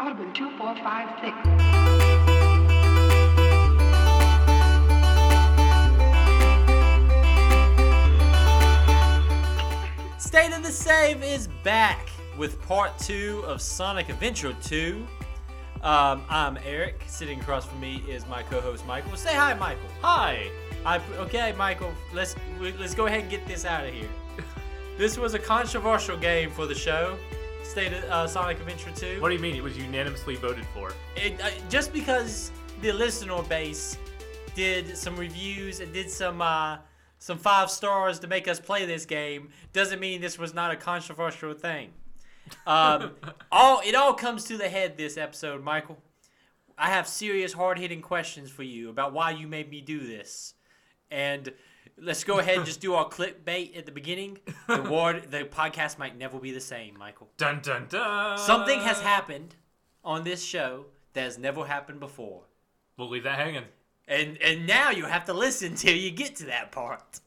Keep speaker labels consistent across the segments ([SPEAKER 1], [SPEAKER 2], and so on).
[SPEAKER 1] I would have been two, four, five, six.
[SPEAKER 2] State of the Save is back with part two of Sonic Adventure 2. Um, I'm Eric. Sitting across from me is my co-host Michael. Say hi, Michael.
[SPEAKER 3] Hi.
[SPEAKER 2] I, okay, Michael. Let's let's go ahead and get this out of here. This was a controversial game for the show. State of uh, Sonic Adventure 2.
[SPEAKER 3] What do you mean? It was unanimously voted for.
[SPEAKER 2] it, uh, just because the listener base did some reviews and did some uh, some five stars to make us play this game doesn't mean this was not a controversial thing. Um, all it all comes to the head this episode, Michael. I have serious, hard hitting questions for you about why you made me do this, and let's go ahead and just do our clickbait at the beginning. The word, the podcast might never be the same, Michael.
[SPEAKER 3] Dun dun dun.
[SPEAKER 2] Something has happened on this show that has never happened before.
[SPEAKER 3] We'll leave that hanging.
[SPEAKER 2] And and now you have to listen till you get to that part.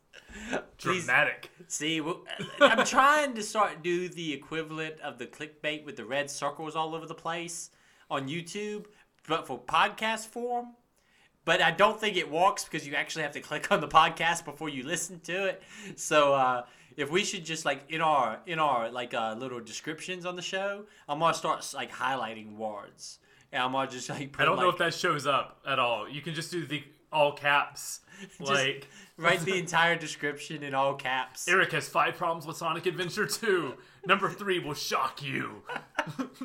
[SPEAKER 2] Please-
[SPEAKER 3] Dramatic.
[SPEAKER 2] See, uh, I'm trying to start do the equivalent of the clickbait with the red circles all over the place on YouTube, but for podcast form. But I don't think it works because you actually have to click on the podcast before you listen to it. So uh, if we should just like in our in our like uh, little descriptions on the show, I'm gonna start like highlighting words, and I'm gonna just like put,
[SPEAKER 3] I don't know if that shows up at all. You can just do the all caps. Like
[SPEAKER 2] write the entire description in all caps.
[SPEAKER 3] Eric has five problems with Sonic Adventure 2. Number three will shock you.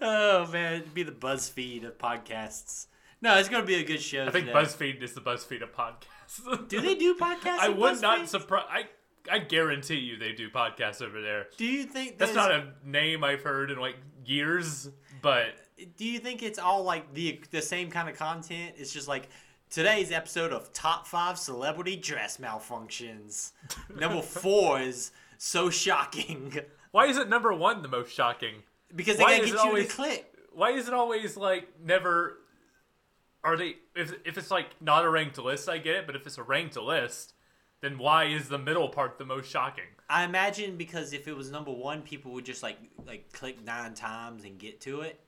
[SPEAKER 2] Oh man, it'd be the BuzzFeed of podcasts. No, it's gonna be a good show.
[SPEAKER 3] I think
[SPEAKER 2] today.
[SPEAKER 3] BuzzFeed is the BuzzFeed of podcasts.
[SPEAKER 2] Do they do podcasts?
[SPEAKER 3] I would not surprise. I I guarantee you they do podcasts over there.
[SPEAKER 2] Do you think
[SPEAKER 3] That's not a name I've heard in like years, but
[SPEAKER 2] Do you think it's all like the the same kind of content? It's just like today's episode of top five celebrity dress malfunctions. Number four is so shocking
[SPEAKER 3] why is it number one the most shocking?
[SPEAKER 2] because they
[SPEAKER 3] Why
[SPEAKER 2] gotta get you
[SPEAKER 3] always-
[SPEAKER 2] to click.
[SPEAKER 3] why is it always like never are they if if it's like not a ranked list i get it but if it's a ranked list then why is the middle part the most shocking
[SPEAKER 2] I imagine because if it was number one, people would just like like click nine times and get to it.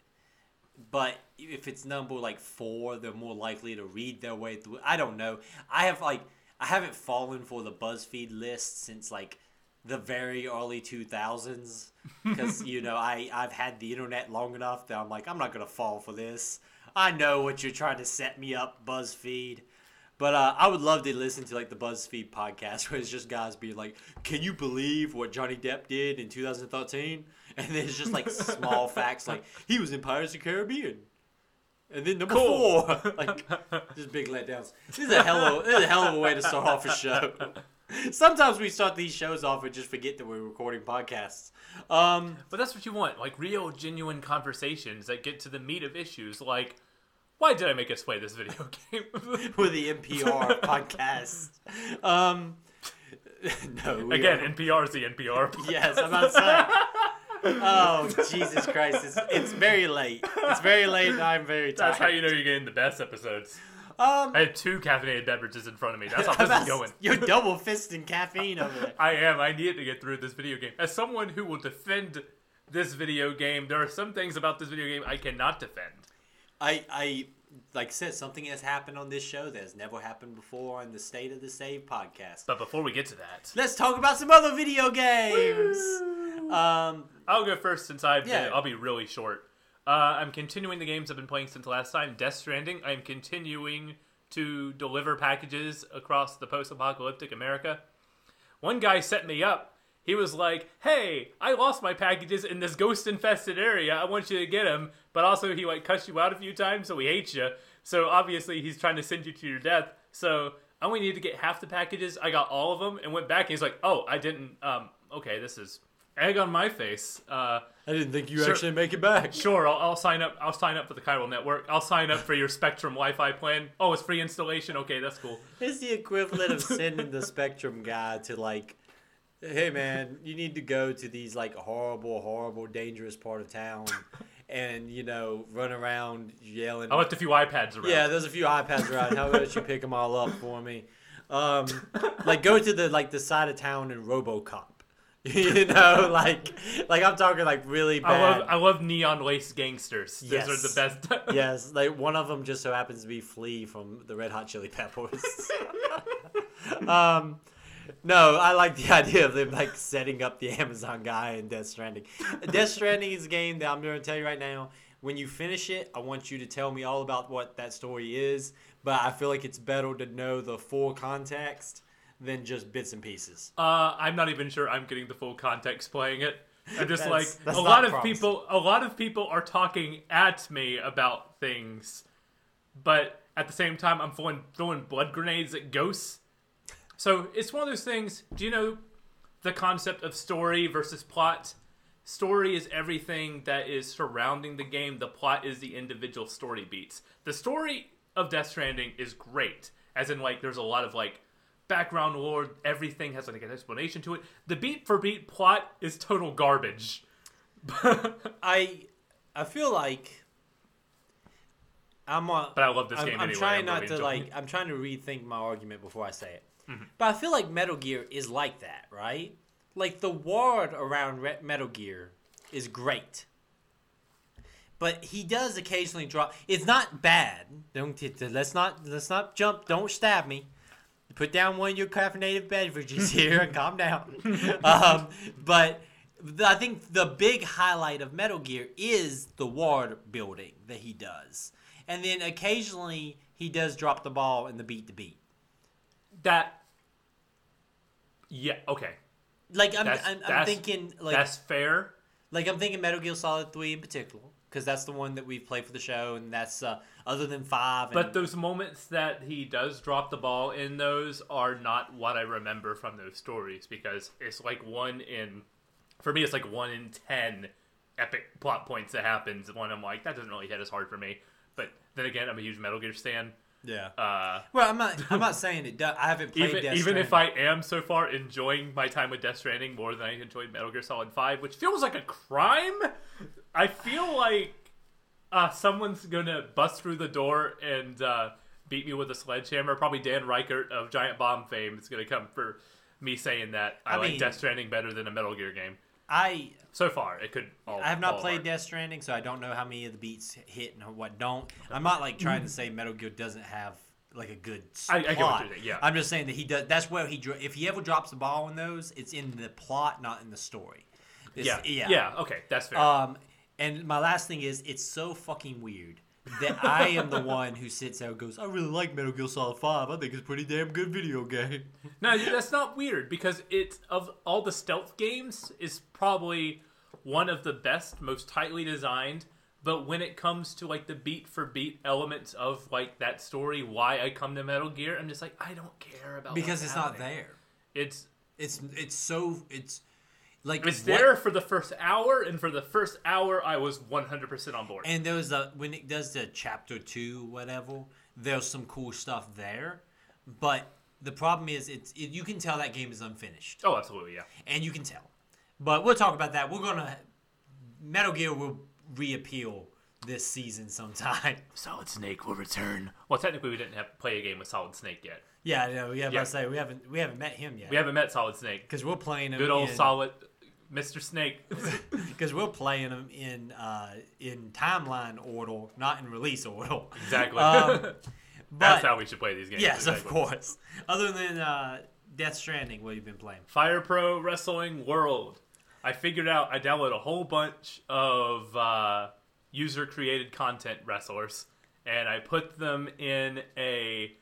[SPEAKER 2] But if it's number like four, they're more likely to read their way through. I don't know. I have like I haven't fallen for the BuzzFeed list since like the very early two thousands because you know I I've had the internet long enough that I'm like I'm not gonna fall for this. I know what you're trying to set me up, BuzzFeed. But uh, I would love to listen to like the BuzzFeed podcast where it's just guys being like, "Can you believe what Johnny Depp did in 2013?" And then it's just like small facts like he was in Pirates of the Caribbean, and then number
[SPEAKER 3] Cool.
[SPEAKER 2] four, like just big letdowns. This is a hell of this is a hell of a way to start off a show. Sometimes we start these shows off and just forget that we're recording podcasts. Um,
[SPEAKER 3] but that's what you want like real genuine conversations that get to the meat of issues like why did i make us play this video game
[SPEAKER 2] with the NPR podcast. Um, no,
[SPEAKER 3] again
[SPEAKER 2] are-
[SPEAKER 3] npr is the npr
[SPEAKER 2] Yes, I'm to. Oh Jesus Christ! It's, it's very late. It's very late, and I'm very tired.
[SPEAKER 3] that's how you know you're getting the best episodes
[SPEAKER 2] Um,
[SPEAKER 3] i have two caffeinated beverages in front of me that's how this is going
[SPEAKER 2] You're double fisting caffeine over there.
[SPEAKER 3] I am. I need to get through this video game. As someone who will defend this video game, there are some things about this video game I cannot defend.
[SPEAKER 2] I, I, like I said, something has happened on this show that has never happened before on the State of the Save podcast.
[SPEAKER 3] But before we get to that,
[SPEAKER 2] Let's talk about some other video games. Um,
[SPEAKER 3] I'll go first since I've
[SPEAKER 2] Yeah.
[SPEAKER 3] been, I'll be really short. Uh, I'm continuing the games I've been playing since last time. Death Stranding. I'm continuing to deliver packages across the post-apocalyptic America. One guy set me up. He was like, "Hey, I lost my packages in this ghost-infested area. I want you to get them." But also, he like cussed you out a few times, so he hates you. So obviously, he's trying to send you to your death. So I only need to get half the packages. I got all of them and went back. And he's like, "Oh, I didn't. Um, okay, this is egg on my face." Uh,
[SPEAKER 2] I didn't think you
[SPEAKER 3] Sure.
[SPEAKER 2] actually make it back.
[SPEAKER 3] Sure, I'll, I'll sign up. I'll sign up for the Chiral Network. I'll sign up for your Spectrum Wi-Fi plan. Oh, it's free installation. Okay, that's cool.
[SPEAKER 2] It's the equivalent of sending the Spectrum guy to like, hey man, you need to go to these like horrible, horrible, dangerous part of town, and you know run around yelling.
[SPEAKER 3] I left a few iPads around.
[SPEAKER 2] yeah, there's a few iPads around. How about you pick them all up for me? Um, like go to the like the side of town in RoboCop. you know, like like I'm talking like really bad.
[SPEAKER 3] I love I love neon lace gangsters. Those
[SPEAKER 2] Yes.
[SPEAKER 3] are the best.
[SPEAKER 2] yes, like one of them just so happens to be Flea from the Red Hot Chili Peppers. um, no, I like the idea of them like setting up the Amazon guy in Death Stranding. Death Stranding is a game that I'm going to tell you right now. When you finish it, I want you to tell me all about what that story is. But I feel like it's better to know the full context than just bits and pieces.
[SPEAKER 3] Uh, I'm not even sure I'm getting the full context playing it. I'm just like
[SPEAKER 2] That's- that's
[SPEAKER 3] a
[SPEAKER 2] not
[SPEAKER 3] lot of
[SPEAKER 2] promising.
[SPEAKER 3] people. A lot of people are talking at me about things, but at the same time, I'm throwing throwing blood grenades at ghosts. So it's one of those things. Do you know the concept of story versus plot? Story is everything that is surrounding the game. The plot is the individual story beats. The story of Death Stranding is great, as in like there's a lot of like background lore. Everything has like an explanation to it. The beat for beat plot is total garbage.
[SPEAKER 2] I I feel like I'm on.
[SPEAKER 3] But I love this
[SPEAKER 2] I'm,
[SPEAKER 3] game
[SPEAKER 2] I'm
[SPEAKER 3] anyway.
[SPEAKER 2] trying
[SPEAKER 3] I'm
[SPEAKER 2] not
[SPEAKER 3] really
[SPEAKER 2] to like.
[SPEAKER 3] it.
[SPEAKER 2] I'm trying to rethink my argument before I say it.
[SPEAKER 3] Mm-hmm.
[SPEAKER 2] But I feel like Metal Gear is like that, right? Like the word around Re- Metal Gear is great, but he does occasionally drop. It's not bad. Don't let's not let's not jump. Don't stab me. Put down one of your caffeinated beverages here and calm down. um, but the, I think the big highlight of Metal Gear is the world building that he does, and then occasionally he does drop the ball in the beat to beat.
[SPEAKER 3] that. Yeah. Okay.
[SPEAKER 2] Like I'm,
[SPEAKER 3] That's-
[SPEAKER 2] I'm, I'm
[SPEAKER 3] that's-
[SPEAKER 2] thinking like
[SPEAKER 3] That's fair.
[SPEAKER 2] like I'm thinking Metal Gear Solid Three in particular because that's the one that we've played for the show, and that's uh, other than five. And,
[SPEAKER 3] But those moments that he does drop the ball in those are not what I remember from those stories because it's like one in, for me, it's like one in ten epic plot points that happens. When I'm like, that doesn't really hit as hard for me. But then again, I'm a huge Metal Gear stan.
[SPEAKER 2] Yeah.
[SPEAKER 3] Uh,
[SPEAKER 2] well, I'm not. I'm not saying it. Does, I haven't played
[SPEAKER 3] even
[SPEAKER 2] Death
[SPEAKER 3] even if I am so far enjoying my time with Death Stranding more than I enjoyed Metal Gear Solid Five, which feels like a crime. I feel like uh, someone's gonna bust through the door and uh, beat me with a sledgehammer. Probably Dan Ryckert of Giant Bomb fame is gonna come for me saying that I,
[SPEAKER 2] I
[SPEAKER 3] like
[SPEAKER 2] mean-
[SPEAKER 3] Death Stranding better than a Metal Gear game.
[SPEAKER 2] I
[SPEAKER 3] So far, it could. All,
[SPEAKER 2] I have not
[SPEAKER 3] fall
[SPEAKER 2] played
[SPEAKER 3] apart.
[SPEAKER 2] Death Stranding, so I don't know how many of the beats hit and what don't. I'm not like trying to say Metal Gear doesn't have like a good s-
[SPEAKER 3] I- I get what
[SPEAKER 2] plot.
[SPEAKER 3] you're saying, yeah.
[SPEAKER 2] I'm just saying that he does. That's where he if he ever drops the ball in those, it's in the plot, not in the story. It's-
[SPEAKER 3] Yeah,
[SPEAKER 2] yeah,
[SPEAKER 3] yeah, Okay, that's fair.
[SPEAKER 2] Um, and my last thing is, it's so fucking weird that I am the one who sits there and goes, "I really like Metal Gear Solid Five. I think it's a pretty damn good video game."
[SPEAKER 3] No, that's not weird because it's of all the stealth games is probably one of the best, most tightly designed. But when it comes to like the beat for beat elements of like that story, why I come to Metal Gear, I'm just like I don't care about
[SPEAKER 2] because it's not there.
[SPEAKER 3] It's
[SPEAKER 2] It's it's so it's like
[SPEAKER 3] it's
[SPEAKER 2] what-
[SPEAKER 3] there for the first hour, and for the first hour, I was 100% on board.
[SPEAKER 2] And there was a when it does the chapter two, whatever. There's some cool stuff there, but the problem is, it's it, you can tell that game is unfinished,
[SPEAKER 3] oh, absolutely, yeah.
[SPEAKER 2] and you can tell. But we'll talk about that. We're gonna Metal Gear will reappeal this season sometime.
[SPEAKER 3] Solid Snake will return. Well, technically, we didn't have to play a game with Solid Snake yet.
[SPEAKER 2] yeah, I know. Yeah, about
[SPEAKER 3] Yeah.
[SPEAKER 2] to say we haven't we haven't met him yet.
[SPEAKER 3] We haven't met Solid Snake.
[SPEAKER 2] because we're playing him.
[SPEAKER 3] Good old
[SPEAKER 2] in,
[SPEAKER 3] Solid Mr. Snake.
[SPEAKER 2] Because we're playing them in uh, in timeline order, not in release order.
[SPEAKER 3] exactly.
[SPEAKER 2] Um,
[SPEAKER 3] That's how we should play these games.
[SPEAKER 2] Yes, of course. Other than uh, Death Stranding, what you've been playing?
[SPEAKER 3] Fire Pro Wrestling World. I figured out I downloaded a whole bunch of uh, user created content wrestlers and I put them in a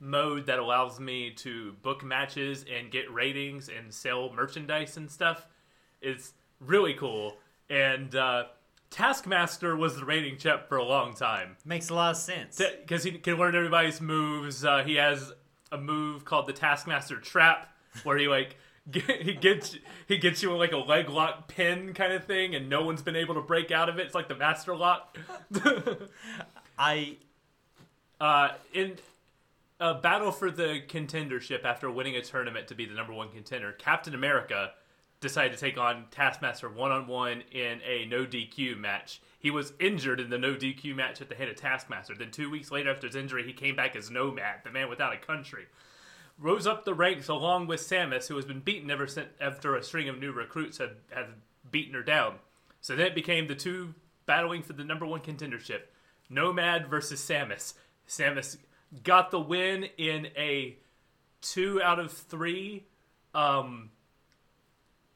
[SPEAKER 3] mode that allows me to book matches and get ratings and sell merchandise and stuff. It's really cool. And uh, Taskmaster was the reigning champ for a long time
[SPEAKER 2] Makes a lot of sense.
[SPEAKER 3] because he can learn everybody's moves. Uh, he has a move called the Taskmaster Trap, where he like get, he gets he gets you in like a leg lock pin kind of thing, and no one's been able to break out of it. It's like the Master Lock.
[SPEAKER 2] I
[SPEAKER 3] uh, in a battle for the contendership after winning a tournament to be the number one contender, Captain America decided to take on Taskmaster one on one in a no DQ match. He was injured in the no DQ match at the hand of Taskmaster. Then two weeks later, after his injury, he came back as Nomad, the man without a country. rose up the ranks along with Samus, who has been beaten ever since after a string of new recruits had, had beaten her down. So then it became the two battling for the number one contendership Nomad versus Samus. Samus got the win in a two out of three um,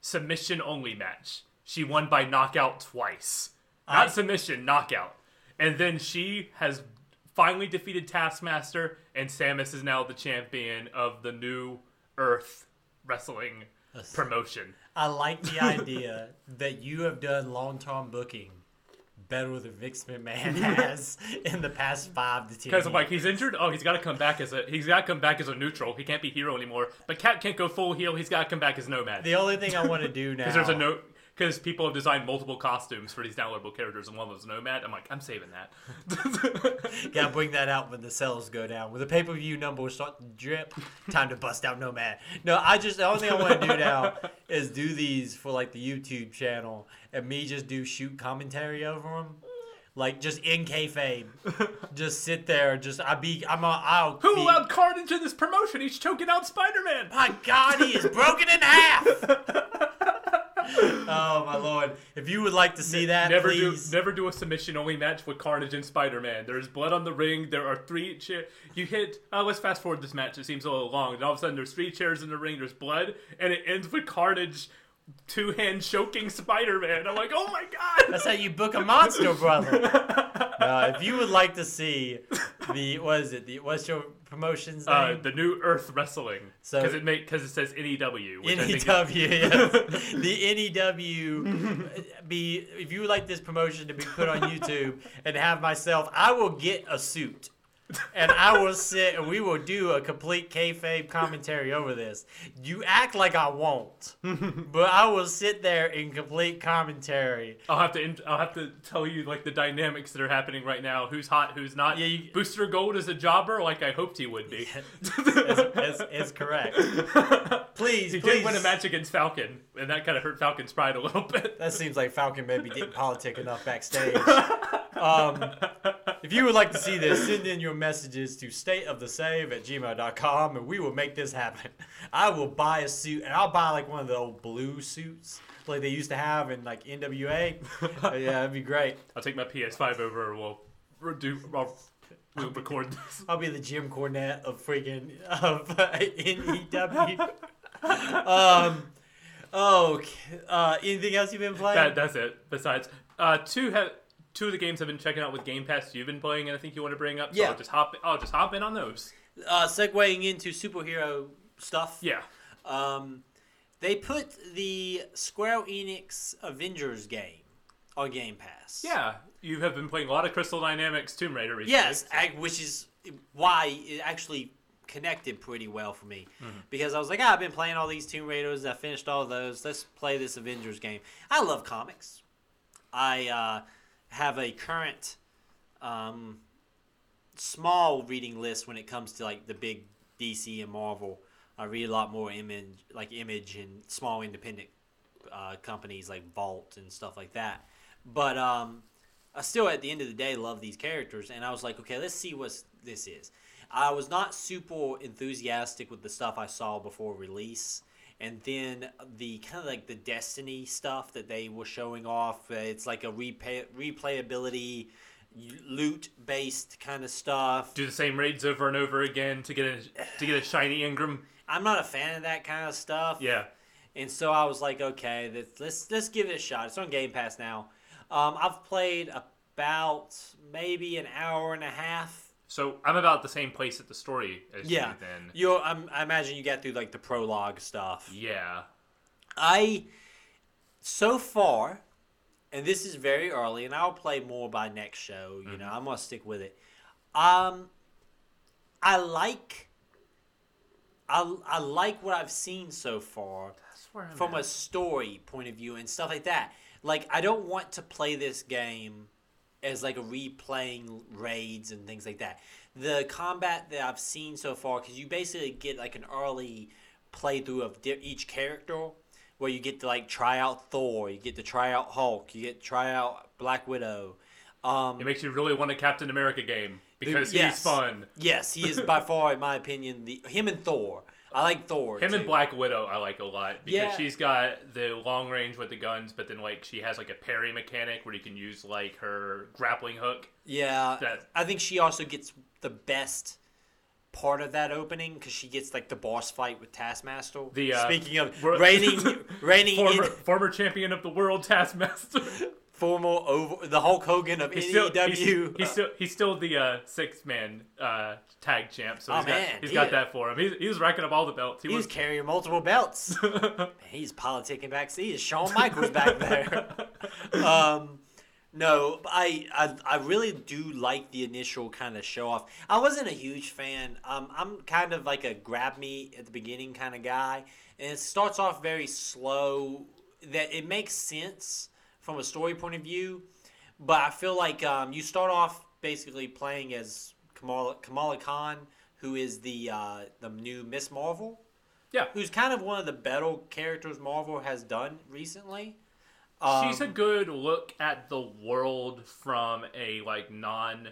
[SPEAKER 3] submission only match. She won by knockout twice. Not
[SPEAKER 2] I-
[SPEAKER 3] submission, knockout. And then she has finally defeated Taskmaster, and Samus is now the champion of the new Earth Wrestling promotion.
[SPEAKER 2] I like the idea that you have done long term booking better than Vince McMahon has in the past five to ten.
[SPEAKER 3] Because I'm like, he's injured. Oh, he's got to come back as a he's got to come back as a neutral. He can't be hero anymore. But Cat can't go full heel. He's got to come back as Nomad.
[SPEAKER 2] the only thing I want to do now.
[SPEAKER 3] Because there's a note. Because people have designed multiple costumes for these downloadable characters, and one was Nomad. I'm like, I'm saving that.
[SPEAKER 2] Gotta bring that out when the sales go down. When the pay per view numbers start to drip, time to bust out Nomad. No, I just the only thing I want to do now is do these for like the YouTube channel and me just do shoot commentary over them. Like just in kayfabe, just sit there. Just I be I'm a I'll
[SPEAKER 3] Who
[SPEAKER 2] be,
[SPEAKER 3] allowed Carnage in this promotion? He's choking out Spider-Man.
[SPEAKER 2] My God, he is broken in half. oh my lord! If you would like to see that,
[SPEAKER 3] Never
[SPEAKER 2] please.
[SPEAKER 3] do, never do a submission only match with Carnage and Spider-Man. There is blood on the ring. There are three chairs. You hit. Uh, let's fast forward this match. It seems a little long. And all of a sudden, there's three chairs in the ring. There's blood, and it ends with Carnage two hand choking Spider-Man. I'm like, oh my god.
[SPEAKER 2] That's how you book a monster, brother. uh, if you would like to see the what is it? The what's your promotion's
[SPEAKER 3] Uh, the new Earth Wrestling,
[SPEAKER 2] So-
[SPEAKER 3] because it make because it says NEW. Which
[SPEAKER 2] NEW, yes. the NEW. Be if you would like this promotion to be put on YouTube and have myself, I will get a suit. And I will sit and we will do a complete kayfabe commentary over this. You act like I won't, but I will sit there in complete commentary.
[SPEAKER 3] I'll have to I'll have to tell you like the dynamics that are happening right now. Who's hot? Who's not?
[SPEAKER 2] Yeah, you-
[SPEAKER 3] Booster Gold is a jobber, like I hoped he would be.
[SPEAKER 2] Is, is, is correct. Please,
[SPEAKER 3] He
[SPEAKER 2] please.
[SPEAKER 3] did win a match against Falcon, and that kind of hurt Falcon's pride a little bit.
[SPEAKER 2] That seems like Falcon may be getting politic enough backstage. Um, if you would like to see this, send in your messages to stateofthesave at gmail.com and we will make this happen. I will buy a suit and I'll buy like one of the old blue suits like they used to have in like NWA. Uh, yeah, that'd be great.
[SPEAKER 3] I'll take my PS5 over, and we'll do. I'll, we'll record this.
[SPEAKER 2] I'll be the Jim Cornette of freaking of NEW. um, okay. Uh, anything else you've been playing?
[SPEAKER 3] That, that's it. Besides, uh, two have two of the games I've been checking out with Game Pass. You've been playing, and I think you want to bring up. So
[SPEAKER 2] Yeah.
[SPEAKER 3] I'll just hop. I'll just hop in on those.
[SPEAKER 2] uh, segueing into superhero stuff.
[SPEAKER 3] Yeah.
[SPEAKER 2] Um, they put the Square Enix Avengers game on Game Pass.
[SPEAKER 3] Yeah. You have been playing a lot of Crystal Dynamics Tomb Raider recently.
[SPEAKER 2] Yes, I, which is why it actually connected pretty well for me because I was like, ah, I've been playing all these Tomb Raiders. I finished all those. Let's play this Avengers game. I love comics. I uh, have a current um, small reading list when it comes to like the big DC and Marvel. I read a lot more image, like Image and small independent uh, companies like Vault and stuff like that. But um, I still, at the end of the day, love these characters, and I was like, okay, let's see what this is. I was not super enthusiastic with the stuff I saw before release, and then the kind of like the Destiny stuff that they were showing off. Uh, it's like a replay, replayability, loot based kind of stuff.
[SPEAKER 3] Do the same raids over and over again to get a to get a shiny engram.
[SPEAKER 2] I'm not a fan of that kind of stuff.
[SPEAKER 3] Yeah.
[SPEAKER 2] And so I was like, okay, let's let's, let's give it a shot. It's on Game Pass now. Um, I've played about maybe an hour and a half.
[SPEAKER 3] So I'm about the same place at the story as
[SPEAKER 2] Yeah,
[SPEAKER 3] you then.
[SPEAKER 2] you're. I'm, I imagine you get through like the prologue stuff.
[SPEAKER 3] Yeah.
[SPEAKER 2] I so far, and this is very early, and I'll play more by next show. You know, I'm gonna stick with it. Um, I like. I, I like what I've seen so far.
[SPEAKER 3] That's where I'm
[SPEAKER 2] from
[SPEAKER 3] at.
[SPEAKER 2] a story point of view and stuff like that. Like I don't want to play this game as like a replaying raids and things like that. The combat that I've seen so far, because you basically get like an early playthrough of di- each character, where you get to like try out Thor, you get to try out Hulk, you get to try out Black Widow. Um,
[SPEAKER 3] It makes you really want a Captain America game because
[SPEAKER 2] yes.
[SPEAKER 3] he's fun.
[SPEAKER 2] yes, he is by far, in my opinion, the him and Thor. I like Thor.
[SPEAKER 3] Him
[SPEAKER 2] too.
[SPEAKER 3] and Black Widow I like a lot because
[SPEAKER 2] Yeah.
[SPEAKER 3] she's got the long range with the guns, but then like she has like a parry mechanic where you can use like her grappling hook.
[SPEAKER 2] Yeah,
[SPEAKER 3] That-
[SPEAKER 2] I think she also gets the best part of that opening because she gets like the boss fight with Taskmaster.
[SPEAKER 3] The, uh,
[SPEAKER 2] Speaking of reigning, reigning
[SPEAKER 3] Former,
[SPEAKER 2] in
[SPEAKER 3] former champion of the world, Taskmaster.
[SPEAKER 2] formal over the Hulk Hogan of
[SPEAKER 3] He's still, he's, he's still he's still the uh, six man uh, tag champ, so
[SPEAKER 2] Oh,
[SPEAKER 3] he's got
[SPEAKER 2] man,
[SPEAKER 3] he's
[SPEAKER 2] he
[SPEAKER 3] got that for him. He's, he was racking up all the belts. He,
[SPEAKER 2] He was
[SPEAKER 3] was
[SPEAKER 2] carrying multiple belts. He's politicking backstage. Shawn Michaels back there. um, no, I, I I really do like the initial kind of show off. I wasn't a huge fan. Um, I'm kind of like a grab me at the beginning kind of guy, and it starts off very slow. That it makes sense from a story point of view, but I feel like um, you start off basically playing as Kamala, Kamala Khan, who is the uh, the new Miss Marvel
[SPEAKER 3] yeah.
[SPEAKER 2] who's kind of one of the better characters Marvel has done recently. Um,
[SPEAKER 3] She's a good look at the world from a like non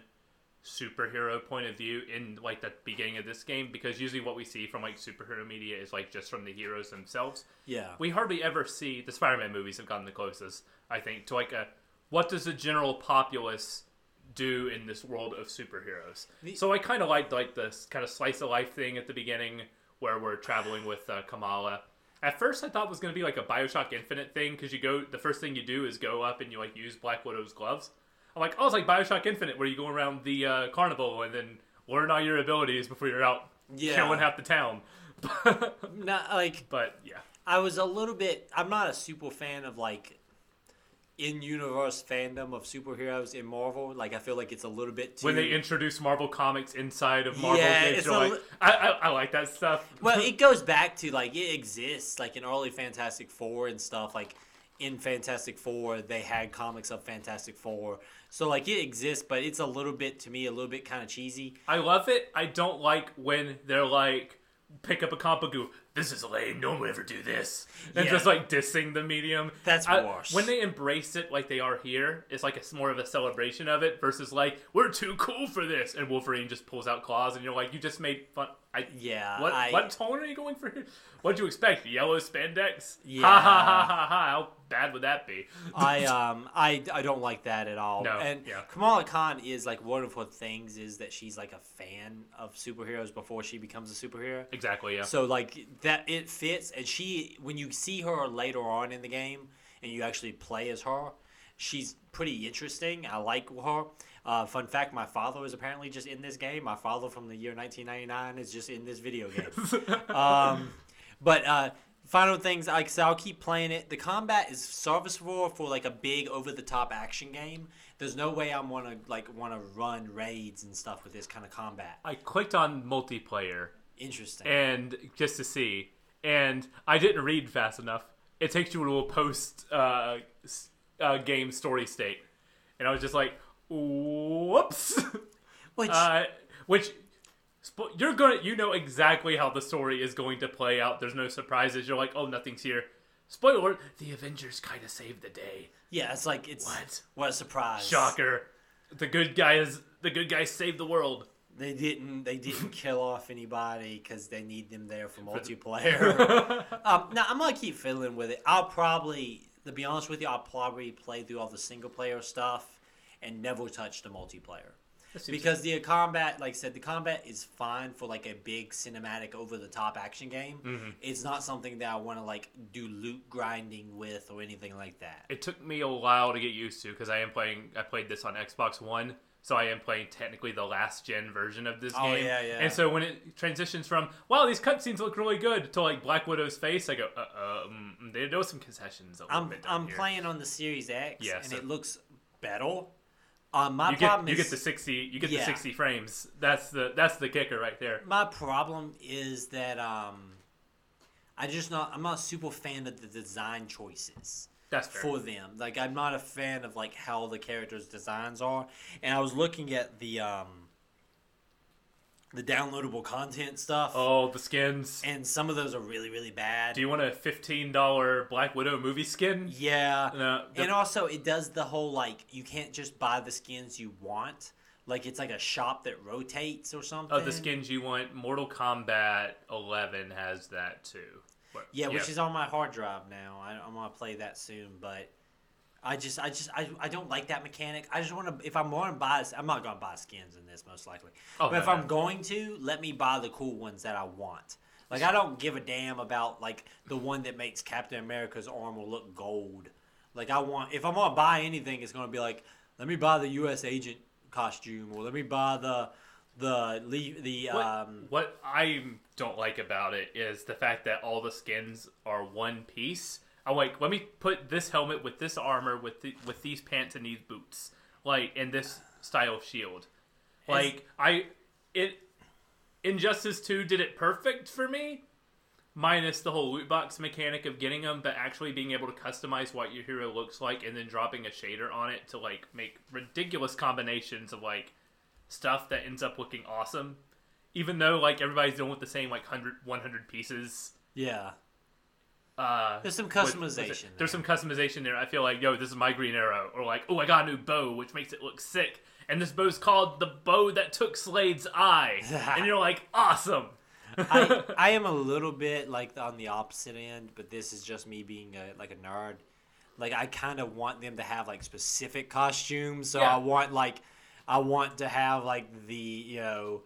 [SPEAKER 3] superhero point of view in like the beginning of this game because usually what we see from like superhero media is like just from the heroes themselves.
[SPEAKER 2] yeah,
[SPEAKER 3] We hardly ever see the Spider-Man movies have gotten the closest, I think, to like a what does the general populace do in this world of superheroes. So I kind of liked like this kind of slice of life thing at the beginning where we're traveling with uh, Kamala. At first, I thought it was going to be like a Bioshock Infinite thing because you go, the first thing you do is go up and you like use Black Widow's gloves. I'm like, oh, it's like Bioshock Infinite where you go around the uh, carnival and then learn all your abilities before you're out
[SPEAKER 2] Yeah.
[SPEAKER 3] killing half the town.
[SPEAKER 2] not like
[SPEAKER 3] but yeah,
[SPEAKER 2] I was a little bit. I'm not a super fan of like in universe fandom of superheroes in Marvel. Like I feel like it's a little bit too.
[SPEAKER 3] when they introduce Marvel comics inside of Marvel
[SPEAKER 2] Yeah,
[SPEAKER 3] games,
[SPEAKER 2] it's a
[SPEAKER 3] like,
[SPEAKER 2] li-
[SPEAKER 3] I, I, I like that stuff.
[SPEAKER 2] well, it goes back to like it exists like in early Fantastic Four and stuff. Like in Fantastic Four, they had comics of Fantastic Four, so like it exists, but it's a little bit to me a little bit kind of cheesy.
[SPEAKER 3] I love it. I don't like when they're like, pick up a comic book, this is lame. No one would ever do this, and
[SPEAKER 2] Yeah.
[SPEAKER 3] just like dissing the medium.
[SPEAKER 2] That's
[SPEAKER 3] I-
[SPEAKER 2] worse.
[SPEAKER 3] When they embrace it like they are here, it's like it's more of a celebration of it versus like we're too cool for this, and Wolverine just pulls out claws, and you're like, you just made fun. I,
[SPEAKER 2] Yeah,
[SPEAKER 3] What
[SPEAKER 2] I-
[SPEAKER 3] what tone are you going for here? What'd you expect? Yellow spandex?
[SPEAKER 2] Yeah.
[SPEAKER 3] Ha ha ha ha ha! How bad would that be?
[SPEAKER 2] I um I, I don't like that at all.
[SPEAKER 3] No,
[SPEAKER 2] and
[SPEAKER 3] yeah.
[SPEAKER 2] Kamala Khan is like one of her things is that she's like a fan of superheroes before she becomes a superhero.
[SPEAKER 3] Exactly. Yeah.
[SPEAKER 2] So like that it fits, and she when you see her later on in the game and you actually play as her, she's pretty interesting. I like her. Uh, fun fact: My father is apparently just in this game. My father from the year 1999 is just in this video game. um, but uh, final things, like I said, I'll keep playing it. The combat is serviceable for like a big over-the-top action game. There's no way I'm wanna like wanna run raids and stuff with this kind of combat.
[SPEAKER 3] I clicked on multiplayer
[SPEAKER 2] Interesting.
[SPEAKER 3] and just to see, and I didn't read fast enough. It takes you to a post uh, s- uh, game story state, and I was just like, "Whoops!"
[SPEAKER 2] Which
[SPEAKER 3] uh, which spo- you're gonna, you know exactly how the story is going to play out. There's no surprises. You're like, "Oh, nothing's here." Spoiler: The Avengers kind of saved the day.
[SPEAKER 2] yeah, it's like it's
[SPEAKER 3] What?
[SPEAKER 2] what a surprise.
[SPEAKER 3] Shocker! The good guys, the good guys saved the world.
[SPEAKER 2] They didn't. They didn't kill off anybody because they need them there for multiplayer. um, now I'm gonna keep fiddling with it. I'll probably, to be honest with you, I'll probably play through all the single player stuff and never touch the multiplayer. Because the combat, like I said, the combat is fine for like a big cinematic over the top action game.
[SPEAKER 3] Mm-hmm.
[SPEAKER 2] It's not something that I want to like do loot grinding with or anything like that.
[SPEAKER 3] it took me a while to get used to because I am playing. I played this on Xbox One, so I am playing technically the last gen version of this
[SPEAKER 2] Oh,
[SPEAKER 3] game.
[SPEAKER 2] yeah, yeah.
[SPEAKER 3] And so when it transitions from wow, these cutscenes look really good to like Black Widow's face, I go, uh, uh, um, there there was some concessions. A little
[SPEAKER 2] I'm
[SPEAKER 3] bit
[SPEAKER 2] I'm
[SPEAKER 3] here.
[SPEAKER 2] playing on the Series X,
[SPEAKER 3] Yeah,
[SPEAKER 2] and
[SPEAKER 3] so-
[SPEAKER 2] it looks better. Um, my
[SPEAKER 3] You get
[SPEAKER 2] problem
[SPEAKER 3] you get the sixty you get the sixty frames. That's the that's the kicker right there.
[SPEAKER 2] my problem is that um, I just not I'm not a super fan of the design choices
[SPEAKER 3] That's fair.
[SPEAKER 2] for them. Like I'm not a fan of like how the characters' designs are. And I was looking at the um, the downloadable content stuff.
[SPEAKER 3] Oh, the skins.
[SPEAKER 2] And some of those are really, really bad.
[SPEAKER 3] Do you want a fifteen dollar Black Widow movie skin?
[SPEAKER 2] yeah.
[SPEAKER 3] No, the-
[SPEAKER 2] and also, it does the whole like you can't just buy the skins you want. Like it's like a shop that rotates or something.
[SPEAKER 3] Of the skins you want, Mortal Kombat 11 has that too. But-
[SPEAKER 2] Yeah, which is on my hard drive now. I, I'm gonna play that soon, but I just, I just, I, I don't like that mechanic. I just want to. If I'm going to buy, I'm not gonna buy skins in this most likely.
[SPEAKER 3] Oh,
[SPEAKER 2] but
[SPEAKER 3] no,
[SPEAKER 2] if
[SPEAKER 3] no.
[SPEAKER 2] I'm going to, let me buy the cool ones that I want. Like I don't give a damn about like the one that makes Captain America's armor look gold. Like I want, if I'm gonna buy anything, it's gonna be like, let me buy the U.S. agent costume, or let me buy the the le- the
[SPEAKER 3] What,
[SPEAKER 2] um.
[SPEAKER 3] what I don't like about it is the fact that all the skins are one piece. I'm like, let me put this helmet with this armor, with the, with these pants and these boots, like, and this style of shield. Like, I, it, Injustice 2 did it perfect for me, minus the whole loot box mechanic of getting them, but actually being able to customize what your hero looks like and then dropping a shader on it to, like, make ridiculous combinations of, like, stuff that ends up looking awesome. Even though, like, everybody's dealing with the same, like, 100, 100 pieces.
[SPEAKER 2] Yeah,
[SPEAKER 3] Uh,
[SPEAKER 2] there's some
[SPEAKER 3] with- with
[SPEAKER 2] customization. there.
[SPEAKER 3] There's some customization there. I feel like, yo, this is my green arrow, or like, oh, I got a new bow, which makes it look sick. And this bow's called the bow that took Slade's eye, and you're like, awesome.
[SPEAKER 2] I, I am a little bit like on the opposite end, but this is just me being a, like a nerd. Like I kind of want them to have like specific costumes, so
[SPEAKER 3] Yeah.
[SPEAKER 2] I want like I want to have like the you know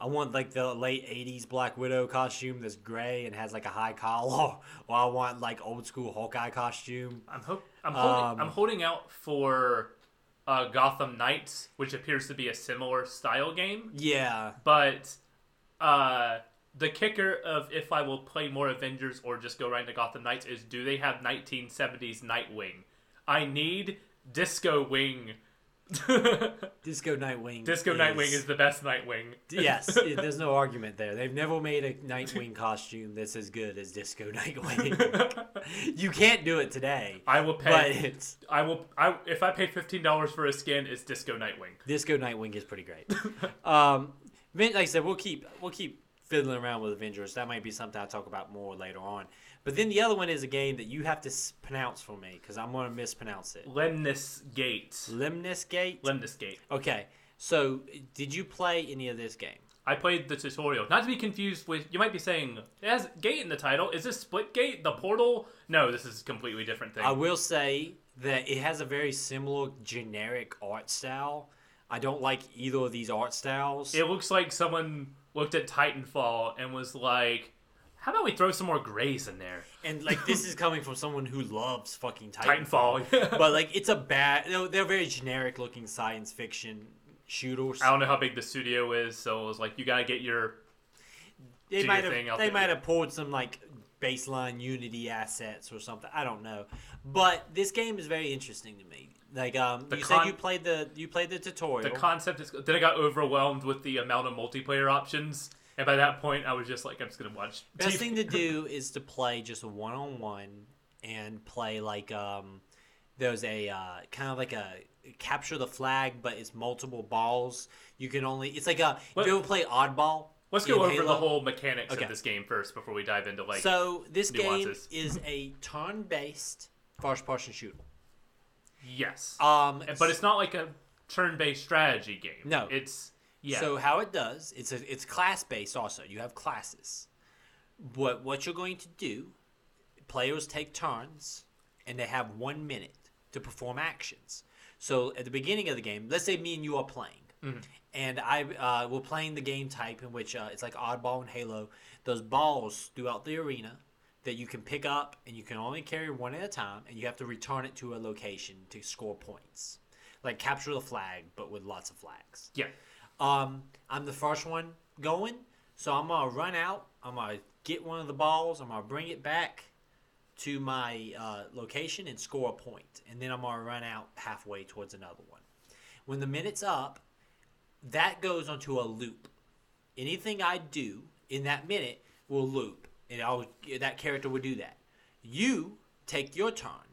[SPEAKER 2] I want like the late '80s Black Widow costume that's gray and has like a high collar, or I want like old school Hawkeye costume.
[SPEAKER 3] I'm hope I'm holding,
[SPEAKER 2] Um,
[SPEAKER 3] I'm holding out for uh, Gotham Knights, which appears to be a similar style game,
[SPEAKER 2] Yeah,
[SPEAKER 3] but uh, the kicker of if I will play more Avengers or just go right into Gotham Knights is do they have 1970s Nightwing? I need Disco Wing.
[SPEAKER 2] Disco Nightwing.
[SPEAKER 3] Disco Nightwing is the best Nightwing.
[SPEAKER 2] Yes, it- there's no argument there. They've never made a Nightwing costume that's as good as Disco Nightwing. you can't do it today,
[SPEAKER 3] I will
[SPEAKER 2] but
[SPEAKER 3] pay.
[SPEAKER 2] it's
[SPEAKER 3] I will. I if I pay fifteen dollars for a skin, it's Disco Nightwing.
[SPEAKER 2] Disco Nightwing is pretty great. um, like I said, we'll keep we'll keep fiddling around with Avengers. That might be something I'll talk about more later on. But then the other one is a game that you have to s- pronounce for me because I'm going to mispronounce it.
[SPEAKER 3] Lemnis Gate.
[SPEAKER 2] Lemnis Gate.
[SPEAKER 3] Lemnis Gate.
[SPEAKER 2] Okay, so did you play any of this game?
[SPEAKER 3] I played the tutorial. Not to be confused with. You might be saying it has gate in the title. Is this Split Gate? The portal? No, this is a completely different thing.
[SPEAKER 2] I will say that it has a very similar generic art style. I don't like either of these art styles.
[SPEAKER 3] It looks like someone looked at Titanfall and was like, "How about we throw some more grays in there?"
[SPEAKER 2] and like this is coming from someone who loves fucking Titanfall.
[SPEAKER 3] Titanfall.
[SPEAKER 2] but like it's a bad they're, they're very generic looking science fiction shooters.
[SPEAKER 3] I don't know how big the studio is, so it was like, you gotta get your.
[SPEAKER 2] They might have they
[SPEAKER 3] there.
[SPEAKER 2] might have poured some like baseline Unity assets or something. I don't know. But this game is very interesting to me. Like um
[SPEAKER 3] The
[SPEAKER 2] you
[SPEAKER 3] con-
[SPEAKER 2] said you played the you played the tutorial.
[SPEAKER 3] The concept is. Then I got overwhelmed with the amount of multiplayer options, and by that point, I was just like, I'm just gonna watch.
[SPEAKER 2] Best
[SPEAKER 3] TV.
[SPEAKER 2] thing to do is to play just one on one and play like um there's a uh, kind of like a capture the flag, but it's multiple balls. You can only it's like a
[SPEAKER 3] What-
[SPEAKER 2] if you ever play oddball.
[SPEAKER 3] Let's go over the whole mechanics
[SPEAKER 2] Okay.
[SPEAKER 3] of this game first before we dive into like.
[SPEAKER 2] so this
[SPEAKER 3] nuances.
[SPEAKER 2] game is a turn based first person shooter.
[SPEAKER 3] yes,
[SPEAKER 2] Um
[SPEAKER 3] but it's not like a turn-based strategy game.
[SPEAKER 2] No.
[SPEAKER 3] it's yeah.
[SPEAKER 2] So how it does, it's a, it's class based also. You have classes. What what you're going to do, players take turns and they have 1 minute to perform actions. So at the beginning of the game, let's say me and you are playing. And I uh, we're playing the game type in which uh, it's like oddball and Halo. Those balls throughout the arena that you can pick up and you can only carry one at a time and you have to return it to a location to score points. Like capture the flag but with lots of flags.
[SPEAKER 3] yeah.
[SPEAKER 2] Um, I'm the first one going, so I'm gonna run out. I'm gonna get one of the balls. I'm gonna bring it back to my uh, location and score a point, and then I'm gonna run out halfway towards another one. When the minute's up, that goes onto a loop. Anything I do in that minute will loop, and I'll, that character will do that. You take your turn.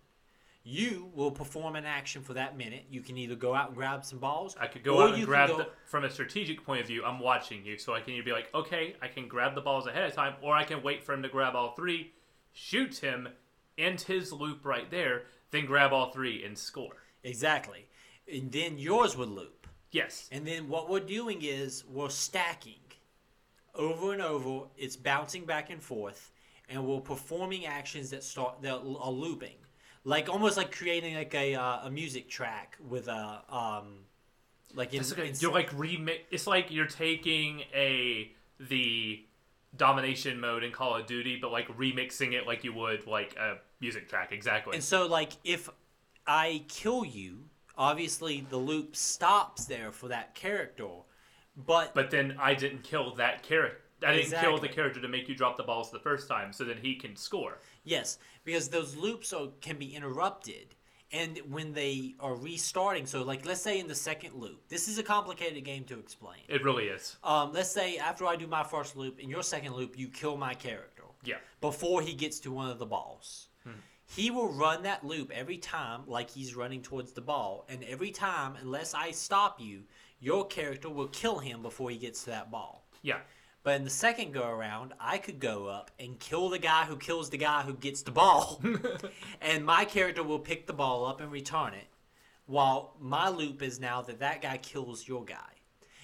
[SPEAKER 2] You will perform an action for that minute. You can either go out and grab some balls.
[SPEAKER 3] I could go out and grab
[SPEAKER 2] go-
[SPEAKER 3] the, from a strategic point of view. I'm watching you, so I can either be like, okay, I can grab the balls ahead of time, or I can wait for him to grab all three, shoot him, end his loop right there, then grab all three and score.
[SPEAKER 2] Exactly. And then yours would loop.
[SPEAKER 3] Yes.
[SPEAKER 2] And then what we're doing is we're stacking over and over. It's bouncing back and forth, and we're performing actions that start that are looping, like almost like creating like a uh, a music track with a um, like in,
[SPEAKER 3] It's okay. You're like remix. It's like you're taking a the domination mode in Call of Duty, but like remixing it like you would like a music track. Exactly.
[SPEAKER 2] And so, like, if I kill you, obviously the loop stops there for that character. But,
[SPEAKER 3] But then I didn't kill that character. I didn't kill the character to make you drop the balls the first time, so then he can score.
[SPEAKER 2] Yes, because those loops are, can be interrupted. And when they are restarting, so like, let's say in the second loop, this is a complicated game to explain.
[SPEAKER 3] It really is.
[SPEAKER 2] Um, let's say after I do my first loop, in your second loop, you kill my character.
[SPEAKER 3] Yeah.
[SPEAKER 2] before he gets to one of the balls. He will run that loop every time like he's running towards the ball, and every time, unless I stop you, your character will kill him before he gets to that ball.
[SPEAKER 3] Yeah.
[SPEAKER 2] But in the second go around, I could go up and kill the guy who kills the guy who gets the ball, and my character will pick the ball up and return it. While my loop is now that that guy kills your guy,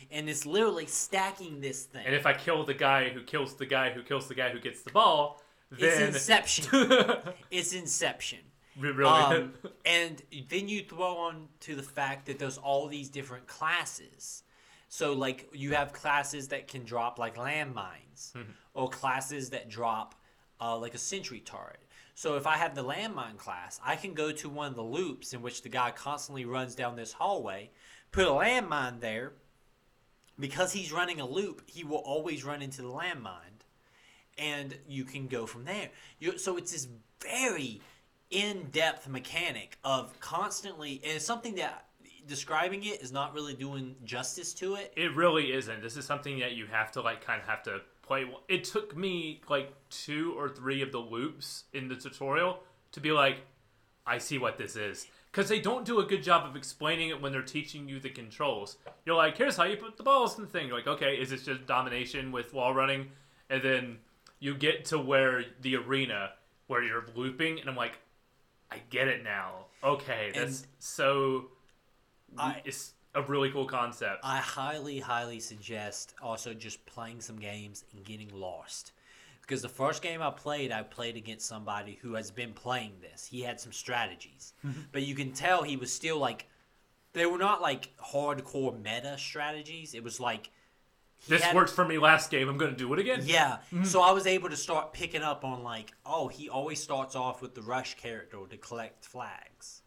[SPEAKER 2] and it's literally stacking this thing.
[SPEAKER 3] And if I kill the guy who kills the guy who kills the guy who gets the ball, then...
[SPEAKER 2] it's Inception. it's Inception.
[SPEAKER 3] really,
[SPEAKER 2] Um, and then you throw on to the fact that there's all these different classes. So like you have classes that can drop like landmines, or classes that drop uh, like a sentry turret. So if I have the landmine class, I can go to one of the loops in which the guy constantly runs down this hallway, put a landmine there. Because he's running a loop, he will always run into the landmine and you can go from there. you so it's this very in-depth mechanic of constantly, and it's something that describing it is not really doing justice to it.
[SPEAKER 3] It really isn't. This is something that you have to like kind of have to play. It took me like two or three of the loops in the tutorial to be like, I see what this is. Because they don't do a good job of explaining it when they're teaching you the controls. You're like, here's how you put the balls in the thing. You're like, okay, is this just domination with wall running? And then you get to where the arena where you're looping, and I'm like, I get it now. Okay, that's
[SPEAKER 2] And
[SPEAKER 3] so.
[SPEAKER 2] I-
[SPEAKER 3] it's a really cool concept.
[SPEAKER 2] I highly, highly suggest also just playing some games and getting lost. Because the first game I played, I played against somebody who has been playing this. He had some strategies. Mm-hmm. but you can tell he was still like, they were not like hardcore meta strategies. It was like, he
[SPEAKER 3] This
[SPEAKER 2] had-
[SPEAKER 3] worked for me last game. I'm going to do it again.
[SPEAKER 2] Yeah. Mm-hmm. So I was able to start picking up on like, oh, he always starts off with the rush character to collect flags.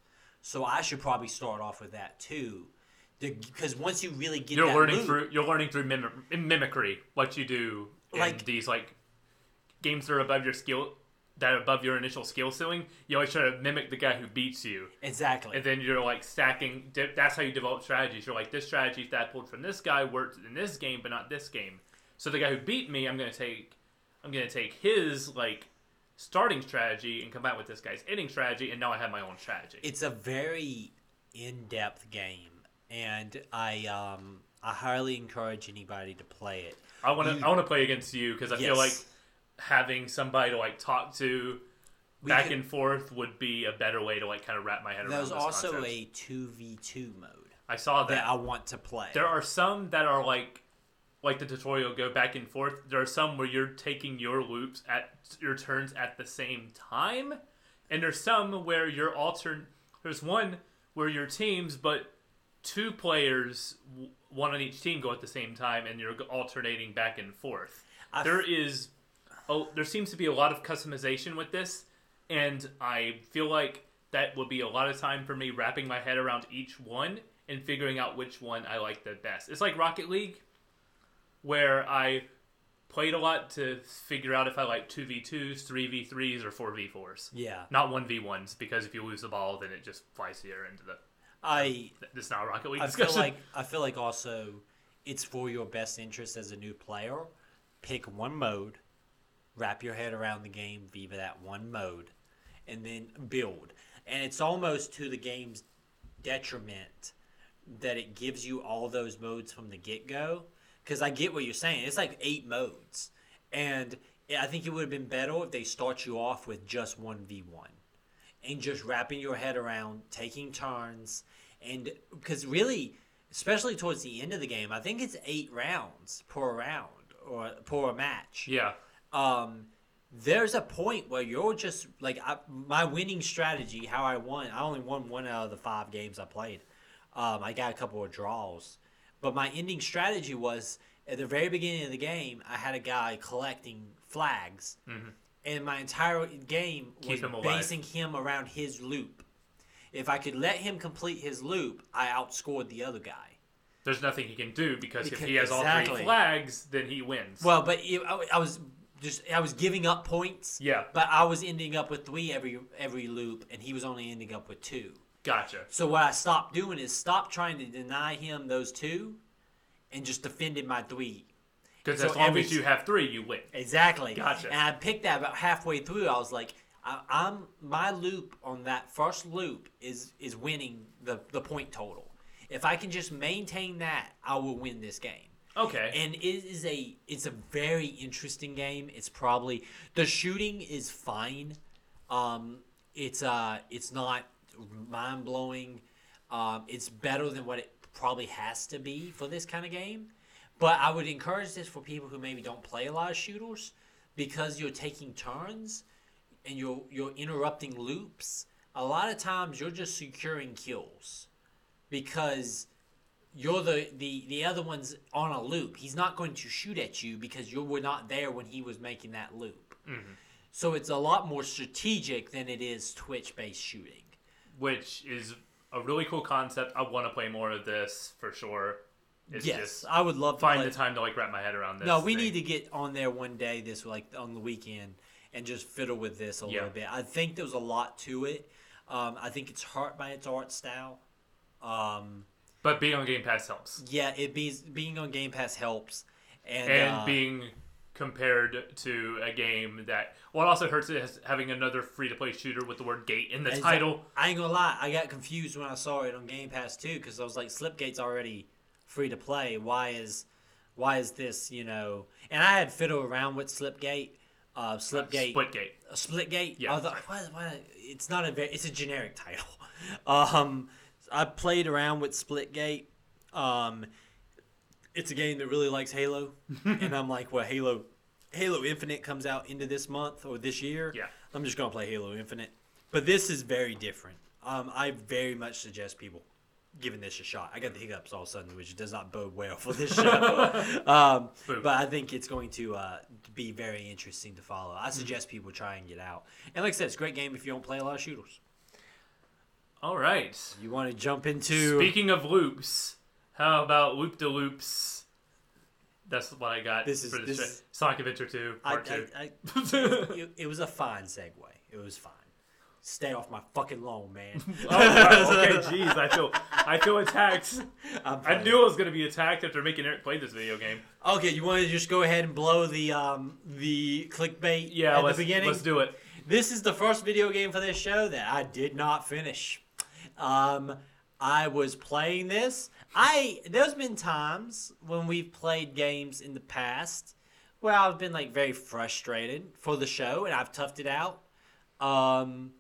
[SPEAKER 2] So I should probably start off with that too, because once you really get
[SPEAKER 3] You're learning
[SPEAKER 2] loop-
[SPEAKER 3] through. You're learning through mim- mimicry what you do in
[SPEAKER 2] Like-
[SPEAKER 3] these like games that are above your skill, that are above your initial skill ceiling. You always try to mimic the guy who beats you,
[SPEAKER 2] exactly.
[SPEAKER 3] and then you're like stacking. That's how you develop strategies. You're like this strategy that I pulled from this guy worked in this game, but not this game. So the guy who beat me, I'm gonna take. I'm gonna take his like starting strategy and combine it with this guy's ending strategy, and now I have my own strategy.
[SPEAKER 2] it's a very in-depth game, and I um I highly encourage anybody to play it.
[SPEAKER 3] I want to I want to play against you because I feel like having somebody to like talk to
[SPEAKER 2] We
[SPEAKER 3] back
[SPEAKER 2] could-
[SPEAKER 3] and forth would be a better way to like kind of wrap my head around.
[SPEAKER 2] There's also
[SPEAKER 3] concept.
[SPEAKER 2] a two v two mode
[SPEAKER 3] I saw
[SPEAKER 2] that
[SPEAKER 3] that.
[SPEAKER 2] I want to play.
[SPEAKER 3] There are some that are like like the tutorial go back and forth. There are some where you're taking your loops at your turns at the same time, and there's some where you're altern. There's one where your teams, but two players, one on each team, go at the same time, and you're alternating back and forth.
[SPEAKER 2] I
[SPEAKER 3] there is, oh, there seems to be a lot of customization with this, and I feel like that will be a lot of time for me wrapping my head around each one and figuring out which one I like the best. It's like Rocket League, where I played a lot to figure out if I like 2v2s, 3v3s, or 4v4s.
[SPEAKER 2] yeah,
[SPEAKER 3] Not 1v1s, because if you lose the ball, then it just flies here into the.
[SPEAKER 2] I
[SPEAKER 3] This is not a Rocket League
[SPEAKER 2] I feel like I feel like also it's for your best interest as a new player. Pick one mode, wrap your head around the game via that one mode, and then build. and it's almost to the game's detriment that it gives you all those modes from the get go. Because I get what you're saying. It's like eight modes, and I think it would have been better if they start you off with just one v one, and just wrapping your head around taking turns, and because really, especially towards the end of the game, I think it's eight rounds per round or per match
[SPEAKER 3] Yeah.
[SPEAKER 2] um, there's a point where you're just like I, my winning strategy. How I won, I only won one out of the five games I played. Um, I got a couple of draws, but my ending strategy was at the very beginning of the game. I had a guy collecting flags, mm-hmm. and my entire game was
[SPEAKER 3] him
[SPEAKER 2] basing him around his loop. If I could let him complete his loop, I outscored the other guy.
[SPEAKER 3] There's nothing he can do because, if he has all three flags, then he wins.
[SPEAKER 2] Well, but it, I, I was just I was giving up points.
[SPEAKER 3] Yeah.
[SPEAKER 2] But I was ending up with three every every loop, and he was only ending up with two.
[SPEAKER 3] Gotcha.
[SPEAKER 2] So what I stopped doing is stop trying to deny him those two, and just defended my three.
[SPEAKER 3] Because
[SPEAKER 2] So
[SPEAKER 3] as long
[SPEAKER 2] every-
[SPEAKER 3] as you have three, you win.
[SPEAKER 2] Exactly.
[SPEAKER 3] Gotcha.
[SPEAKER 2] And I picked that about halfway through. I was like, I, I'm my loop on that first loop is is winning the the point total. If I can just maintain that, I will win this game.
[SPEAKER 3] Okay.
[SPEAKER 2] and it is a it's a very interesting game it's probably the shooting is fine um it's uh it's not mind-blowing um it's better than what it probably has to be for this kind of game but i would encourage this for people who maybe don't play a lot of shooters because you're taking turns and you're you're interrupting loops a lot of times you're just securing kills because you're the, the the other one's on a loop. He's not going to shoot at you because you were not there when he was making that loop. So it's a lot more strategic than it is Twitch based shooting.
[SPEAKER 3] Which is a really cool concept. I want to play more of this for sure. It's
[SPEAKER 2] yes,
[SPEAKER 3] just
[SPEAKER 2] I would love to
[SPEAKER 3] find
[SPEAKER 2] play-
[SPEAKER 3] the time to like wrap my head around this.
[SPEAKER 2] No, we
[SPEAKER 3] thing.
[SPEAKER 2] need to get on there one day this like on the weekend and just fiddle with this a
[SPEAKER 3] Yeah.
[SPEAKER 2] little bit. I think there's a lot to it. Um, I think it's hurt by its art style. Um,
[SPEAKER 3] But being on Game Pass helps.
[SPEAKER 2] yeah, it be, being on Game Pass helps, and,
[SPEAKER 3] and
[SPEAKER 2] uh,
[SPEAKER 3] being compared to a game that what also hurts is having another free to play shooter with the word gate in the title.
[SPEAKER 2] I ain't gonna lie, I got confused when I saw it on Game Pass too, because I was like, Slipgate's already free to play. Why is, why is this? You know, and I had fiddled around with Slipgate, uh, Slipgate,
[SPEAKER 3] Splitgate.
[SPEAKER 2] uh, Splitgate.
[SPEAKER 3] Yeah,
[SPEAKER 2] I thought, why, why, it's not a very, it's a generic title. Um, I played around with Splitgate. Um, it's a game that really likes Halo, and I'm like, well, Halo, Halo Infinite comes out into this month or this year.
[SPEAKER 3] Yeah.
[SPEAKER 2] I'm just gonna play Halo Infinite. But this is very different. Um, I very much suggest people giving this a shot. I got the hiccups all of a sudden, which does not bode well for this show. um, but I think it's going to uh, be very interesting to follow. I suggest people try and get out. And like I said, it's a great game if you don't play a lot of shooters.
[SPEAKER 3] All right.
[SPEAKER 2] You want to jump into
[SPEAKER 3] Speaking of loops, how about loop de loops? That's what I got
[SPEAKER 2] This is-
[SPEAKER 3] for this,
[SPEAKER 2] this
[SPEAKER 3] show. Sonic Adventure 2,
[SPEAKER 2] I,
[SPEAKER 3] Part 2.
[SPEAKER 2] I, I, it, it was a fine segue. It was fine. Stay off my fucking lawn, man.
[SPEAKER 3] oh, wow. okay, jeez, I feel I feel attacked. I knew I was gonna be attacked after making Eric play this video game.
[SPEAKER 2] Okay, you want to just go ahead and blow the um the clickbait
[SPEAKER 3] Yeah,
[SPEAKER 2] at the beginning?
[SPEAKER 3] let's do it.
[SPEAKER 2] This is the first video game for this show that I did not finish. Um, I was playing this. I there's been times when we've played games in the past where I've been like very frustrated for the show and I've toughed it out. Um,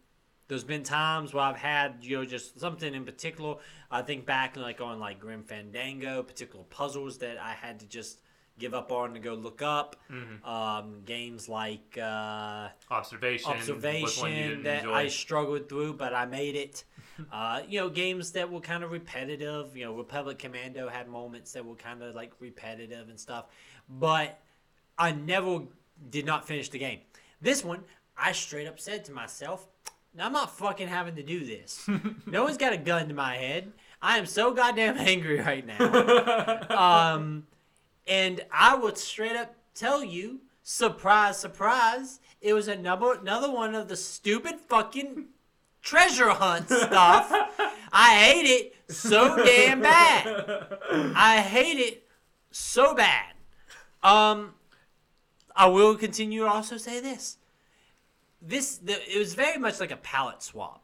[SPEAKER 2] there's been times where I've had you know just something in particular. I think back like on like Grim Fandango, particular puzzles that I had to just give up on to go look up. Um, games like. Uh,
[SPEAKER 3] Observation. was one you
[SPEAKER 2] observation that
[SPEAKER 3] enjoy.
[SPEAKER 2] I struggled through, but I made it. uh, you know, games that were kind of repetitive. You know, Republic Commando had moments that were kind of like repetitive and stuff, but I never did not finish the game. This one, I straight up said to myself, I'm not fucking having to do this. no one's got a gun to my head. I am so goddamn angry right now. um, and I would straight up tell you, surprise, surprise, it was another another one of the stupid fucking treasure hunt stuff. I hate it so damn bad. I hate it so bad. Um, I will continue to also say this. This the, it was very much like a palette swap.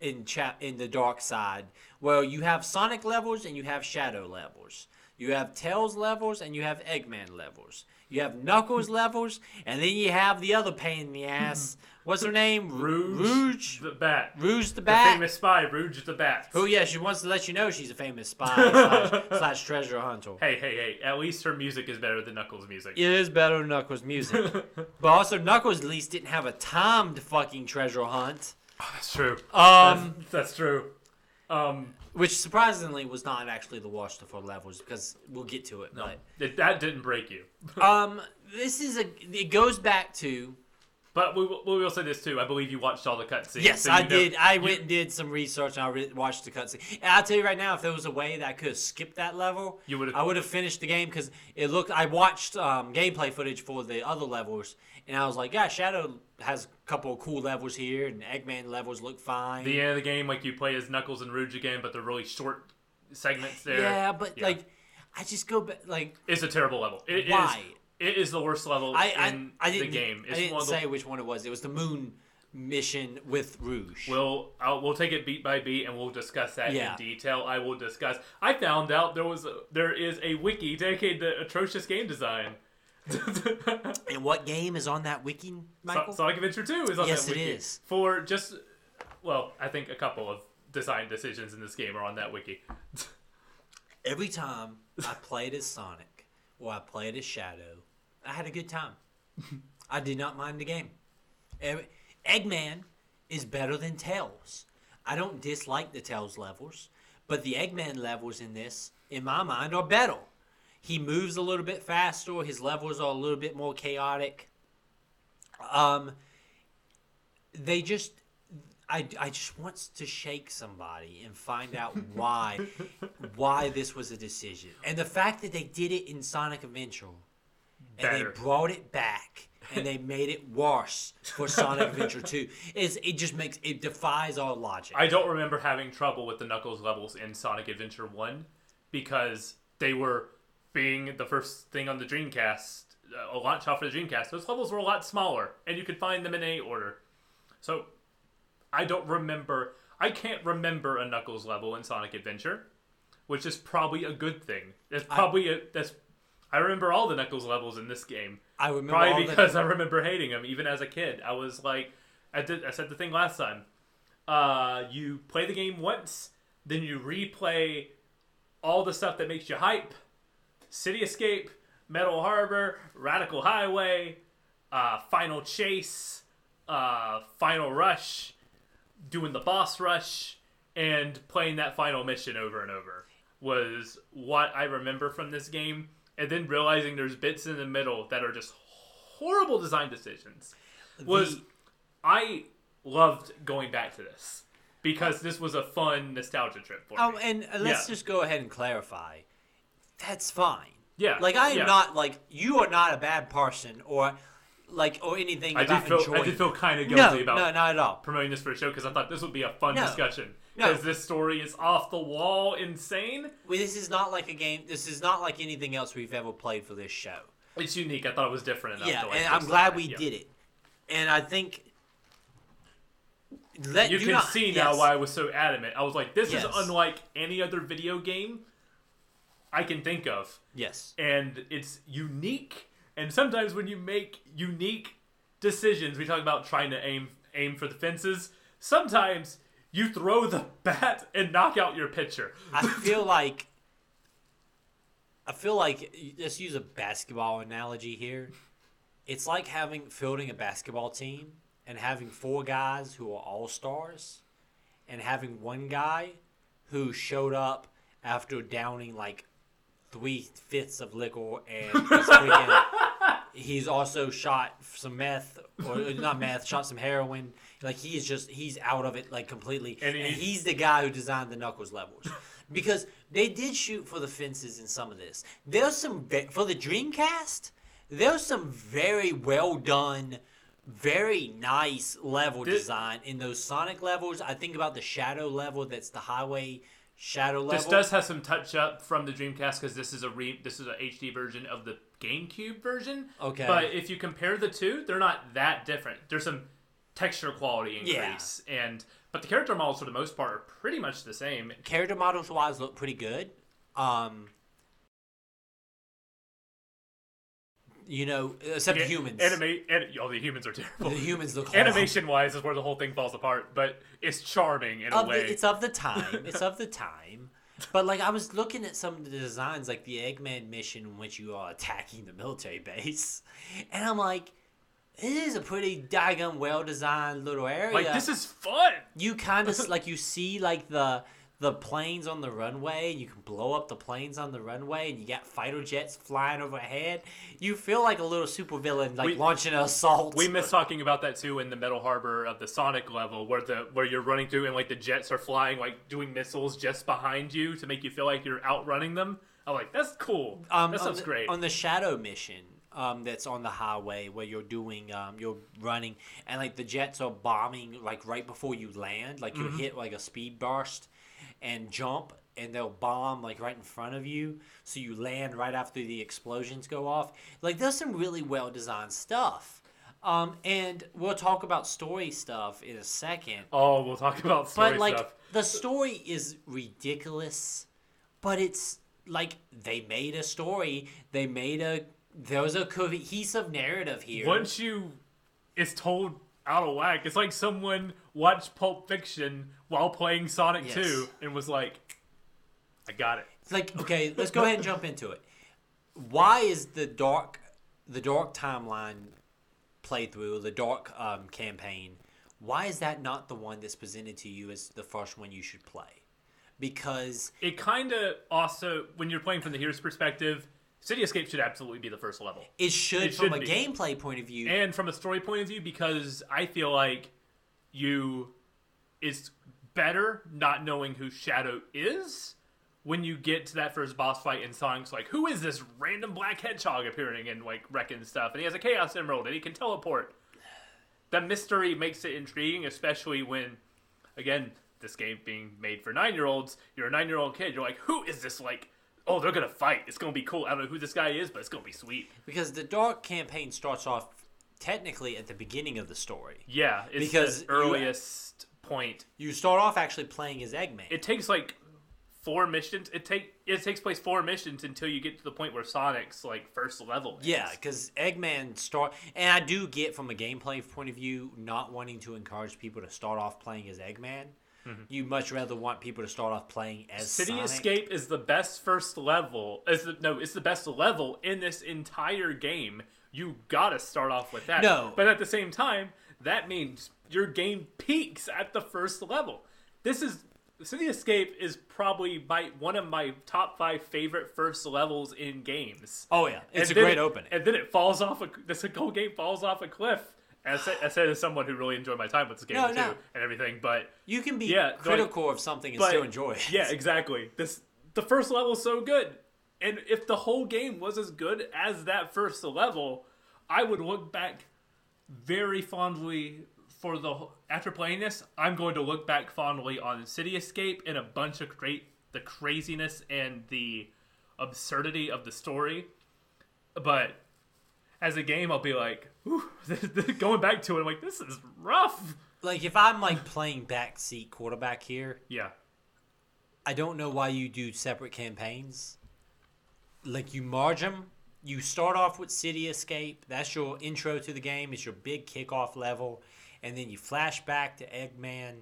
[SPEAKER 2] In chap in the dark side. Well, you have Sonic levels and you have Shadow levels. You have Tails levels and you have Eggman levels. You have Knuckles levels, and then you have the other pain in the ass. What's her name?
[SPEAKER 3] Rouge,
[SPEAKER 2] Rouge.
[SPEAKER 3] the Bat.
[SPEAKER 2] Rouge the Bat.
[SPEAKER 3] The famous spy, Rouge the Bat.
[SPEAKER 2] Who, yeah, she wants to let you know she's a famous spy slash, slash treasure hunter.
[SPEAKER 3] Hey, hey, hey! At least her music is better than Knuckles' music.
[SPEAKER 2] It is better than Knuckles' music. but also, Knuckles at least didn't have a timed fucking treasure hunt.
[SPEAKER 3] That's true.
[SPEAKER 2] Um,
[SPEAKER 3] that's, that's true. Um,
[SPEAKER 2] which surprisingly was not actually the worst of her levels because we'll get to it.
[SPEAKER 3] no,
[SPEAKER 2] But
[SPEAKER 3] it, that didn't break you.
[SPEAKER 2] um, this is a. It goes back to
[SPEAKER 3] But we, will- we will say this too. I believe you watched all the cutscenes.
[SPEAKER 2] yes,
[SPEAKER 3] so
[SPEAKER 2] I
[SPEAKER 3] know-
[SPEAKER 2] did. I
[SPEAKER 3] you-
[SPEAKER 2] went and did some research and I re- watched the cutscene. And I'll tell you right now, if there was a way that I could have skipped that level,
[SPEAKER 3] You would've-
[SPEAKER 2] I would have finished the game because it looked. I watched um, gameplay footage for the other levels, and I was like, yeah, Shadow has a couple of cool levels here, and Eggman levels look fine.
[SPEAKER 3] The end of the game, like you play as Knuckles and Rouge again, but they're really short segments there.
[SPEAKER 2] Yeah, but
[SPEAKER 3] Yeah.
[SPEAKER 2] like, I just go back. Like,
[SPEAKER 3] It's a terrible level. It is-
[SPEAKER 2] Why?
[SPEAKER 3] It is the worst level
[SPEAKER 2] I I,
[SPEAKER 3] in
[SPEAKER 2] I
[SPEAKER 3] the game.
[SPEAKER 2] I didn't
[SPEAKER 3] of the
[SPEAKER 2] say which one it was. It was the moon mission with Rouge.
[SPEAKER 3] We'll I'll, we'll take it beat by beat and we'll discuss that
[SPEAKER 2] Yeah.
[SPEAKER 3] in detail. I will discuss. I found out there was a, there is a wiki dedicated to atrocious game design.
[SPEAKER 2] and what game is on that wiki, Michael?
[SPEAKER 3] So- Sonic Adventure 2 is on
[SPEAKER 2] Yes,
[SPEAKER 3] that
[SPEAKER 2] it
[SPEAKER 3] wiki.
[SPEAKER 2] is.
[SPEAKER 3] For just well, I think a couple of design decisions in this game are on that wiki.
[SPEAKER 2] Every time I played as Sonic or I played as Shadow, I had a good time. I did not mind the game. Every, Eggman is better than Tails. I don't dislike the Tails levels, but the Eggman levels in this, in my mind, are better. He moves a little bit faster. His levels are a little bit more chaotic. Um, they just, I, I just want to shake somebody and find out why, why this was a decision, and the fact that they did it in Sonic Adventure, and they brought it back. And they made it worse for Sonic Adventure 2. Is it just makes it defies all logic.
[SPEAKER 3] I don't remember having trouble with the Knuckles levels in Sonic Adventure 1 because they were being the first thing on the Dreamcast, uh, a launch off for the Dreamcast. Those levels were a lot smaller and you could find them in any order. So I don't remember, I can't remember a Knuckles level in Sonic Adventure, which is probably a good thing. That's probably a, that's, I remember all the Knuckles levels in this game.
[SPEAKER 2] I remember
[SPEAKER 3] Probably
[SPEAKER 2] all the-
[SPEAKER 3] because I remember hating them even as a kid. I was like, I did. I said the thing last time. Uh, you play the game once, then you replay all the stuff that makes you hype. City Escape, Metal Harbor, Radical Highway, uh, Final Chase, uh, Final Rush, doing the boss rush, and playing that final mission over and over was what I remember from this game. And then realizing there's bits in the middle that are just horrible design decisions was
[SPEAKER 2] The-
[SPEAKER 3] I loved going back to this because this was a fun nostalgia trip for
[SPEAKER 2] Oh,
[SPEAKER 3] me.
[SPEAKER 2] and uh, let's
[SPEAKER 3] Yeah.
[SPEAKER 2] just go ahead and clarify. That's fine.
[SPEAKER 3] Yeah,
[SPEAKER 2] Like I am
[SPEAKER 3] yeah.
[SPEAKER 2] not like you are not a bad person or like or anything
[SPEAKER 3] I did
[SPEAKER 2] about
[SPEAKER 3] feel
[SPEAKER 2] enjoying.
[SPEAKER 3] I did feel kind of
[SPEAKER 2] no,
[SPEAKER 3] guilty about
[SPEAKER 2] no, not at all.
[SPEAKER 3] promoting this for a show because I thought this would be a fun
[SPEAKER 2] No.
[SPEAKER 3] discussion
[SPEAKER 2] No.
[SPEAKER 3] because this story is off the wall insane.
[SPEAKER 2] Well, this is not like a game. This is not like anything else we've ever played for this show.
[SPEAKER 3] It's unique. I thought it was different enough.
[SPEAKER 2] yeah, and I'm glad we
[SPEAKER 3] yeah.
[SPEAKER 2] did it. And I think let
[SPEAKER 3] You can
[SPEAKER 2] not-
[SPEAKER 3] see now
[SPEAKER 2] yes.
[SPEAKER 3] why I was so adamant. I was like, this
[SPEAKER 2] Yes.
[SPEAKER 3] is unlike any other video game I can think of.
[SPEAKER 2] Yes.
[SPEAKER 3] and it's unique. And sometimes when you make unique decisions, we talk about trying to aim aim for the fences. Sometimes you throw the bat and knock out your pitcher.
[SPEAKER 2] I feel like I feel like let's use a basketball analogy here. It's like having fielding a basketball team and having four guys who are all stars and having one guy who showed up after downing like three fifths of liquor and he's, freaking, he's also shot some meth or not meth, shot some heroin. Like he is just he's out of it like completely.
[SPEAKER 3] And
[SPEAKER 2] And,
[SPEAKER 3] he-
[SPEAKER 2] he's the guy who designed the Knuckles levels. Because they did shoot for the fences in some of this. There's some for the Dreamcast. There's some very well done, very nice level
[SPEAKER 3] This-
[SPEAKER 2] design in those Sonic levels. I think about the Shadow level. That's the Highway Shadow level.
[SPEAKER 3] This does have some touch up from the Dreamcast because this is a re this is a HD version of the GameCube version.
[SPEAKER 2] Okay.
[SPEAKER 3] But if you compare the two, they're not that different. There's some texture quality
[SPEAKER 2] Yeah.
[SPEAKER 3] increase and But the character models, for the most part, are pretty much the same.
[SPEAKER 2] Character models wise look pretty good. Um, you know, except the
[SPEAKER 3] Yeah,
[SPEAKER 2] humans.
[SPEAKER 3] Anima- an- oh, the humans are terrible.
[SPEAKER 2] the humans look horrible.
[SPEAKER 3] Animation wise is where the whole thing falls apart, but it's charming in a way.
[SPEAKER 2] the, it's of the time. It's of the time. But like I was looking at some of the designs, like the Eggman mission in which you are attacking the military base, and I'm like, it is a pretty daggum well designed little area.
[SPEAKER 3] like this is fun.
[SPEAKER 2] you kind of like you see like the the planes on the runway and you can blow up the planes on the runway and you got fighter jets flying overhead you feel like a little supervillain like
[SPEAKER 3] We-
[SPEAKER 2] launching an assault
[SPEAKER 3] We miss talking about that too in the Metal Harbor of the Sonic level, where the where you're running through and like the jets are flying, like doing missiles just behind you to make you feel like you're outrunning them. I'm like, that's cool.
[SPEAKER 2] um,
[SPEAKER 3] that sounds
[SPEAKER 2] the,
[SPEAKER 3] great.
[SPEAKER 2] on the shadow mission um, that's on the highway where you're doing um, you're running and like the jets are bombing like right before you land like you
[SPEAKER 3] Mm-hmm.
[SPEAKER 2] hit like a speed burst and jump and they'll bomb like right in front of you so you land right after the explosions go off. Like there's some really well designed stuff. Um, and we'll talk about story stuff in a second.
[SPEAKER 3] Oh, we'll talk about story
[SPEAKER 2] but like
[SPEAKER 3] stuff.
[SPEAKER 2] the story is ridiculous but it's like they made a story. They made a there was a cohesive narrative here.
[SPEAKER 3] Once you it's told out of whack, it's like someone watched Pulp Fiction while playing Sonic
[SPEAKER 2] Yes.
[SPEAKER 3] 2 and was like, I got it.
[SPEAKER 2] It's like okay let's go ahead and jump into it why is the dark the dark timeline playthrough the dark um, campaign why is that not the one that's presented to you as the first one you should play because
[SPEAKER 3] It kind of also, when you're playing from the hero's perspective, City Escape should absolutely be the first level.
[SPEAKER 2] it should
[SPEAKER 3] It
[SPEAKER 2] from
[SPEAKER 3] should
[SPEAKER 2] a
[SPEAKER 3] be.
[SPEAKER 2] gameplay point of view
[SPEAKER 3] and from a story point of view because i feel like you it's better not knowing who shadow is when you get to that first boss fight and sonic's like who is this random black hedgehog appearing and like wrecking stuff? And he has a chaos emerald and he can teleport. The mystery makes it intriguing especially when again this game being made for nine year olds you're a nine year old kid you're like who is this like oh they're gonna fight. It's gonna be cool. I don't know who this guy is but it's gonna be sweet.
[SPEAKER 2] Because the dark campaign starts off technically at the beginning of the story.
[SPEAKER 3] Yeah, it's
[SPEAKER 2] Because
[SPEAKER 3] the earliest point.
[SPEAKER 2] you start off actually playing as eggman
[SPEAKER 3] It takes like four missions. It take it takes place four missions until you get to the point where Sonic's like first level. is.
[SPEAKER 2] yeah because eggman start and i do get from a gameplay point of view not wanting to encourage people to start off playing as eggman you much rather want people to start off playing as
[SPEAKER 3] Mm-hmm. City
[SPEAKER 2] Sonic.
[SPEAKER 3] Escape is the best first level. Is the, no, it's the best level in this entire game. You gotta start off with that.
[SPEAKER 2] No.
[SPEAKER 3] but at the same time, that means your game peaks at the first level. This is City Escape is probably my one of my top five favorite first levels in games.
[SPEAKER 2] oh yeah it's
[SPEAKER 3] And
[SPEAKER 2] a great
[SPEAKER 3] it-
[SPEAKER 2] opening
[SPEAKER 3] And then it falls off. A, this whole game falls off a cliff. And I said, I said as someone who really enjoyed my time with this game
[SPEAKER 2] No,
[SPEAKER 3] too
[SPEAKER 2] no.
[SPEAKER 3] and everything, but
[SPEAKER 2] you can be
[SPEAKER 3] Yeah, like-
[SPEAKER 2] critical of something and
[SPEAKER 3] but
[SPEAKER 2] still enjoy it
[SPEAKER 3] yeah, exactly. This the first level is so good, and if the whole game was as good as that first level, I would look back very fondly for the after playing this. I'm going to look back fondly on City Escape and a bunch of great the craziness and the absurdity of the story, but. As a game, I'll be like, going back to it, I'm like, this is rough.
[SPEAKER 2] like if i'm like playing backseat quarterback here
[SPEAKER 3] Yeah,
[SPEAKER 2] I don't know why you do separate campaigns. Like you merge them. You start off with City Escape. That's your intro to the game. It's your big kickoff level, and then you flash back to Eggman,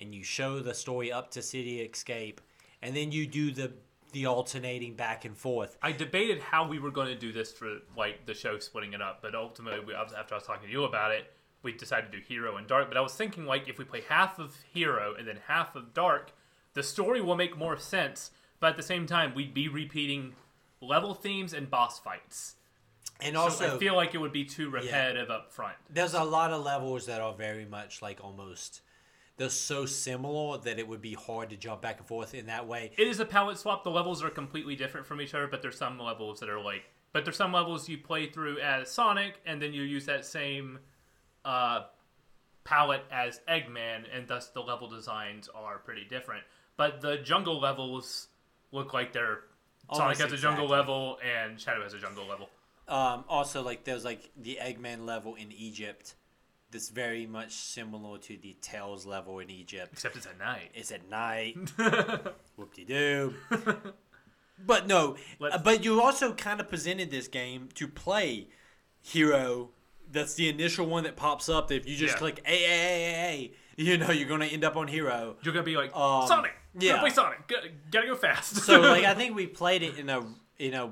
[SPEAKER 2] and you show the story up to City Escape, and then you do the the alternating back and forth.
[SPEAKER 3] I debated how we were going to do this for like the show splitting it up, but ultimately, we, after I was talking to you about it, we decided to do Hero and Dark. But I was thinking like if we play half of Hero and then half of Dark, the story will make more sense. But at the same time, we'd be repeating level themes and boss fights.
[SPEAKER 2] And
[SPEAKER 3] So
[SPEAKER 2] also,
[SPEAKER 3] I feel like it would be too repetitive up front.
[SPEAKER 2] there's a lot of levels that are very much like almost. They're so similar that it would be hard to jump back and forth in that way.
[SPEAKER 3] It is a palette swap. The levels are completely different from each other, but there's some levels that are like. But there's some levels you play through as Sonic, and then you use that same uh, palette as Eggman, and thus the level designs are pretty different. But the jungle levels look like they're Sonic has a jungle
[SPEAKER 2] exactly.
[SPEAKER 3] level and Shadow has a jungle level.
[SPEAKER 2] Um, also, like there's like the Eggman level in Egypt, that's very much similar to the Tails level in Egypt.
[SPEAKER 3] Except it's at night.
[SPEAKER 2] It's at night. Whoop de doo. But no,
[SPEAKER 3] Let's-
[SPEAKER 2] uh, but you also kind of presented this game to play Hero. That's the initial one that pops up. That if you just
[SPEAKER 3] Yeah.
[SPEAKER 2] click A A A A A, you know you're gonna end up on Hero.
[SPEAKER 3] You're gonna be like
[SPEAKER 2] Um,
[SPEAKER 3] Sonic. Yeah, play Sonic. Gotta go fast.
[SPEAKER 2] So like I think we played it in a in a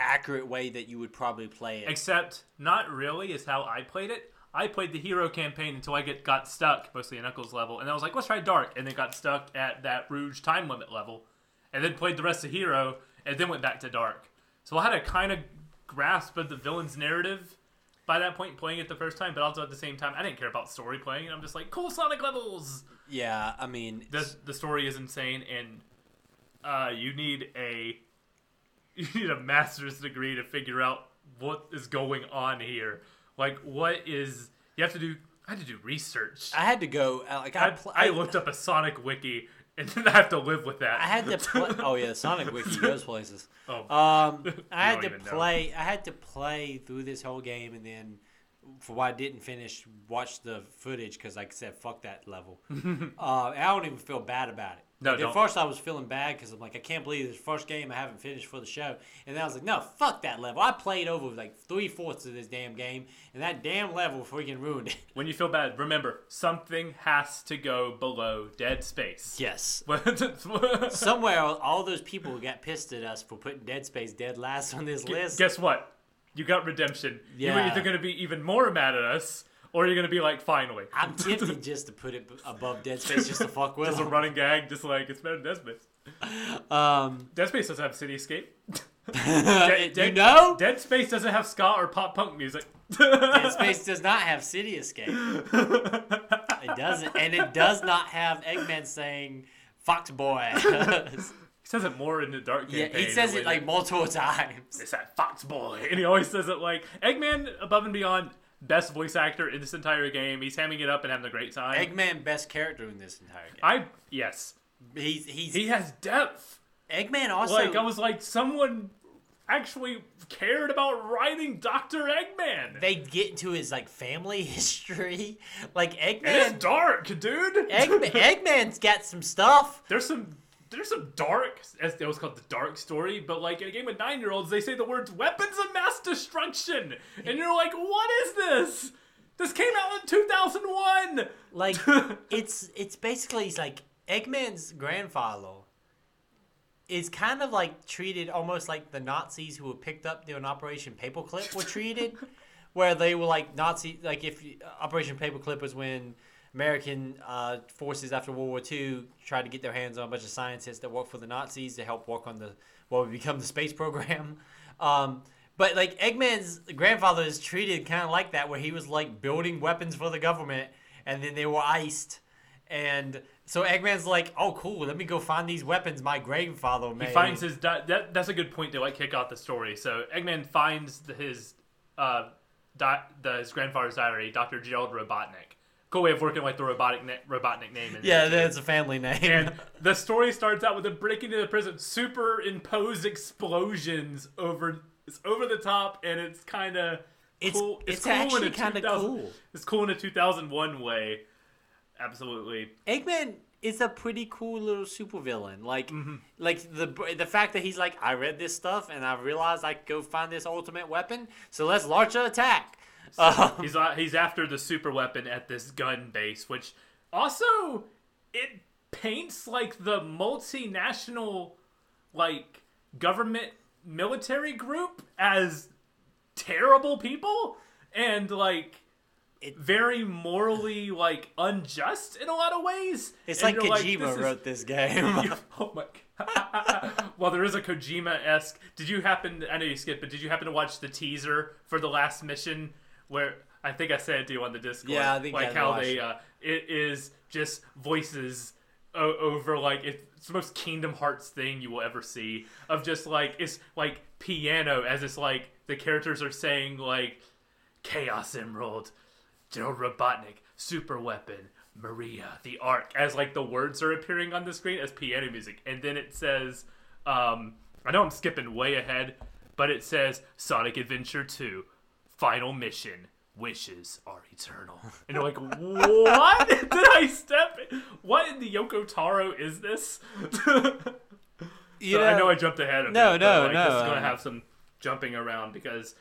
[SPEAKER 2] accurate way that you would probably play it.
[SPEAKER 3] Except not really is how I played it. I played the hero campaign until I get got stuck, mostly at Knuckles level, and I was like, let's try Dark, and then got stuck at that Rouge time limit level, and then played the rest of Hero, and then went back to Dark. So I had a kind of grasp of the villain's narrative by that point, playing it the first time, but also at the same time, I didn't care about story playing, and I'm just like, cool Sonic levels.
[SPEAKER 2] Yeah, I mean,
[SPEAKER 3] The the story is insane, and uh, you need a you need a master's degree to figure out what is going on here. Like, what is you have to do? I had to do research.
[SPEAKER 2] I had to go. uh, Like I,
[SPEAKER 3] I,
[SPEAKER 2] pl-
[SPEAKER 3] I looked up a Sonic wiki, and then I have to live with that.
[SPEAKER 2] I had to play. Oh yeah, Sonic Wiki goes places.
[SPEAKER 3] Oh.
[SPEAKER 2] Um, I had to
[SPEAKER 3] even know.
[SPEAKER 2] play. I had to play through this whole game, and then for why I didn't finish, watch the footage because, like I said, fuck that level. uh, I don't even feel bad about it.
[SPEAKER 3] No,
[SPEAKER 2] Like. At first, I was feeling bad because I'm like, I can't believe this first game I haven't finished for the show. And then I was like, no, fuck that level. I played over like three fourths of this damn game, and that damn level freaking ruined it.
[SPEAKER 3] when you feel bad, remember something has to go below dead space.
[SPEAKER 2] yes. Somewhere, all those people got pissed at us for putting Dead Space dead last on this list.
[SPEAKER 3] Guess what? You got redemption.
[SPEAKER 2] Yeah.
[SPEAKER 3] You're either gonna be even more mad at us, or you're gonna be like, finally.
[SPEAKER 2] I'm tempted just to put it above Dead Space just to fuck with
[SPEAKER 3] It's a running gag, just like it's better than Dead Space.
[SPEAKER 2] Um,
[SPEAKER 3] Dead Space doesn't have City Escape.
[SPEAKER 2] you
[SPEAKER 3] Dead-
[SPEAKER 2] know,
[SPEAKER 3] Dead Space doesn't have ska or pop punk music.
[SPEAKER 2] Dead Space does not have City Escape. It doesn't, and it does not have Eggman saying "Fox Boy."
[SPEAKER 3] He says it more in the Dark
[SPEAKER 2] yeah, he says it like multiple times.
[SPEAKER 3] it's that Fox Boy, and he always says it like Eggman above and beyond best voice actor in this entire game. He's hamming it up and having a great time.
[SPEAKER 2] Eggman best character in this entire game.
[SPEAKER 3] I yes,
[SPEAKER 2] He's he's
[SPEAKER 3] he has depth.
[SPEAKER 2] Eggman also.
[SPEAKER 3] like I was like someone actually cared about writing Doctor Eggman.
[SPEAKER 2] they get into his like family history. Like Eggman,
[SPEAKER 3] it's dark, dude.
[SPEAKER 2] Eggman, Eggman's got some stuff.
[SPEAKER 3] there's some there's some dark as it was called the dark story but like in a game with nine year olds they say the words weapons of mass destruction. And you're like what is this? This came out in 2001
[SPEAKER 2] Like it's it's basically like Eggman's grandfather is kind of like treated almost like the Nazis who were picked up during Operation Paperclip were treated, where they were like Nazi like if uh, Operation Paperclip was when American uh, forces after World War II tried to get their hands on a bunch of scientists that worked for the Nazis to help work on the what would become the space program. Um, but like Eggman's grandfather is treated kind of like that, where he was like building weapons for the government, and then they were iced, and so Eggman's like, "Oh, cool, let me go find these weapons my grandfather made."
[SPEAKER 3] he finds his di- that that's a good point to like kick off the story so eggman finds the, his uh di- the, his grandfather's diary dr gerald robotnik cool way of working like the robotic na- robotnik name in
[SPEAKER 2] yeah, that's a family name.
[SPEAKER 3] And the story starts out with them breaking into the prison, superimposed explosions over it's over the top, and it's kind of
[SPEAKER 2] It's-
[SPEAKER 3] cool.
[SPEAKER 2] it's
[SPEAKER 3] cool in a
[SPEAKER 2] actually kinda cool.
[SPEAKER 3] It's cool in a 2001 way. Absolutely.
[SPEAKER 2] Eggman is a pretty cool little supervillain. Like,
[SPEAKER 3] Mm-hmm.
[SPEAKER 2] like the the fact that he's like, I read this stuff and I realized I could go find this ultimate weapon, so let's launch an attack. Um,
[SPEAKER 3] He's he's after the super weapon at this gun base, which also it paints like the multinational like government military group as terrible people and like
[SPEAKER 2] It-
[SPEAKER 3] very morally like unjust in a lot of ways.
[SPEAKER 2] it's
[SPEAKER 3] And
[SPEAKER 2] like Kojima
[SPEAKER 3] this is-
[SPEAKER 2] wrote this game.
[SPEAKER 3] oh my god. well, there is a Kojima esque. Did you happen? I know you skipped, but did you happen to watch the teaser for the last mission where I think I said it to you on the Discord?
[SPEAKER 2] Yeah, I think
[SPEAKER 3] like
[SPEAKER 2] I
[SPEAKER 3] how
[SPEAKER 2] watched
[SPEAKER 3] they uh, it is just voices o- over like it's the most Kingdom Hearts thing you will ever see of just like it's like piano as it's like the characters are saying like Chaos Emerald, General Robotnik, Super Weapon, Maria, the Ark, as like the words are appearing on the screen as piano music, and then it says, um, I know I'm skipping way ahead, but it says Sonic Adventure 2, Final Mission, wishes are eternal. And you're like, what? Did I step? in- What in the Yoko Taro is this?
[SPEAKER 2] You
[SPEAKER 3] So I know I jumped ahead of
[SPEAKER 2] No,
[SPEAKER 3] it,
[SPEAKER 2] no,
[SPEAKER 3] like,
[SPEAKER 2] no,
[SPEAKER 3] This is going to
[SPEAKER 2] um,
[SPEAKER 3] have some jumping around because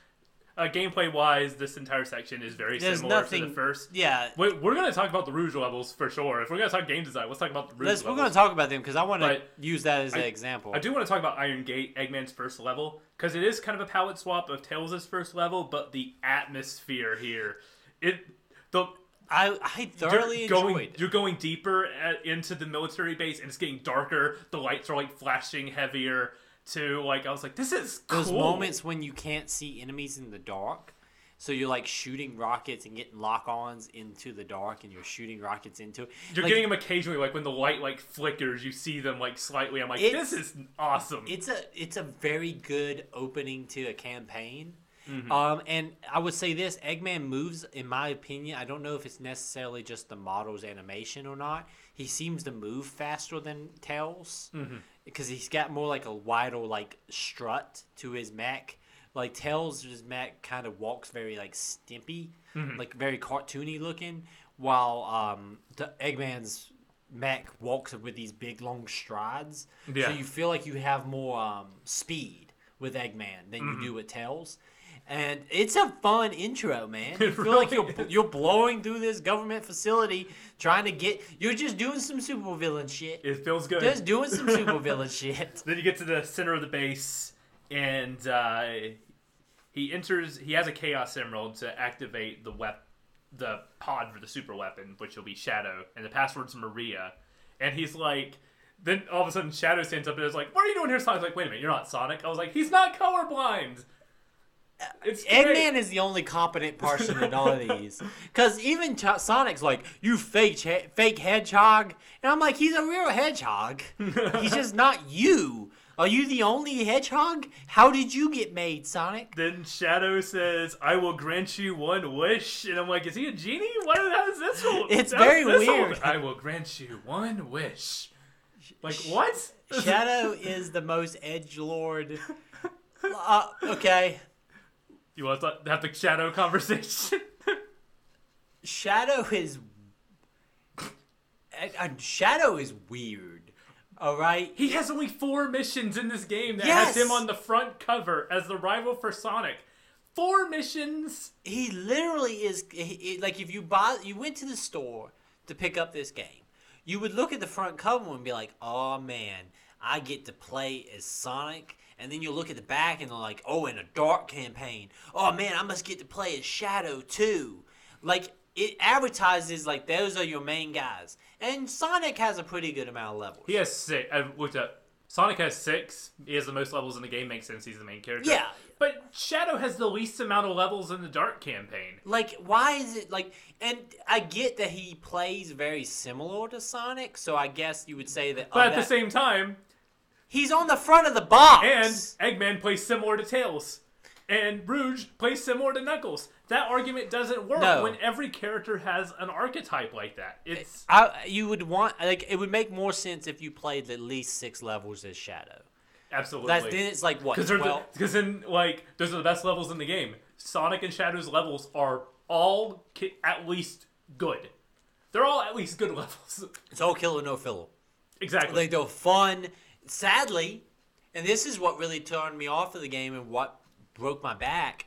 [SPEAKER 3] uh, gameplay wise, this entire section is very
[SPEAKER 2] There's
[SPEAKER 3] similar to the first.
[SPEAKER 2] Yeah.
[SPEAKER 3] We- We're going to talk about the Rouge levels for sure. If we're going to talk game design, let's talk about the Rouge
[SPEAKER 2] Let's, we're going to talk about them because I want to use that as
[SPEAKER 3] I-
[SPEAKER 2] an example.
[SPEAKER 3] I do want to talk about Iron Gate, Eggman's first level, because it is kind of a palette swap of Tails' first level, but the atmosphere here, it the
[SPEAKER 2] I, I thoroughly
[SPEAKER 3] you're going
[SPEAKER 2] enjoyed.
[SPEAKER 3] you're going deeper at, into the military base, and it's getting darker. The lights are like flashing heavier. To like, I was like, this is cool.
[SPEAKER 2] Those moments when you can't see enemies in the dark. So you're like shooting rockets and getting lock-ons into the dark, and you're shooting rockets into it.
[SPEAKER 3] You're
[SPEAKER 2] Like,
[SPEAKER 3] getting them occasionally, like when the light like flickers, you see them like slightly. I'm like, this is awesome.
[SPEAKER 2] it's a it's a very good opening to a campaign.
[SPEAKER 3] Mm-hmm.
[SPEAKER 2] Um, and I would say this: Eggman moves, in my opinion. I don't know if it's necessarily just the model's animation or not. He seems to move faster than Tails
[SPEAKER 3] Mm-hmm.
[SPEAKER 2] because he's got more like a wider like strut to his mech. Like Tails' mech kind of walks very like stimpy,
[SPEAKER 3] Mm-hmm.
[SPEAKER 2] like very cartoony looking, while um, the Eggman's mech walks with these big long strides.
[SPEAKER 3] Yeah.
[SPEAKER 2] So you feel like you have more um, speed with Eggman than
[SPEAKER 3] Mm-hmm.
[SPEAKER 2] you do with Tails. And it's a fun intro, man. You feel like you're you're blowing through this government facility trying to get. You're just doing some supervillain shit.
[SPEAKER 3] it feels good.
[SPEAKER 2] Just doing some supervillain shit.
[SPEAKER 3] Then you get to the center of the base, and uh, he enters. He has a Chaos Emerald to activate the wep- the pod for the super weapon, which will be Shadow, and the password's Maria. And he's like, then all of a sudden Shadow stands up and is like, "What are you doing here?" Sonic's like, "Wait a minute, you're not Sonic." I was like, "He's not colorblind." It's.
[SPEAKER 2] Eggman is the only competent person in all of these. Because even Ch- Sonic's like, you fake, he- fake hedgehog. And I'm like, he's a real hedgehog. he's just not you. Are you the only hedgehog? How did you get made, Sonic?
[SPEAKER 3] Then Shadow says, "I will grant you one wish," and I'm like, "Is he a genie? What is this? one-
[SPEAKER 2] It's very
[SPEAKER 3] this one-
[SPEAKER 2] weird.
[SPEAKER 3] I will grant you one wish. Like what?
[SPEAKER 2] Shadow is the most edge lord. Uh, okay.
[SPEAKER 3] You want to have the Shadow conversation?
[SPEAKER 2] Shadow is. Shadow is weird. All right.
[SPEAKER 3] he has only four missions in this game that
[SPEAKER 2] Yes.
[SPEAKER 3] has him on the front cover as the rival for Sonic. Four missions.
[SPEAKER 2] he literally is he, like if you buy you went to the store to pick up this game you would look at the front cover and be like oh man i get to play as sonic and then you look at the back and they're like oh in a dark campaign oh man i must get to play as shadow too like it advertises like those are your main guys and sonic has a pretty good amount of levels
[SPEAKER 3] He has six. I looked up. Sonic has six. He has the most levels in the game. Makes sense. He's the main character.
[SPEAKER 2] Yeah.
[SPEAKER 3] But Shadow has the least amount of levels in the Dark campaign.
[SPEAKER 2] like why is it like and i get that he plays very similar to sonic so i guess you would say that, oh,
[SPEAKER 3] But
[SPEAKER 2] oh,
[SPEAKER 3] at the same time,
[SPEAKER 2] He's on the front of the box.
[SPEAKER 3] and Eggman plays similar to Tails, and Rouge plays similar to Knuckles. That argument doesn't work
[SPEAKER 2] No.
[SPEAKER 3] when every character has an archetype like that. It's
[SPEAKER 2] I, you would want like it would make more sense if you played at least six levels as Shadow.
[SPEAKER 3] absolutely
[SPEAKER 2] That's then it's like what
[SPEAKER 3] because because then like those are the best levels in the game. Sonic and Shadow's levels are all ki- at least good. They're all at least good levels.
[SPEAKER 2] It's all kill or no filler.
[SPEAKER 3] exactly.
[SPEAKER 2] Like they're fun. Sadly, and this is what really turned me off of the game and what broke my back.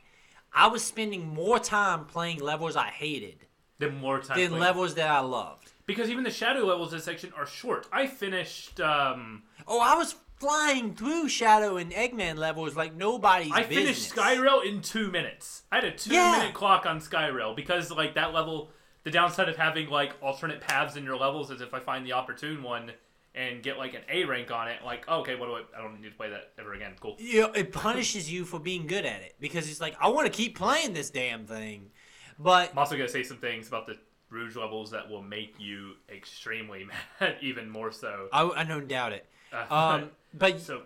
[SPEAKER 2] I was spending more time playing levels I hated
[SPEAKER 3] than more time
[SPEAKER 2] than
[SPEAKER 3] playing.
[SPEAKER 2] levels that I loved.
[SPEAKER 3] because even the Shadow levels in this section are short. I finished. um
[SPEAKER 2] Oh, I was flying through Shadow and Eggman levels like nobody's
[SPEAKER 3] I
[SPEAKER 2] business.
[SPEAKER 3] finished Skyrail in two minutes. I had a two
[SPEAKER 2] Yeah.
[SPEAKER 3] minute clock on Skyrail because like that level. The downside of having like alternate paths in your levels is if I find the opportune one and get like an A rank on it, like oh, okay, what do I? I don't need to play that ever again. Cool.
[SPEAKER 2] know, it punishes you for being good at it because it's like I want to keep playing this damn thing, but
[SPEAKER 3] I'm also gonna say some things about the Rouge levels that will make you extremely mad, even more so.
[SPEAKER 2] I, I don't doubt it.
[SPEAKER 3] Uh,
[SPEAKER 2] Um, but so,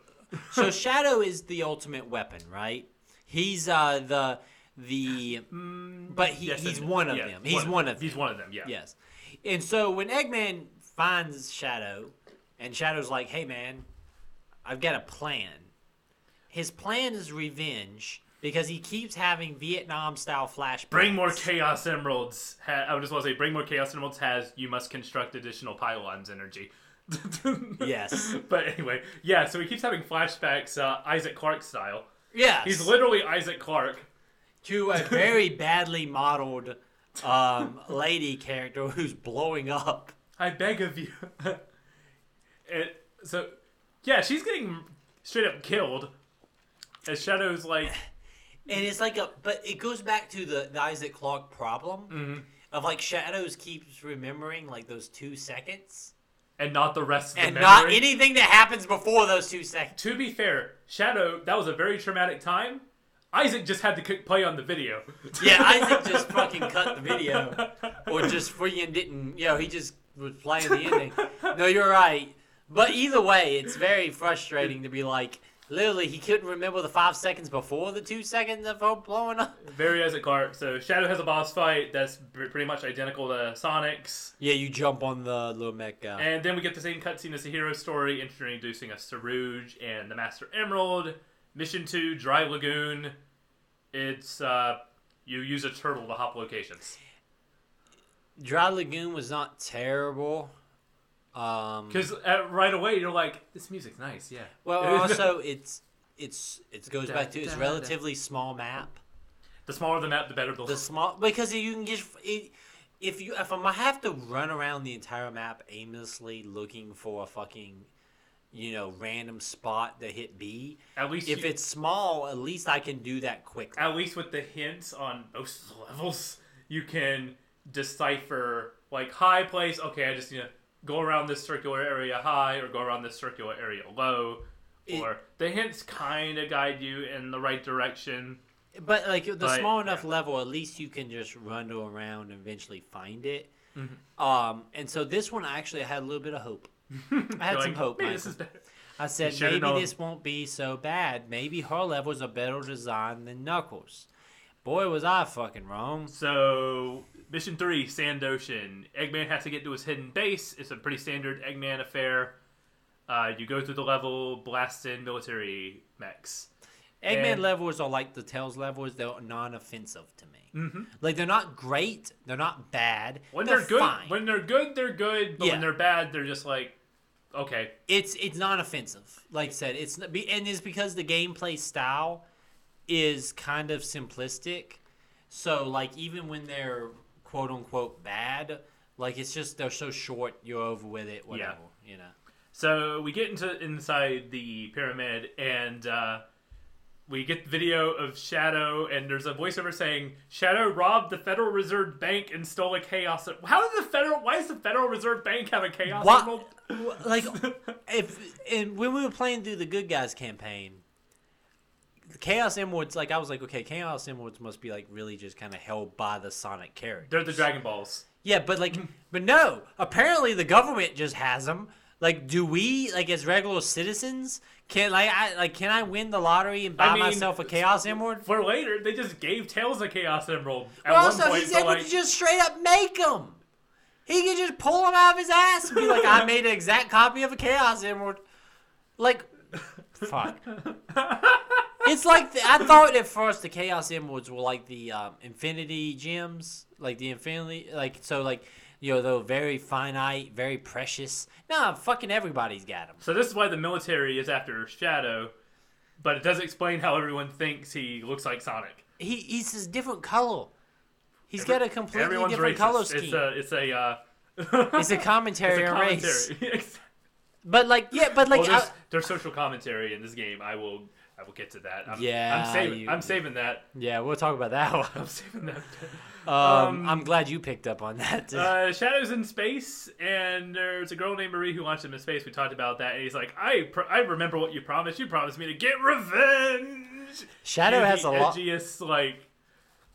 [SPEAKER 3] so
[SPEAKER 2] Shadow is the ultimate weapon, right? He's uh the the but he,
[SPEAKER 3] yes
[SPEAKER 2] he's one of
[SPEAKER 3] yeah,
[SPEAKER 2] them. He's one, of them.
[SPEAKER 3] He's one of them. Yeah.
[SPEAKER 2] Yes, and so when Eggman finds Shadow, and Shadow's like, "Hey man, I've got a plan." His plan is revenge because he keeps having Vietnam style flashbacks.
[SPEAKER 3] Bring more Chaos Emeralds. Ha- I just want to say, bring more Chaos Emeralds has you must construct additional pylons energy.
[SPEAKER 2] Yes.
[SPEAKER 3] But anyway, yeah. So he keeps having flashbacks, uh, Isaac Clarke style.
[SPEAKER 2] Yes.
[SPEAKER 3] He's literally Isaac Clarke.
[SPEAKER 2] to a very badly modeled um, lady character who's blowing up.
[SPEAKER 3] I beg of you. it, so, yeah, she's getting straight up killed. As Shadow's like,
[SPEAKER 2] And it's like a, but it goes back to the, the Isaac Clarke problem
[SPEAKER 3] Mm-hmm.
[SPEAKER 2] of like Shadows keeps remembering like those two seconds
[SPEAKER 3] and not the rest of the
[SPEAKER 2] and not anything that happens before those two seconds.
[SPEAKER 3] to be fair, Shadow, that was a very traumatic time. Isaac just had to play on the video.
[SPEAKER 2] Yeah, Isaac just fucking cut the video, or just freaking didn't. You know, he just was playing the ending. No, you're right. But either way, it's very frustrating to be like, literally, he couldn't remember the five seconds before the two seconds of her blowing up.
[SPEAKER 3] Very Isaac Clarke. So Shadow has a boss fight that's pretty much identical to Sonic's.
[SPEAKER 2] Yeah, you jump on the little mech guy.
[SPEAKER 3] And then we get the same cutscene as the hero story, introducing us to Rouge and the Master Emerald. Mission 2, Dry Lagoon. It's, uh, you use a turtle to hop locations.
[SPEAKER 2] Dry Lagoon was not terrible. Um,
[SPEAKER 3] Because uh, right away you're like, this music's nice, yeah.
[SPEAKER 2] well, also it's it's it goes
[SPEAKER 3] Da,
[SPEAKER 2] back to it's
[SPEAKER 3] da,
[SPEAKER 2] relatively small map.
[SPEAKER 3] the smaller the map, the better the.
[SPEAKER 2] The small because you can just it, if you if I have to run around the entire map aimlessly looking for a fucking you know random spot to hit B.
[SPEAKER 3] at least
[SPEAKER 2] If
[SPEAKER 3] you-
[SPEAKER 2] it's small, at least I can do that quickly.
[SPEAKER 3] at least with the hints on most levels, you can decipher like high place. Okay, I just need to go around this circular area high, or go around this circular area low.
[SPEAKER 2] It-
[SPEAKER 3] or the hints kind of guide you in the right direction.
[SPEAKER 2] But like the
[SPEAKER 3] But,
[SPEAKER 2] small enough
[SPEAKER 3] yeah.
[SPEAKER 2] level, at least you can just run around and eventually find it.
[SPEAKER 3] Mm-hmm.
[SPEAKER 2] Um, and so this one actually had a little bit of hope. I had some
[SPEAKER 3] like,
[SPEAKER 2] hope.
[SPEAKER 3] "Maybe this is better.
[SPEAKER 2] I said maybe
[SPEAKER 3] known."
[SPEAKER 2] this won't be so bad. Maybe her levels are better designed than Knuckles. Boy, was I fucking wrong.
[SPEAKER 3] So, mission three, Sand Ocean. Eggman has to get to his hidden base. It's a pretty standard Eggman affair. Uh, you go through the level, blast in military mechs.
[SPEAKER 2] Eggman
[SPEAKER 3] And-
[SPEAKER 2] levels are like the Tails levels. They're non-offensive to me. Mm-hmm. Like they're not great. They're not bad.
[SPEAKER 3] When
[SPEAKER 2] they're,
[SPEAKER 3] they're, good,
[SPEAKER 2] fine.
[SPEAKER 3] when they're good, they're good. But
[SPEAKER 2] Yeah.
[SPEAKER 3] when they're bad, they're just like, okay,
[SPEAKER 2] it's it's non-offensive. Like I said, it's not and it's because the gameplay style is kind of simplistic. So like even when they're quote unquote bad, like it's just they're so short, you're over with it. Whatever, you know.
[SPEAKER 3] So we get into inside the pyramid, and uh, we get the video of Shadow, and there's a voiceover saying Shadow robbed the Federal Reserve Bank and stole a chaos. How did the federal? Why does the Federal Reserve Bank have a chaos
[SPEAKER 2] What? Like if and when we were playing through the Good Guys campaign, Chaos Emeralds, like I was like, okay, Chaos Emeralds must be like really just kind of held by the Sonic character.
[SPEAKER 3] They're the Dragon Balls.
[SPEAKER 2] Yeah, but like, but no. Apparently, the government just has them. Like, do we, like, as regular citizens, can like, I like, can I win the lottery and buy
[SPEAKER 3] I mean,
[SPEAKER 2] myself a Chaos Emerald?
[SPEAKER 3] For later, they just gave Tails a Chaos Emerald at
[SPEAKER 2] Well, also,
[SPEAKER 3] point.
[SPEAKER 2] he's able
[SPEAKER 3] like,
[SPEAKER 2] to just straight up make them. He can just pull them out of his ass and be like, I made an exact copy of a Chaos Emerald. Like, fuck. It's like the, I thought at first the Chaos Emeralds were like the um, Infinity Gems, like the Infinity, like so, like you know, they're very finite, very precious. Nah, fucking everybody's got them.
[SPEAKER 3] So this is why the military is after Shadow, but it does explain how everyone thinks he looks like Sonic.
[SPEAKER 2] He he's a different color. He's got a completely different
[SPEAKER 3] racist.
[SPEAKER 2] color
[SPEAKER 3] It's a it's a uh,
[SPEAKER 2] It's a commentary
[SPEAKER 3] it's a
[SPEAKER 2] on race. But like, yeah, but like,
[SPEAKER 3] well, there's,
[SPEAKER 2] I-
[SPEAKER 3] there's social commentary in this game. I will I will get to that. I'm,
[SPEAKER 2] Yeah,
[SPEAKER 3] I'm saving
[SPEAKER 2] you-
[SPEAKER 3] I'm saving that.
[SPEAKER 2] yeah, we'll talk about that one.
[SPEAKER 3] I'm saving that.
[SPEAKER 2] Um, I'm glad you picked up on that.
[SPEAKER 3] Uh, Shadow's in space, and there's a girl named Maria who launched him in space. We talked about that, and he's like, "I pr- I remember what you promised. You promised me to get revenge."
[SPEAKER 2] Shadow has
[SPEAKER 3] the
[SPEAKER 2] a lot.
[SPEAKER 3] edgiest like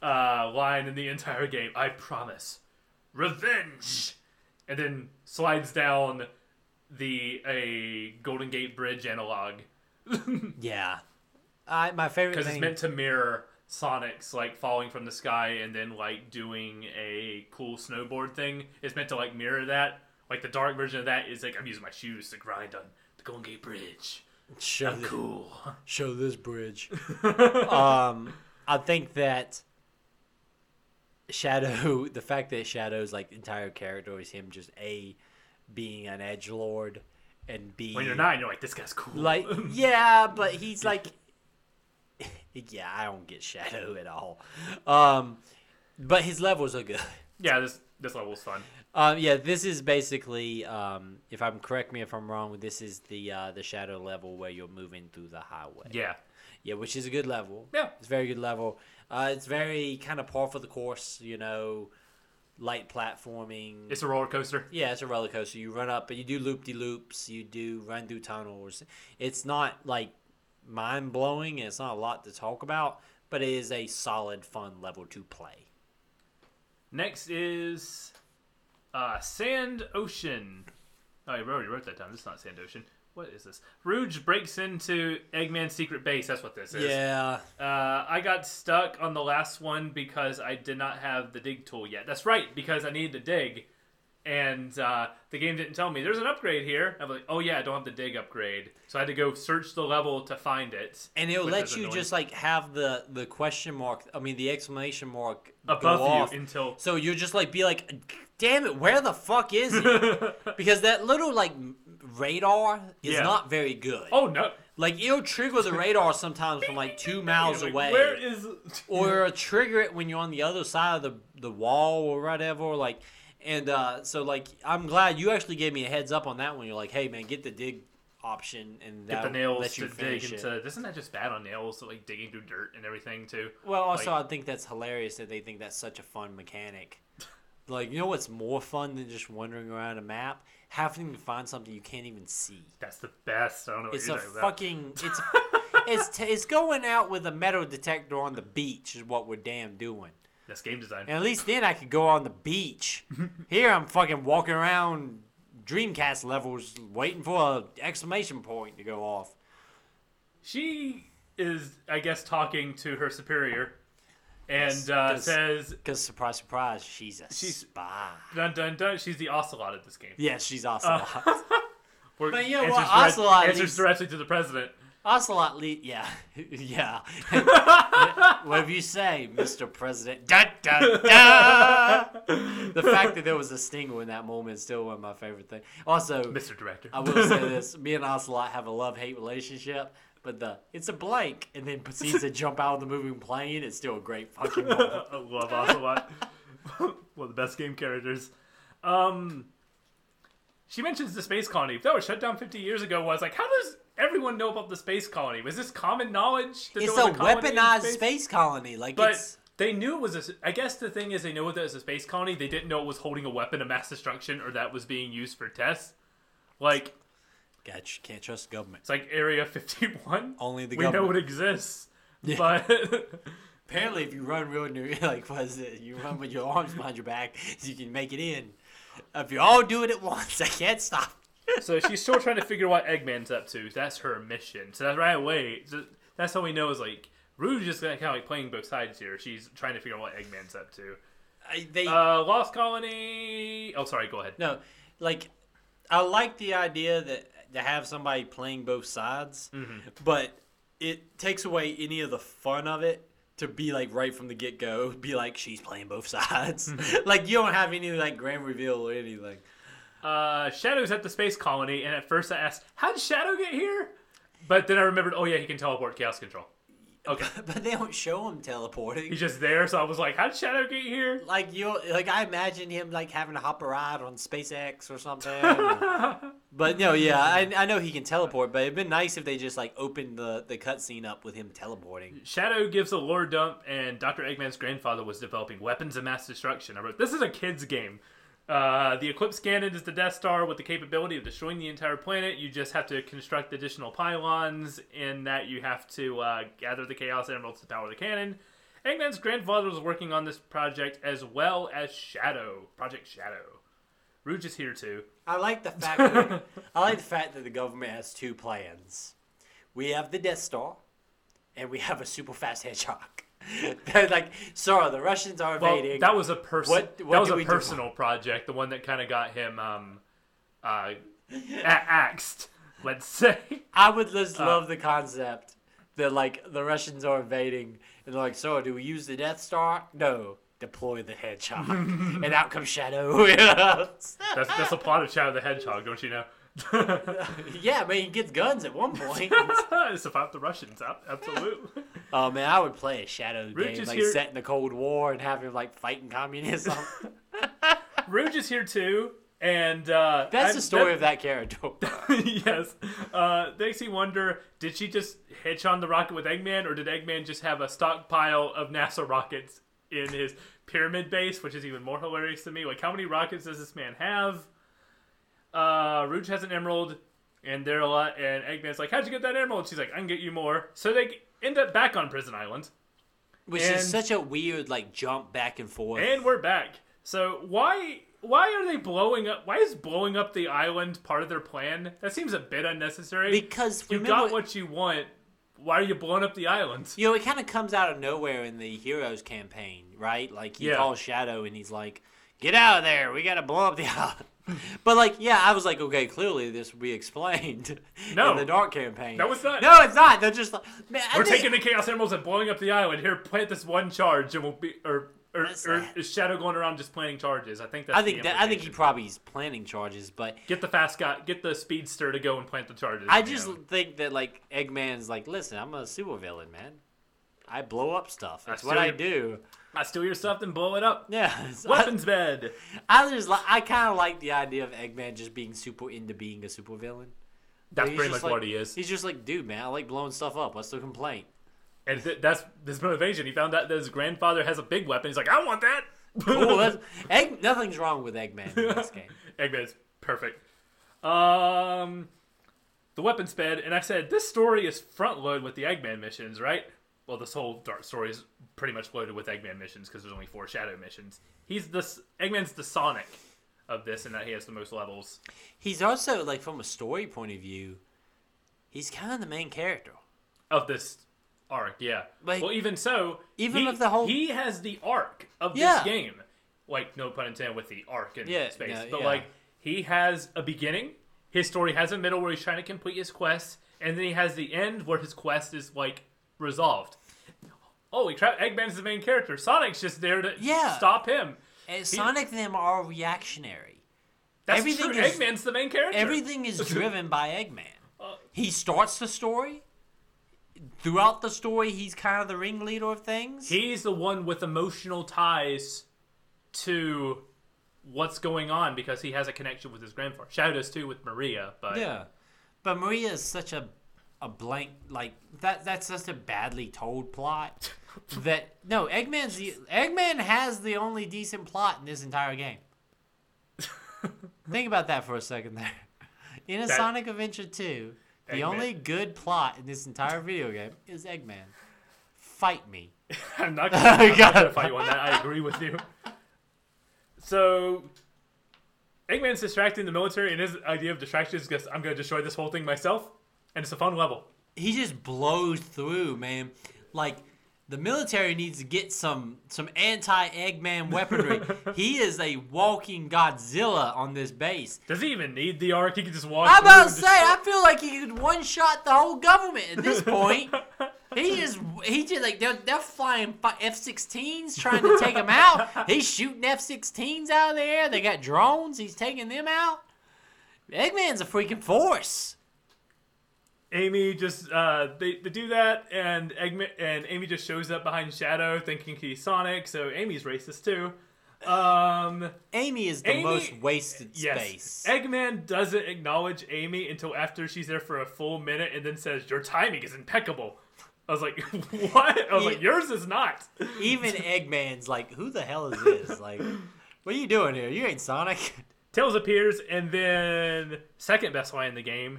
[SPEAKER 3] uh, line in the entire game. I promise, revenge, and then slides down the a Golden Gate Bridge analog
[SPEAKER 2] Yeah, I my favorite
[SPEAKER 3] because it's meant to mirror Sonic's like falling from the sky and then like doing a cool snowboard thing. It's meant to like mirror that. Like the dark version of that is like I'm using my shoes to grind on the Golden Gate Bridge.
[SPEAKER 2] Show the-
[SPEAKER 3] Cool.
[SPEAKER 2] show this bridge. um, I think that Shadow, the fact that Shadow's like entire character is him just a being an edge lord and b
[SPEAKER 3] When you're nine, you're like, this guy's cool.
[SPEAKER 2] like yeah, but he's like yeah, I don't get Shadow at all. Um, but his levels are good.
[SPEAKER 3] yeah, this this level's fun.
[SPEAKER 2] Um, yeah, this is basically, um, if I'm correct me if I'm wrong, this is the uh, the shadow level where you're moving through the highway.
[SPEAKER 3] Yeah.
[SPEAKER 2] Yeah, which is a good level.
[SPEAKER 3] Yeah.
[SPEAKER 2] It's a very good level. Uh, it's very kind of par for the course, you know, light platforming.
[SPEAKER 3] It's a roller coaster.
[SPEAKER 2] yeah, it's a roller coaster. You run up, but you do loop de loops. You do run through tunnels. It's not like mind blowing. and It's not a lot to talk about, but it is a solid, fun level to play.
[SPEAKER 3] Next is uh, Sand Ocean. Oh, I already wrote that down. This is not Sand Ocean. What is this? Rouge breaks into Eggman's secret base. That's what this is.
[SPEAKER 2] Yeah.
[SPEAKER 3] Uh, I got stuck on the last one because I did not have the dig tool yet. That's right, because I needed to dig, and uh, the game didn't tell me there's an upgrade here. I'm like, oh yeah, I don't have the dig upgrade, so I had to go search the level to find it.
[SPEAKER 2] And it'll let you
[SPEAKER 3] annoying.
[SPEAKER 2] just like have the the question mark. I mean, the exclamation mark
[SPEAKER 3] above you
[SPEAKER 2] off.
[SPEAKER 3] until
[SPEAKER 2] So you just like be like, "Damn it, where the fuck is it?" because that little like radar is
[SPEAKER 3] Yeah.
[SPEAKER 2] not very good.
[SPEAKER 3] oh no,
[SPEAKER 2] Like it'll trigger the radar sometimes from like two miles
[SPEAKER 3] Like,
[SPEAKER 2] away,
[SPEAKER 3] Where is?
[SPEAKER 2] or it'll trigger it when you're on the other side of the the wall or whatever. Like, and uh, so like I'm glad you actually gave me a heads up on that one. You're like, "Hey man, get the dig option and
[SPEAKER 3] Get the nails
[SPEAKER 2] let you
[SPEAKER 3] to dig
[SPEAKER 2] it."
[SPEAKER 3] into. Isn't that just bad on nails? Like digging through dirt and everything too.
[SPEAKER 2] Well, also
[SPEAKER 3] Like-
[SPEAKER 2] I think that's hilarious that they think that's such a fun mechanic. Like, you know what's more fun than just wandering around a map? Having to find something you can't even see.
[SPEAKER 3] That's the best. I don't know what
[SPEAKER 2] It's
[SPEAKER 3] you're
[SPEAKER 2] a
[SPEAKER 3] talking about.
[SPEAKER 2] fucking it's it's t- it's going out with a metal detector on the beach is what we're damn doing.
[SPEAKER 3] That's game design.
[SPEAKER 2] And at least then I could go on the beach. Here I'm fucking walking around Dreamcast levels waiting for a exclamation point to go off.
[SPEAKER 3] She is, I guess, talking to her superior, and
[SPEAKER 2] Yes,
[SPEAKER 3] uh,
[SPEAKER 2] 'cause-
[SPEAKER 3] says,
[SPEAKER 2] Because surprise, surprise, she's a
[SPEAKER 3] She's-
[SPEAKER 2] spy.
[SPEAKER 3] "Dun dun dun." She's the ocelot at this game.
[SPEAKER 2] Yeah, she's.
[SPEAKER 3] Uh, Where
[SPEAKER 2] But yeah,
[SPEAKER 3] answers
[SPEAKER 2] well,
[SPEAKER 3] direct-
[SPEAKER 2] Ocelot
[SPEAKER 3] answers directly to the president.
[SPEAKER 2] Ocelot lead, yeah, yeah. Whatever you say, Mr. President. Da, da, da. The fact that there was a stinger in that moment is still one of my favorite things. Also,
[SPEAKER 3] Mr. Director.
[SPEAKER 2] I will say this: me and Ocelot have a love-hate relationship, but the it's a blank, and then proceeds to jump out of the moving plane. It's still a great fucking moment.
[SPEAKER 3] I love Ocelot. One of the best game characters. Um, she mentions the space colony. That was shut down 50 years ago. Was like, how does everyone know about the space colony? Was this common knowledge? That
[SPEAKER 2] It's a weaponized space colony. Like
[SPEAKER 3] But
[SPEAKER 2] it's
[SPEAKER 3] they knew it was a. I guess the thing is, they know that was a space colony. They didn't know it was holding a weapon of mass destruction or that was being used for tests. Like
[SPEAKER 2] Gotcha. Can't trust the government.
[SPEAKER 3] it's like Area 51.
[SPEAKER 2] Only the
[SPEAKER 3] we know
[SPEAKER 2] government.
[SPEAKER 3] it exists,
[SPEAKER 2] Yeah.
[SPEAKER 3] but
[SPEAKER 2] Apparently, if you run real near, like what is it? You run with your arms behind your back, you can make it in. If you all do it at once, I can't stop.
[SPEAKER 3] So she's still trying to figure out what Eggman's up to. That's her mission. So that's right away. so That's how we know is like Rouge is kind of like playing both sides here. She's trying to figure out what Eggman's up to.
[SPEAKER 2] I, they
[SPEAKER 3] Uh, Lost Colony. Oh, sorry. Go ahead.
[SPEAKER 2] no, like I like the idea that to have somebody playing both sides, but it takes away any of the fun of it. To be like right from the get go, be like she's playing both sides. like you don't have any like grand reveal or anything.
[SPEAKER 3] Uh, Shadow's at the space colony, and at first I asked, "How did Shadow get here?" But then I remembered, oh yeah, he can teleport Chaos Control. Okay,
[SPEAKER 2] But they don't show him teleporting.
[SPEAKER 3] he's just there. So I was like, "How did Shadow get here?"
[SPEAKER 2] like you like I imagine him like having to hop a ride on SpaceX or something. but no, yeah, I, I know he can teleport, but it'd been nice if they just like opened the the cutscene up with him teleporting.
[SPEAKER 3] Shadow gives a lore dump, and Dr. Eggman's grandfather was developing weapons of mass destruction. I wrote, This is a kid's game. Uh, the Eclipse cannon is the Death Star with the capability of destroying the entire planet. You just have to construct additional pylons, in that you have to uh, gather the Chaos Emeralds to power the cannon. Eggman's grandfather was working on this project as well as Shadow, Project Shadow. Rouge is here too.
[SPEAKER 2] I like the fact that I like the fact that the government has two plans. We have the Death Star, and we have a super fast hedgehog. They're like, sorry, the Russians are
[SPEAKER 3] Well,
[SPEAKER 2] invading.
[SPEAKER 3] that was a person.
[SPEAKER 2] What- what
[SPEAKER 3] that was a personal project. The one that kind of got him um, uh, axed. let's say.
[SPEAKER 2] I would just
[SPEAKER 3] Uh,
[SPEAKER 2] love the concept that like the Russians are invading and they're like, so do we use the Death Star? No. Deploy the hedgehog. and out comes Shadow.
[SPEAKER 3] That's that's the plot of Shadow the Hedgehog, don't you know?
[SPEAKER 2] yeah, man, he gets guns at one point.
[SPEAKER 3] it's about the Russians, absolutely.
[SPEAKER 2] oh man, I would play a Shadow
[SPEAKER 3] Rouge
[SPEAKER 2] game like
[SPEAKER 3] here-
[SPEAKER 2] set in the Cold War and have him like fighting communism.
[SPEAKER 3] Rouge is here too, and uh,
[SPEAKER 2] That's
[SPEAKER 3] I'm-
[SPEAKER 2] the story
[SPEAKER 3] that-
[SPEAKER 2] of that character.
[SPEAKER 3] yes. Uh, makes me wonder: Did she just hitch on the rocket with Eggman, or did Eggman just have a stockpile of NASA rockets in his pyramid base, which is even more hilarious to me? Like, how many rockets does this man have? Uh, Rouge has an emerald, and they're a lot. And Eggman's like, "How'd you get that emerald?" She's like, "I can get you more." So they end up back on Prison Island,
[SPEAKER 2] Which
[SPEAKER 3] And-
[SPEAKER 2] is such a weird like jump back and forth.
[SPEAKER 3] and we're back. So why? Why are they blowing up? Why is blowing up the island part of their plan? That seems a bit unnecessary.
[SPEAKER 2] because
[SPEAKER 3] You got what you want. Why are you blowing up the island?
[SPEAKER 2] You know, it kind of comes out of nowhere in the Heroes campaign, right? Like he
[SPEAKER 3] Yeah.
[SPEAKER 2] calls Shadow and he's like, "Get out of there! We gotta blow up the island." but like, yeah, I was like, okay, clearly this will be explained
[SPEAKER 3] No.
[SPEAKER 2] in the Dark campaign.
[SPEAKER 3] No, it's not.
[SPEAKER 2] No, it's not. They're just like, man,
[SPEAKER 3] We're
[SPEAKER 2] think-
[SPEAKER 3] taking the Chaos Emeralds and blowing up the island. Here, plant this one charge, and we'll be. Or, or, or is Shadow going around just planting charges? I think that's.
[SPEAKER 2] I think
[SPEAKER 3] the
[SPEAKER 2] that I think he probably is planning charges, but
[SPEAKER 3] get the fast guy, get the speedster to go and plant the charges.
[SPEAKER 2] I just
[SPEAKER 3] know.
[SPEAKER 2] think that like Eggman's like, listen, I'm a supervillain, man. I blow up stuff. That's
[SPEAKER 3] I
[SPEAKER 2] what I do.
[SPEAKER 3] I steal your stuff and blow it up.
[SPEAKER 2] Yeah. so I-
[SPEAKER 3] Weapons bed.
[SPEAKER 2] I just like I kind of like the idea of Eggman just being super into being a supervillain.
[SPEAKER 3] That's pretty much
[SPEAKER 2] like-
[SPEAKER 3] what he is.
[SPEAKER 2] He's just like, dude, man, I like blowing stuff up. What's the complaint?
[SPEAKER 3] And th- that's his motivation. He found out that his grandfather has a big weapon. He's like, I want that.
[SPEAKER 2] Egg, nothing's wrong with Eggman in this game.
[SPEAKER 3] Eggman's perfect. Um, the weapons bed, and I said this story is front loaded with the Eggman missions, right? Well, this whole dark story is pretty much loaded with Eggman missions because there's only four Shadow missions. He's the Eggman's the Sonic of this, in that he has the most levels.
[SPEAKER 2] He's also like from a story point of view, he's kind of the main character.
[SPEAKER 3] of this arc. Yeah.
[SPEAKER 2] Like-
[SPEAKER 3] well, even so,
[SPEAKER 2] Even
[SPEAKER 3] he,
[SPEAKER 2] of the whole-
[SPEAKER 3] he has the arc of
[SPEAKER 2] Yeah.
[SPEAKER 3] this game. Like no pun intended with the arc in
[SPEAKER 2] Yeah,
[SPEAKER 3] space,
[SPEAKER 2] no,
[SPEAKER 3] but
[SPEAKER 2] yeah.
[SPEAKER 3] like he has a beginning. His story has a middle where he's trying to complete his quest, and then he has the end where his quest is like resolved. Holy crap! Eggman's the main character. Sonic's just there to
[SPEAKER 2] Yeah.
[SPEAKER 3] stop him.
[SPEAKER 2] And Sonic and them are reactionary.
[SPEAKER 3] That's
[SPEAKER 2] Everything
[SPEAKER 3] true.
[SPEAKER 2] is-
[SPEAKER 3] Eggman's the main character.
[SPEAKER 2] Everything is driven by Eggman.
[SPEAKER 3] Uh,
[SPEAKER 2] He starts the story. Throughout the story, he's kind of the ringleader of things.
[SPEAKER 3] He's the one with emotional ties to what's going on because he has a connection with his grandfather. Shadow does too with Maria, but
[SPEAKER 2] Yeah, but Maria is such a a blank like that. That's just a badly told plot. that no, Eggman's the Eggman has the only decent plot in this entire game. Think about that for a second there. In a
[SPEAKER 3] That-
[SPEAKER 2] Sonic Adventure 2, the
[SPEAKER 3] Eggman.
[SPEAKER 2] only good plot in this entire video game is Eggman. Fight me.
[SPEAKER 3] I'm not gonna, I'm not
[SPEAKER 2] God.
[SPEAKER 3] gonna fight you on that. I agree with you. So, Eggman's distracting the military, and his idea of distraction is just, I'm gonna destroy this whole thing myself, and it's a fun level.
[SPEAKER 2] he just blows through, man. Like the military needs to get some some anti-Eggman weaponry. he is a walking Godzilla on this base.
[SPEAKER 3] Does he even need the arc? He can just walk.
[SPEAKER 2] I'm about to say, I feel like he could one-shot the whole government at this point. he just, he just like they're they're flying F-16s trying to take him out. He's shooting F-16s out of the air. They got drones. He's taking them out. Eggman's a freaking force.
[SPEAKER 3] Amy just uh, they, they do that, and Eggman and Amy just shows up behind Shadow, thinking he's Sonic. So Amy's racist too. Um,
[SPEAKER 2] Amy is the
[SPEAKER 3] Amy-
[SPEAKER 2] most wasted
[SPEAKER 3] yes,
[SPEAKER 2] space.
[SPEAKER 3] Eggman doesn't acknowledge Amy until after she's there for a full minute, and then says, "Your timing is impeccable." I was like, "What?" I was like, "Yours is not."
[SPEAKER 2] Even Eggman's like, who the hell is this? Like, what are you doing here? You ain't Sonic.
[SPEAKER 3] Tails appears, and then second best line in the game,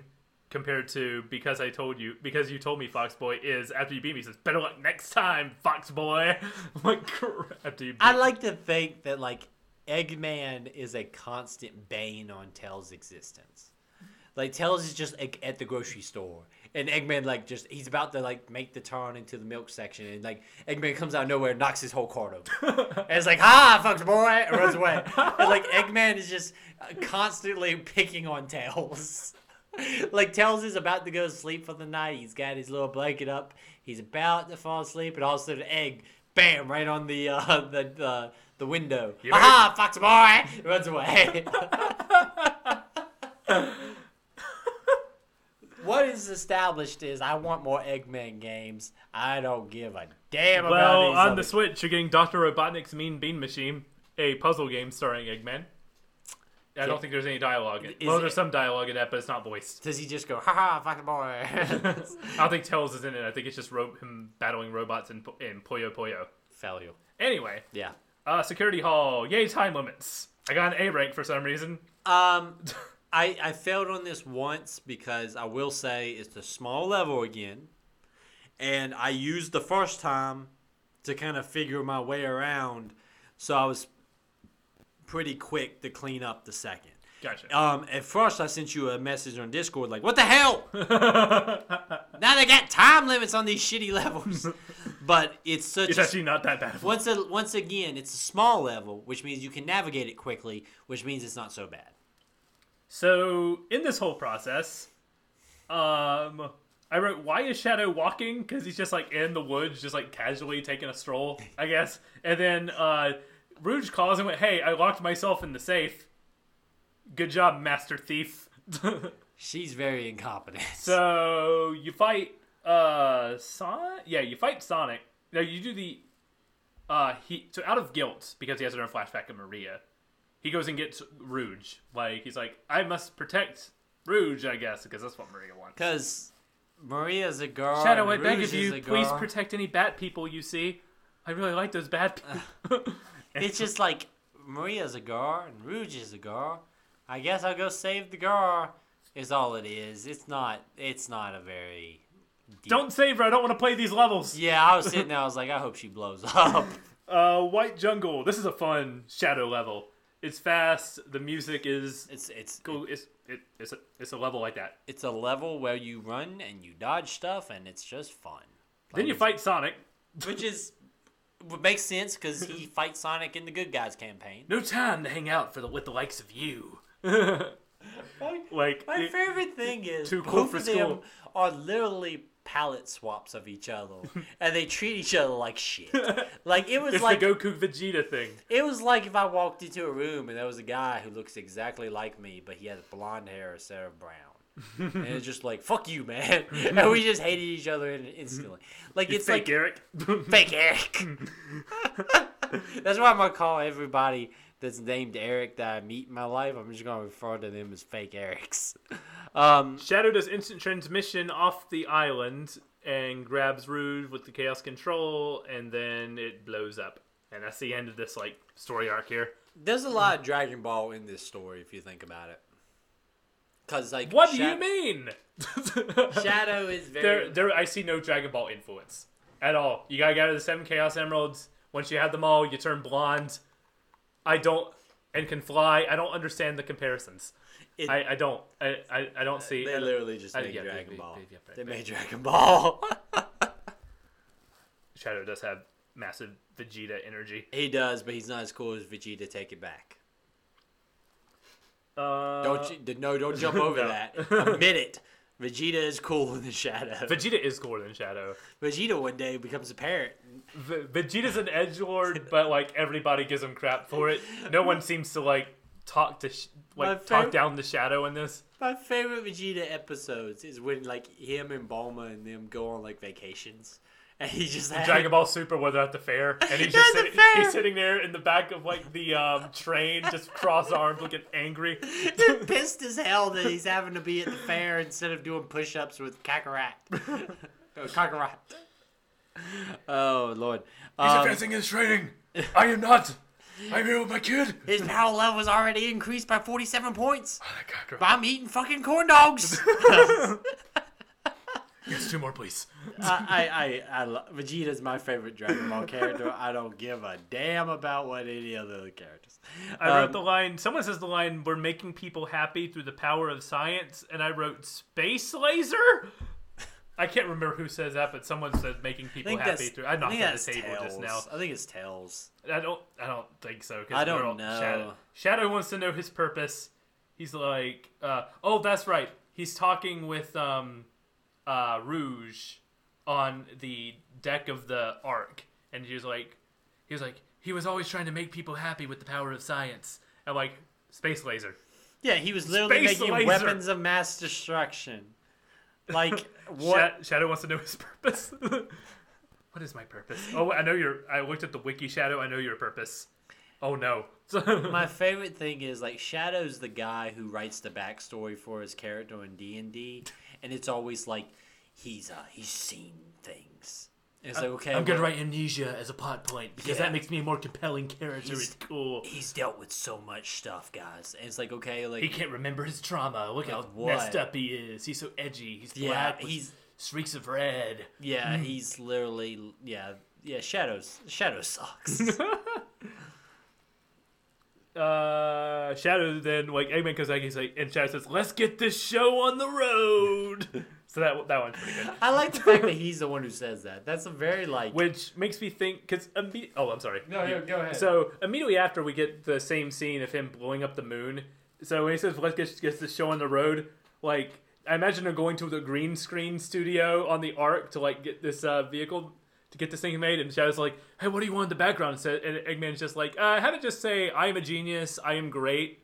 [SPEAKER 3] compared to because I told you because you told me Fox Boy is after you beat me he says better luck next time Fox Boy. I'm like after you.
[SPEAKER 2] I like to think that like Eggman is a constant bane on Tails' existence. Like Tails is just like, at the grocery store, and Eggman like just he's about to like make the turn into the milk section, and like Eggman comes out of nowhere and knocks his whole cart over. and it's like, "Ha, Fox boy!" and runs away. and like Eggman is just constantly picking on Tails. like Tails is about to go to sleep for the night. He's got his little blanket up. He's about to fall asleep, and all of a sudden, egg, bam, right on the uh, the the, the window.
[SPEAKER 3] You
[SPEAKER 2] Aha, fox boy, runs away. what is established is I want more Eggman games. I don't give a damn about
[SPEAKER 3] Well, on the Switch, you're getting Dr. Robotnik's Mean Bean Machine, a puzzle game starring Eggman. I don't think there's any dialogue. In.
[SPEAKER 2] Is
[SPEAKER 3] Well,
[SPEAKER 2] it-
[SPEAKER 3] there's some dialogue in that, but it's not voiced.
[SPEAKER 2] Does he just go, "Ha haha, fox boy?
[SPEAKER 3] I don't think Tails is in it. I think it's just ro- him battling robots in, in Puyo Puyo.
[SPEAKER 2] Failure.
[SPEAKER 3] Anyway,
[SPEAKER 2] Yeah.
[SPEAKER 3] uh, Security Hall. Yay, time limits. I got an A rank for some reason.
[SPEAKER 2] Um, I I failed on this once because I will say it's a small level again, and I used the first time to kind of figure my way around, so I was pretty quick to clean up the second.
[SPEAKER 3] Gotcha.
[SPEAKER 2] Um, at first I sent you a message on Discord like, "What the hell? now they got time limits on these shitty levels." but it's such
[SPEAKER 3] it's
[SPEAKER 2] a
[SPEAKER 3] actually not that bad.
[SPEAKER 2] once a, once again, it's a small level, which means you can navigate it quickly, which means it's not so bad.
[SPEAKER 3] So in this whole process, um, I wrote, "Why is Shadow walking?" Because he's just like in the woods, just like casually taking a stroll, I guess. And then uh, Rouge calls and went, "Hey, I locked myself in the safe. Good job, Master Thief."
[SPEAKER 2] She's very incompetent.
[SPEAKER 3] so you fight uh Sonic. Yeah, you fight Sonic. No, you do the uh he so out of guilt because he has a flashback of Maria. He goes and gets Rouge. Like he's like, I must protect Rouge, I guess, because that's what Maria wants.
[SPEAKER 2] Because Maria's a girl.
[SPEAKER 3] Shadow, I beg of you, please protect any bat people you see. I really like those bat people.
[SPEAKER 2] It's just like Maria's a girl and Rouge is a girl. I guess I'll go save the girl. Is all it is. It's not. It's not a very. Deep...
[SPEAKER 3] don't save her. I don't want to play these levels.
[SPEAKER 2] Yeah, I was sitting there. I was like, I hope she blows up.
[SPEAKER 3] Uh, White Jungle. This is a fun Shadow level. It's fast. The music is
[SPEAKER 2] It's it's
[SPEAKER 3] cool. It's it, it's a it's a level like that.
[SPEAKER 2] it's a level where you run and you dodge stuff and it's just fun.
[SPEAKER 3] Then you fight Sonic.
[SPEAKER 2] which is what make sense because he fights Sonic in the Good Guys campaign.
[SPEAKER 3] No time to hang out for the with the likes of you. like
[SPEAKER 2] My
[SPEAKER 3] it-
[SPEAKER 2] favorite thing is
[SPEAKER 3] Too cool
[SPEAKER 2] both
[SPEAKER 3] for
[SPEAKER 2] of them are literally palette swaps of each other, and they treat each other like shit. Like it was
[SPEAKER 3] it's
[SPEAKER 2] like
[SPEAKER 3] the Goku Vegeta thing.
[SPEAKER 2] it was like if I walked into a room and there was a guy who looks exactly like me, but he has blonde hair instead of brown. And it's just like fuck you, man, and we just hated each other in- instantly. Like
[SPEAKER 3] You
[SPEAKER 2] it's
[SPEAKER 3] fake
[SPEAKER 2] like
[SPEAKER 3] Eric.
[SPEAKER 2] fake Eric. That's why I'm gonna call everybody that's named Eric that I meet in my life. I'm just gonna refer to them as fake Erics. Um,
[SPEAKER 3] Shadow does instant transmission off the island and grabs Rouge with the Chaos Control, and then it blows up. And that's the end of this like story arc here.
[SPEAKER 2] there's a lot of Dragon Ball in this story if you think about it. Cause like
[SPEAKER 3] What do you mean?
[SPEAKER 2] Shadow is very
[SPEAKER 3] there. I see no Dragon Ball influence at all. You gotta get out of the seven Chaos Emeralds. Once you have them all, you turn blonde. I don't and can fly. I don't understand the comparisons.
[SPEAKER 2] It-
[SPEAKER 3] I, I don't. I, I, I don't uh, see.
[SPEAKER 2] They literally just
[SPEAKER 3] I-
[SPEAKER 2] made
[SPEAKER 3] yeah,
[SPEAKER 2] Dragon
[SPEAKER 3] they-
[SPEAKER 2] Ball.
[SPEAKER 3] they- yeah, right,
[SPEAKER 2] They
[SPEAKER 3] right.
[SPEAKER 2] made Dragon Ball.
[SPEAKER 3] Shadow does have massive Vegeta energy.
[SPEAKER 2] he does, but he's not as cool as Vegeta. Take it back.
[SPEAKER 3] Uh,
[SPEAKER 2] Don't you? No, don't jump over
[SPEAKER 3] No.
[SPEAKER 2] that. Admit it. Vegeta is cooler than Shadow.
[SPEAKER 3] Vegeta is cooler than Shadow.
[SPEAKER 2] Vegeta one day becomes a parrot.
[SPEAKER 3] V- Vegeta's an edge lord, but like everybody gives him crap for it. No one seems to like talk to sh- like talk down the Shadow in this.
[SPEAKER 2] My favorite Vegeta episodes is when like him and Bulma and them go on like vacations, and he just has,
[SPEAKER 3] Dragon Ball Super where they're at the fair, and he's just sitting, he's sitting there in the back of like the um, train, just cross armed, looking angry.
[SPEAKER 2] They're pissed as hell that he's having to be at the fair instead of doing push-ups with Kakarot. oh, Kakarot. Oh lord. Um, he's advancing
[SPEAKER 3] his training. I am not. I'm here with my kid.
[SPEAKER 2] his power level was already increased by 47 points.
[SPEAKER 3] Oh,
[SPEAKER 2] But I'm eating fucking corn dogs.
[SPEAKER 3] Yes, two more, please.
[SPEAKER 2] I, I, I, I lo- Vegeta's my favorite Dragon Ball character. I don't give a damn about what any other characters.
[SPEAKER 3] I wrote
[SPEAKER 2] Um,
[SPEAKER 3] the line. Someone says the line, "We're making people happy through the power of science," and I wrote "space laser." I can't remember who says that, but someone said making people
[SPEAKER 2] think
[SPEAKER 3] happy through. I
[SPEAKER 2] I
[SPEAKER 3] knocked on the table
[SPEAKER 2] Tails.
[SPEAKER 3] just now.
[SPEAKER 2] I think it's Tails.
[SPEAKER 3] I don't. I don't think so. 'cause
[SPEAKER 2] I don't
[SPEAKER 3] we're all-
[SPEAKER 2] know.
[SPEAKER 3] Shadow, Shadow wants to know his purpose. He's like, uh, "Oh, that's right. he's talking with um, uh, Rouge on the deck of the Ark, and he was like, he was like, he was always trying to make people happy with the power of science, and like space laser.
[SPEAKER 2] Yeah, he was literally
[SPEAKER 3] Space
[SPEAKER 2] making
[SPEAKER 3] laser.
[SPEAKER 2] weapons of mass destruction. Like what?
[SPEAKER 3] Shadow wants to know his purpose. what is my purpose? Oh, I know your. I looked at the wiki Shadow. I know your purpose. Oh no.
[SPEAKER 2] My favorite thing is like Shadow's the guy who writes the backstory for his character in D and D, and it's always like he's uh he's seen things. It's like okay,
[SPEAKER 3] I'm gonna write amnesia as a plot point because
[SPEAKER 2] Yeah.
[SPEAKER 3] that makes me a more compelling character.
[SPEAKER 2] He's-
[SPEAKER 3] It's cool.
[SPEAKER 2] He's dealt with so much stuff, guys. And it's like okay, like
[SPEAKER 3] He can't remember his trauma. Look how
[SPEAKER 2] what?
[SPEAKER 3] messed up he is. He's so edgy. He's
[SPEAKER 2] Yeah,
[SPEAKER 3] black.
[SPEAKER 2] he's-
[SPEAKER 3] streaks of red.
[SPEAKER 2] yeah, he's literally yeah yeah Shadows Shadow sucks.
[SPEAKER 3] Uh, Shadow then like Eggman comes back. He's like, and Shadow says, "Let's get this show on the road." so that that one's pretty good.
[SPEAKER 2] I like the fact that he's the one who says that. That's a very like
[SPEAKER 3] Which makes me think because imme- oh, I'm sorry.
[SPEAKER 2] No, no, go ahead.
[SPEAKER 3] So immediately after we get the same scene of him blowing up the moon. So when he says, "Let's get get this show on the road," like I imagine they're going to the green screen studio on the Ark to like get this uh, vehicle to get this thing made. And Shadow's like, "Hey, what do you want in the background?" And, and Eggman's just like, uh, "Have to just say I am a genius. I am great."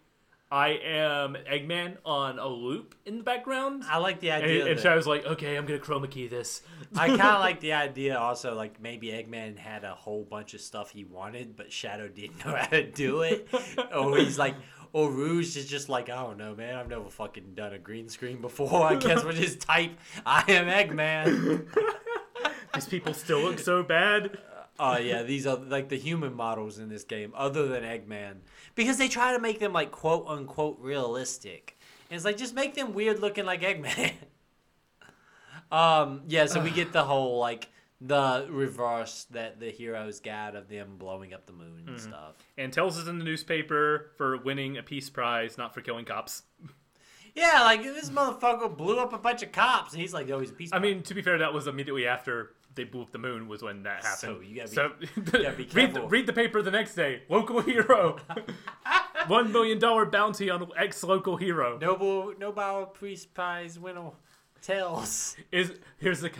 [SPEAKER 3] I am Eggman on a loop in the background.
[SPEAKER 2] I like the idea.
[SPEAKER 3] and
[SPEAKER 2] that-
[SPEAKER 3] Shadow's like, okay, I'm gonna chroma key this.
[SPEAKER 2] I kind of like the idea also, like maybe Eggman had a whole bunch of stuff he wanted, but Shadow didn't know how to do it. or he's like, or Rouge is just like, I don't know, man. I've never fucking done a green screen before. I guess we'll just type, I am Eggman.
[SPEAKER 3] These people still look so bad.
[SPEAKER 2] Oh, yeah, these are like the human models in this game, other than Eggman. Because they try to make them like quote unquote realistic. And it's like, just make them weird looking like Eggman. um, yeah, so we get the whole like the reverse that the heroes got of them blowing up the moon and stuff.
[SPEAKER 3] And tells us in the newspaper for winning a peace prize, not for killing cops.
[SPEAKER 2] Yeah, like this motherfucker blew up a bunch of cops, and he's like, "Oh, he's a piece."
[SPEAKER 3] I mean, to be fair, that was immediately after they blew up the moon was when that happened.
[SPEAKER 2] So you gotta be-
[SPEAKER 3] So,
[SPEAKER 2] gotta be
[SPEAKER 3] read, the,
[SPEAKER 2] careful.
[SPEAKER 3] read the paper the next day. Local hero. One million dollar bounty on ex local hero.
[SPEAKER 2] Noble Nobel Peace Prize winner Tails.
[SPEAKER 3] Is here's the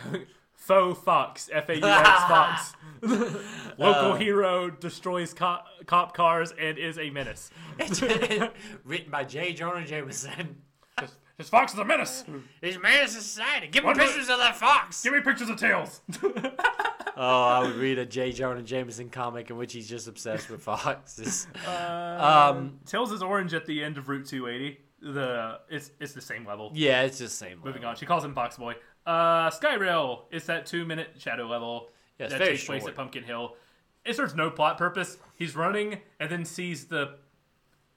[SPEAKER 3] faux fox. F A U X fox. Local
[SPEAKER 2] Uh.
[SPEAKER 3] hero destroys cop, cop cars and is a menace.
[SPEAKER 2] Written by J. Jonah Jameson.
[SPEAKER 3] This, this fox is a menace.
[SPEAKER 2] He's man of society. Give me
[SPEAKER 3] What was-
[SPEAKER 2] pictures of that fox.
[SPEAKER 3] Give me pictures of tails.
[SPEAKER 2] Oh, I would read a J. Jonah and Jameson comic in which he's just obsessed with foxes.
[SPEAKER 3] Uh,
[SPEAKER 2] Um,
[SPEAKER 3] Tails is orange at the end of Route 280. The it's it's the same level.
[SPEAKER 2] yeah, it's just the same.
[SPEAKER 3] Moving
[SPEAKER 2] level.
[SPEAKER 3] on, she calls him Fox Boy. Uh, Skyrail is that two minute shadow level
[SPEAKER 2] Yeah, it's
[SPEAKER 3] that
[SPEAKER 2] very
[SPEAKER 3] takes place
[SPEAKER 2] short.
[SPEAKER 3] at Pumpkin Hill. It serves no plot purpose. He's running and then sees the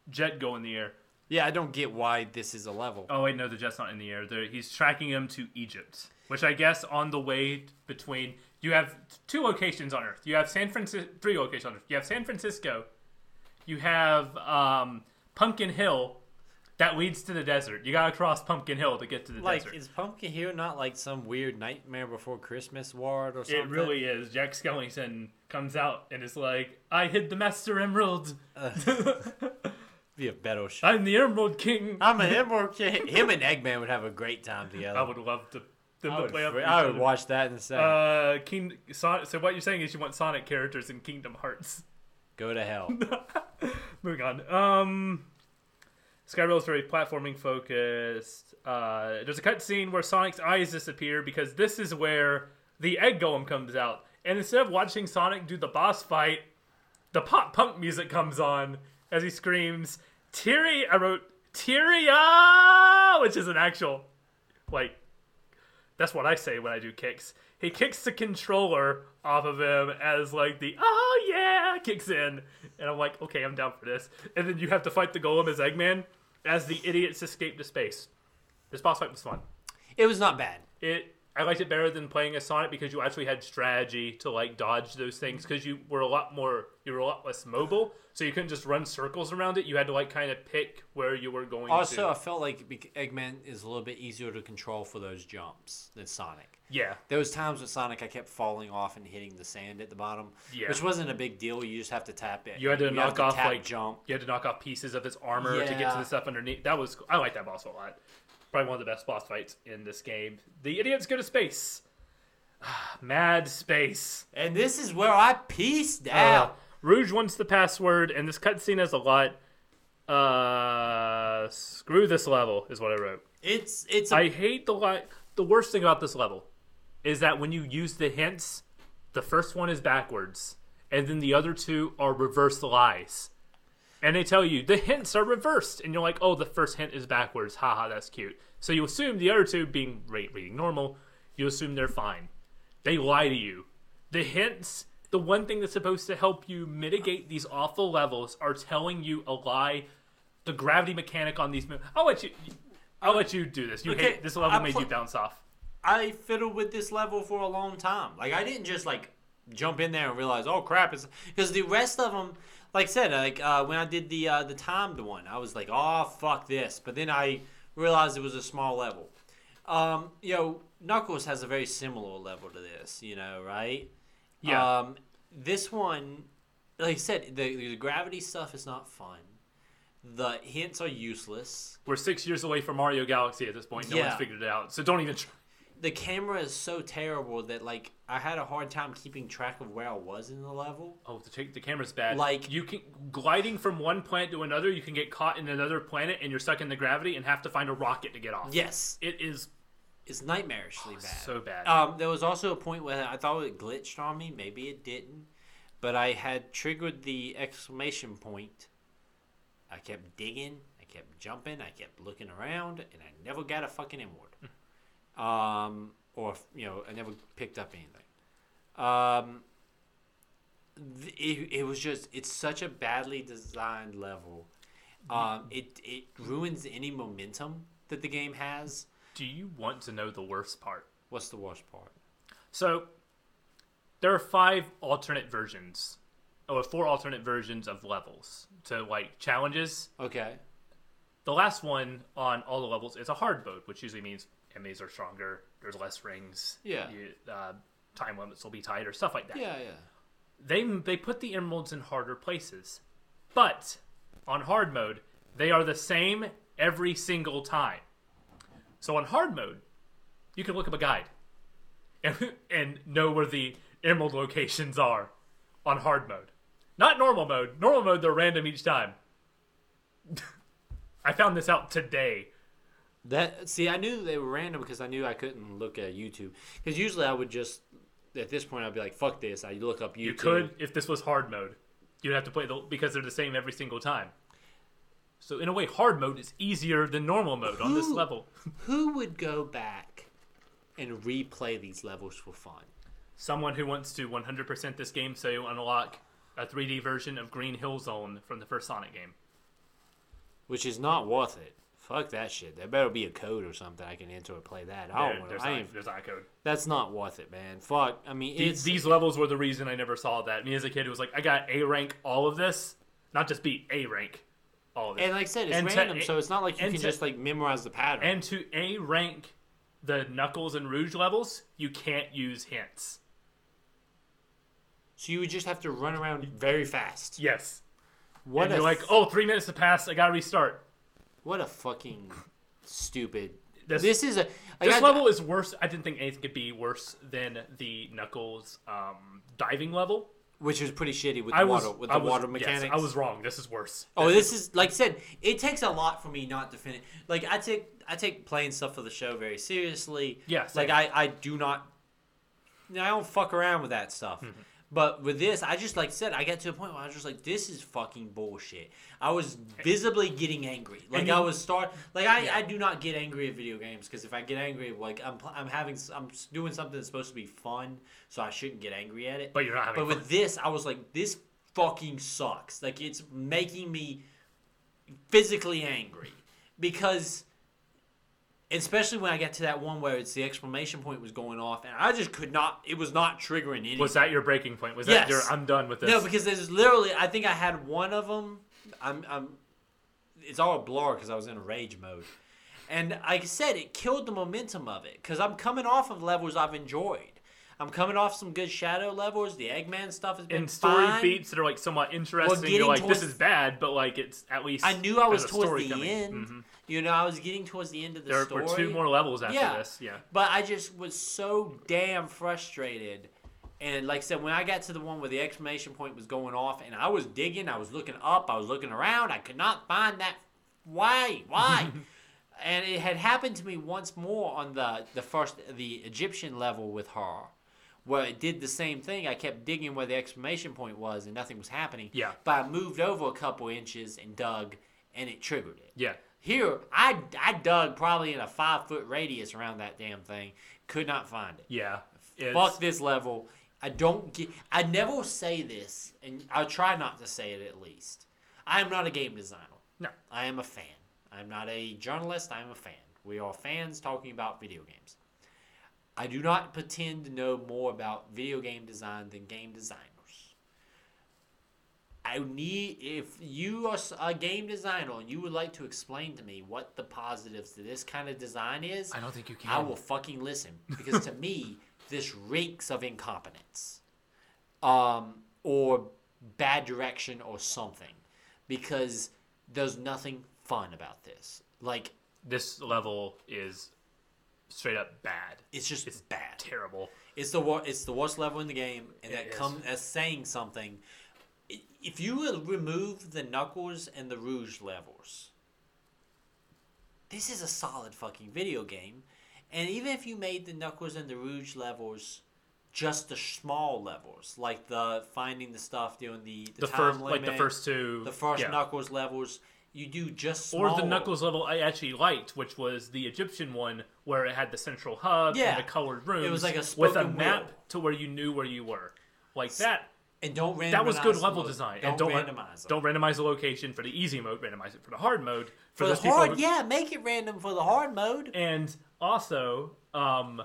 [SPEAKER 3] jet go in the air.
[SPEAKER 2] Yeah, I don't get why this is a level.
[SPEAKER 3] Oh wait, no, the jet's not in the air. they he's tracking him to Egypt, which I guess on the way between you have two locations on Earth. You have San Francisco, three locations on Earth. You have San Francisco. You have um, Pumpkin Hill, that leads to the desert. You gotta cross Pumpkin Hill to get to the
[SPEAKER 2] Like,
[SPEAKER 3] desert.
[SPEAKER 2] Like, is Pumpkin Hill not like some weird Nightmare Before Christmas ward or something?
[SPEAKER 3] It really is. Jack Skellington comes out and is like, "I hid the Master Emerald.
[SPEAKER 2] be a better show.
[SPEAKER 3] I'm the Emerald King."
[SPEAKER 2] I'm an Emerald King. Him and Eggman would have a great time together.
[SPEAKER 3] I would love to. Them
[SPEAKER 2] I
[SPEAKER 3] to
[SPEAKER 2] would,
[SPEAKER 3] play up
[SPEAKER 2] fr- I would watch that and say.
[SPEAKER 3] Uh, King. Son- so what you're saying is you want Sonic characters in Kingdom Hearts.
[SPEAKER 2] Go to hell.
[SPEAKER 3] Moving on. Um, Skyrail is very platforming focused. Uh, there's a cutscene where Sonic's eyes disappear because this is where the egg golem comes out. And instead of watching Sonic do the boss fight, the pop punk music comes on as he screams, "Tyria!" I wrote "Tyria," which is an actual, like, that's what I say when I do kicks. He kicks the controller off of him as like the oh yeah kicks in, and I'm like, okay, I'm down for this. And then you have to fight the golem as Eggman as the idiots escape to space. This boss fight was fun.
[SPEAKER 2] it was not bad.
[SPEAKER 3] It I liked it better than playing as Sonic because you actually had strategy to like dodge those things because you were a lot more you were a lot less mobile, so you couldn't just run circles around it. You had to like kind of pick where you were going.
[SPEAKER 2] Also,
[SPEAKER 3] to.
[SPEAKER 2] I felt like Eggman is a little bit easier to control for those jumps than Sonic.
[SPEAKER 3] yeah,
[SPEAKER 2] There was times with Sonic I kept falling off and hitting the sand at the bottom,
[SPEAKER 3] Yeah.
[SPEAKER 2] which wasn't a big deal. You just have to tap it.
[SPEAKER 3] you had to
[SPEAKER 2] have
[SPEAKER 3] knock off
[SPEAKER 2] tap
[SPEAKER 3] like
[SPEAKER 2] jump.
[SPEAKER 3] You had to knock off pieces of his armor to get to the stuff underneath. That was I like that boss a lot. Probably one of the best boss fights in this game. The idiots go to space. Mad space.
[SPEAKER 2] And this is where I pieced
[SPEAKER 3] Uh,
[SPEAKER 2] out.
[SPEAKER 3] Rouge wants the password, and this cutscene has a lot. Uh, screw this level is what I wrote.
[SPEAKER 2] it's it's a,
[SPEAKER 3] I hate the li- The worst thing about this level is that when you use the hints, the first one is backwards, and then the other two are reverse lies. And they tell you the hints are reversed, and you're like, "Oh, the first hint is backwards. Haha, that's cute." So you assume the other two, being rate reading normal, you assume they're fine. They lie to you. The hints, the one thing that's supposed to help you mitigate these awful levels, are telling you a lie. The gravity mechanic on these. I'll let you. I'll let you do this. You
[SPEAKER 2] Okay,
[SPEAKER 3] hate this level
[SPEAKER 2] I
[SPEAKER 3] made you bounce off.
[SPEAKER 2] I fiddled with this level for a long time. Like I didn't just like jump in there and realize, oh crap, it's because the rest of them, like I said, like uh, when I did the uh, the timed one, I was like, oh fuck this, but then I realized it was a small level. Um, you know, Knuckles has a very similar level to this, you know, right?
[SPEAKER 3] Yeah.
[SPEAKER 2] Um, this one, like I said, the, the gravity stuff is not fun. The hints are useless.
[SPEAKER 3] We're six years away from Mario Galaxy at this point. No
[SPEAKER 2] Yeah.
[SPEAKER 3] one's figured it out. So don't even try.
[SPEAKER 2] The camera is so terrible that like I had a hard time keeping track of where I was in the level.
[SPEAKER 3] Oh, the, ta- the camera's bad.
[SPEAKER 2] Like-
[SPEAKER 3] you can gliding from one planet to another, you can get caught in another planet, and you're stuck in the gravity and have to find a rocket to get off.
[SPEAKER 2] Yes,
[SPEAKER 3] it is
[SPEAKER 2] it's nightmarishly bad.
[SPEAKER 3] so bad.
[SPEAKER 2] Um, there was also a point where I thought it glitched on me. Maybe it didn't, but I had triggered the exclamation point. I kept digging. I kept jumping. I kept looking around, and I never got a fucking inward. um, or you know, I never picked up anything. Um, it, it was just it's such a badly designed level. Um, it it ruins any momentum that the game has.
[SPEAKER 3] Do you want to know the worst part?
[SPEAKER 2] What's the worst part?
[SPEAKER 3] So there are five alternate versions, or four alternate versions of levels to like challenges.
[SPEAKER 2] Okay.
[SPEAKER 3] The last one on all the levels is a hard mode, which usually means enemies are stronger, there's less rings,
[SPEAKER 2] Yeah.
[SPEAKER 3] you, uh, time limits will be tighter, stuff like that.
[SPEAKER 2] Yeah, yeah.
[SPEAKER 3] They they put the emeralds in harder places, but on hard mode they are the same every single time. So on hard mode, you can look up a guide and, and know where the emerald locations are on hard mode. Not normal mode. Normal mode they're random each time. I found this out today.
[SPEAKER 2] That see, I knew they were random because I knew I couldn't look at YouTube. Because usually I would just, at this point, I'd be like, "Fuck this!" I look up YouTube.
[SPEAKER 3] You could if this was hard mode. You'd have to play the because they're the same every single time. So in a way, hard mode is easier than normal mode on this level.
[SPEAKER 2] Who would go back and replay these levels for fun?
[SPEAKER 3] Someone who wants to 100% this game so you unlock a 3D version of Green Hill Zone from the first Sonic game.
[SPEAKER 2] Which is not worth it. Fuck that shit. There better be a code or something I can enter or play that. I don't want
[SPEAKER 3] there's,
[SPEAKER 2] I
[SPEAKER 3] not, there's not a code.
[SPEAKER 2] That's not worth it, man. Fuck. I mean,
[SPEAKER 3] These,
[SPEAKER 2] it's
[SPEAKER 3] these levels were the reason I never saw that. Me as a kid, it was like I got A rank all of this, not just beat A rank all of this.
[SPEAKER 2] and like I said, it's
[SPEAKER 3] and to-
[SPEAKER 2] random, so it's not like you can
[SPEAKER 3] to-
[SPEAKER 2] just like memorize the pattern.
[SPEAKER 3] And to A rank the Knuckles and Rouge levels, you can't use hints.
[SPEAKER 2] so you would just have to run around very fast.
[SPEAKER 3] Yes.
[SPEAKER 2] What
[SPEAKER 3] and you're like, oh, three minutes to pass. I gotta restart.
[SPEAKER 2] What a fucking stupid.
[SPEAKER 3] This-
[SPEAKER 2] This, is a like
[SPEAKER 3] This
[SPEAKER 2] I-
[SPEAKER 3] level is worse. I didn't think anything could be worse than the Knuckles um, diving level.
[SPEAKER 2] which was pretty shitty with the
[SPEAKER 3] I was
[SPEAKER 2] water with
[SPEAKER 3] I
[SPEAKER 2] the
[SPEAKER 3] was-
[SPEAKER 2] water
[SPEAKER 3] yes,
[SPEAKER 2] mechanics.
[SPEAKER 3] I was wrong. This is worse.
[SPEAKER 2] Oh, this is like I said. It takes a lot for me not to finish. Like I take I take playing stuff for the show very seriously.
[SPEAKER 3] Yeah,
[SPEAKER 2] Like. I I do not. I don't fuck around with that stuff.
[SPEAKER 3] Mm-hmm.
[SPEAKER 2] But with this, I just like said, I got to a point where I was just like, "This is fucking bullshit." I was eh. visibly getting angry. Like
[SPEAKER 3] you-
[SPEAKER 2] I was start. Like I,
[SPEAKER 3] Yeah.
[SPEAKER 2] I do not get angry at video games because if I get angry, like I'm I'm having I'm doing something that's supposed to be fun, so I shouldn't get angry at it.
[SPEAKER 3] But you're not having
[SPEAKER 2] But with this, I was like, this fucking sucks. Like it's making me physically angry because, especially when I get to that one where it's the exclamation point was going off, and I just could not. It was not triggering anything.
[SPEAKER 3] Was that your breaking point? Was
[SPEAKER 2] Yes.
[SPEAKER 3] that your I'm done with this?
[SPEAKER 2] No, because there's literally. I think I had one of them. I'm. I'm. It's all a blur because I was in a rage mode, and like I said, it killed the momentum of it because I'm coming off of levels I've enjoyed. I'm coming off some good Shadow levels. The Eggman stuff has been
[SPEAKER 3] And story
[SPEAKER 2] fine.
[SPEAKER 3] beats that are like somewhat interesting.
[SPEAKER 2] getting
[SPEAKER 3] You're like, this is bad, but like it's at least.
[SPEAKER 2] I knew I was towards the
[SPEAKER 3] coming.
[SPEAKER 2] end.
[SPEAKER 3] Mhm.
[SPEAKER 2] You know, I was getting towards the end of the
[SPEAKER 3] There
[SPEAKER 2] story.
[SPEAKER 3] were two more levels after
[SPEAKER 2] Yeah.
[SPEAKER 3] this. Yeah.
[SPEAKER 2] But I just was so damn frustrated. And like I said, when I got to the one where the exclamation point was going off, and I was digging, I was looking up, I was looking around, I could not find that. Why? Why? and it had happened to me once more on the the first the Egyptian level with her, where it did the same thing. I kept digging where the exclamation point was, and nothing was happening.
[SPEAKER 3] Yeah.
[SPEAKER 2] But I moved over a couple inches and dug, and it triggered it.
[SPEAKER 3] Yeah.
[SPEAKER 2] Here, I, I dug probably in a five foot radius around that damn thing. Could not find it.
[SPEAKER 3] Yeah.
[SPEAKER 2] Fuck this level. I don't get. I never say this, and I'll try not to say it at least. I am not a game designer.
[SPEAKER 3] No.
[SPEAKER 2] I am a fan. I'm not a journalist. I am a fan. We are fans talking about video games. I do not pretend to know more about video game design than game designers. I need if you are a game designer and you would like to explain to me what the positives to this kind of design is.
[SPEAKER 3] I don't think you can.
[SPEAKER 2] I will fucking listen because to me this reeks of incompetence, um, or bad direction or something, because there's nothing fun about this. Like
[SPEAKER 3] This level is straight up bad.
[SPEAKER 2] it's just
[SPEAKER 3] It's
[SPEAKER 2] bad.
[SPEAKER 3] Terrible.
[SPEAKER 2] It's the wor- it's the worst level in the game, and
[SPEAKER 3] It
[SPEAKER 2] that
[SPEAKER 3] is.
[SPEAKER 2] comes as saying something. If you remove the Knuckles and the Rouge levels, this is a solid fucking video game. And even if you made the Knuckles and the Rouge levels just the small levels, like the finding the stuff doing the the,
[SPEAKER 3] The
[SPEAKER 2] time
[SPEAKER 3] first,
[SPEAKER 2] limit,
[SPEAKER 3] like the first two.
[SPEAKER 2] the first
[SPEAKER 3] yeah.
[SPEAKER 2] Knuckles levels, you do just
[SPEAKER 3] Or the. Knuckles level I actually liked, which was the Egyptian one where it had the central hub
[SPEAKER 2] Yeah.
[SPEAKER 3] and the colored rooms.
[SPEAKER 2] was like a
[SPEAKER 3] with a
[SPEAKER 2] spoken
[SPEAKER 3] map
[SPEAKER 2] wheel.
[SPEAKER 3] to where you knew where you were. Like that.
[SPEAKER 2] and don't randomize
[SPEAKER 3] That was good
[SPEAKER 2] the
[SPEAKER 3] level
[SPEAKER 2] lo-
[SPEAKER 3] design.
[SPEAKER 2] Don't,
[SPEAKER 3] and don't
[SPEAKER 2] randomize them.
[SPEAKER 3] Don't randomize the location for the easy mode. Randomize it for the hard mode.
[SPEAKER 2] for the
[SPEAKER 3] those people
[SPEAKER 2] hard.
[SPEAKER 3] who-
[SPEAKER 2] Yeah, make it random for the hard mode.
[SPEAKER 3] And also, um,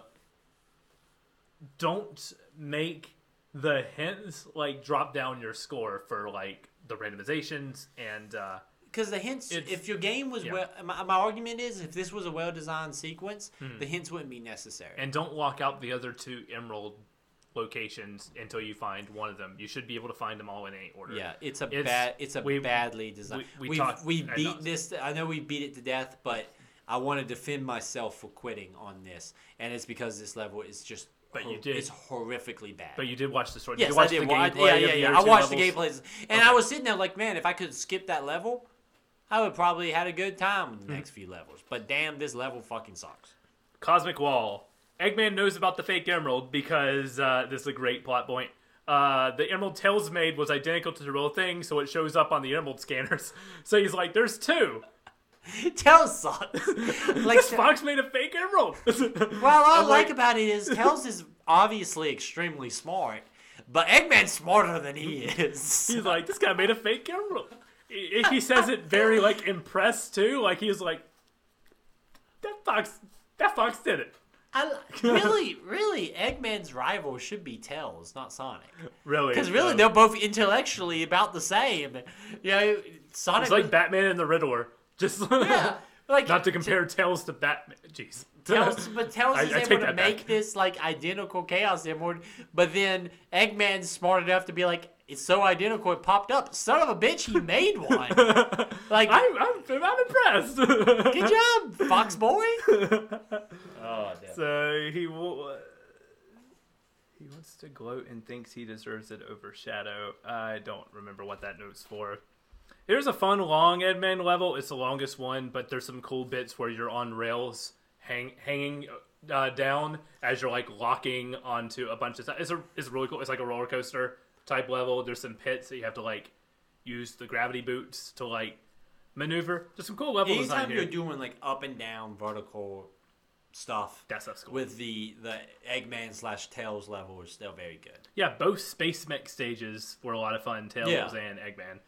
[SPEAKER 3] don't make the hints like drop down your score for like the randomizations and uh,
[SPEAKER 2] Because the hints,
[SPEAKER 3] It's-
[SPEAKER 2] if your game was
[SPEAKER 3] yeah.
[SPEAKER 2] well, my, my argument is if this was a well designed sequence, hmm. the hints wouldn't be necessary.
[SPEAKER 3] and don't lock out the other two emerald locations until you find one of them. You should be able to find them all in any order.
[SPEAKER 2] yeah, it's a
[SPEAKER 3] It's-
[SPEAKER 2] bad, it's a
[SPEAKER 3] we-
[SPEAKER 2] badly designed.
[SPEAKER 3] we- we
[SPEAKER 2] We,
[SPEAKER 3] talked
[SPEAKER 2] we
[SPEAKER 3] ad
[SPEAKER 2] beat this. I know we beat it to death, but I want to defend myself for quitting on this, and it's because this level is just.
[SPEAKER 3] But you did.
[SPEAKER 2] It's horrifically bad.
[SPEAKER 3] But you did watch the story.
[SPEAKER 2] Yes,
[SPEAKER 3] did watch
[SPEAKER 2] I did.
[SPEAKER 3] The
[SPEAKER 2] wa- I- yeah, yeah, yeah. I watched the
[SPEAKER 3] levels?
[SPEAKER 2] gameplays, and
[SPEAKER 3] Okay.
[SPEAKER 2] I was sitting there like, man, if I could skip that level, I would probably had a good time with the
[SPEAKER 3] Hmm.
[SPEAKER 2] next few levels. But damn, this level fucking sucks.
[SPEAKER 3] Cosmic Wall. Eggman knows about the fake emerald because uh, this is a great plot point. Uh, the emerald Tails made was identical to the real thing, so it shows up on the emerald scanners. So he's like, "There's two.
[SPEAKER 2] Tails sucks. like,
[SPEAKER 3] This fox made a fake emerald."
[SPEAKER 2] well, all I like
[SPEAKER 3] like-
[SPEAKER 2] about it is Tails is obviously extremely smart, but Eggman's smarter than he is.
[SPEAKER 3] he's like, "This guy made a fake emerald." He he says it very like impressed too. Like he's like, "That fox, that fox did it."
[SPEAKER 2] I, really, really, Eggman's rival should be Tails, not Sonic.
[SPEAKER 3] Really?
[SPEAKER 2] Because really,
[SPEAKER 3] uh,
[SPEAKER 2] they're both intellectually about the same. You know, Sonic.
[SPEAKER 3] it's like Batman and the Riddler. Just
[SPEAKER 2] yeah, like
[SPEAKER 3] not to compare Tails to Batman. Jeez.
[SPEAKER 2] Tails, but Tails
[SPEAKER 3] I-
[SPEAKER 2] is
[SPEAKER 3] I
[SPEAKER 2] able
[SPEAKER 3] take
[SPEAKER 2] to make
[SPEAKER 3] back.
[SPEAKER 2] this like identical Chaos Emerald, but then Eggman's smart enough to be like, it's so identical it popped up. Son of a bitch, he made one. like,
[SPEAKER 3] I'm, I'm, I'm impressed.
[SPEAKER 2] good job, Fox Boy. oh, damn.
[SPEAKER 3] So he will. He wants to gloat and thinks he deserves it over Shadow. I don't remember what that note's for. Here's a fun long Eggman level. It's the longest one, but there's some cool bits where you're on rails, hang, hanging uh, down as you're like locking onto a bunch of stuff. It's a it's really cool. It's like a roller coaster type level. There's some pits that you have to like use the gravity boots to like maneuver. There's some cool level design
[SPEAKER 2] Anytime
[SPEAKER 3] here.
[SPEAKER 2] you're doing like up and down vertical stuff
[SPEAKER 3] That stuff's cool.
[SPEAKER 2] with the the Eggman slash Tails level is still very good.
[SPEAKER 3] Yeah, both Space Mech stages were a lot of fun, Tails
[SPEAKER 2] Yeah.
[SPEAKER 3] and Eggman.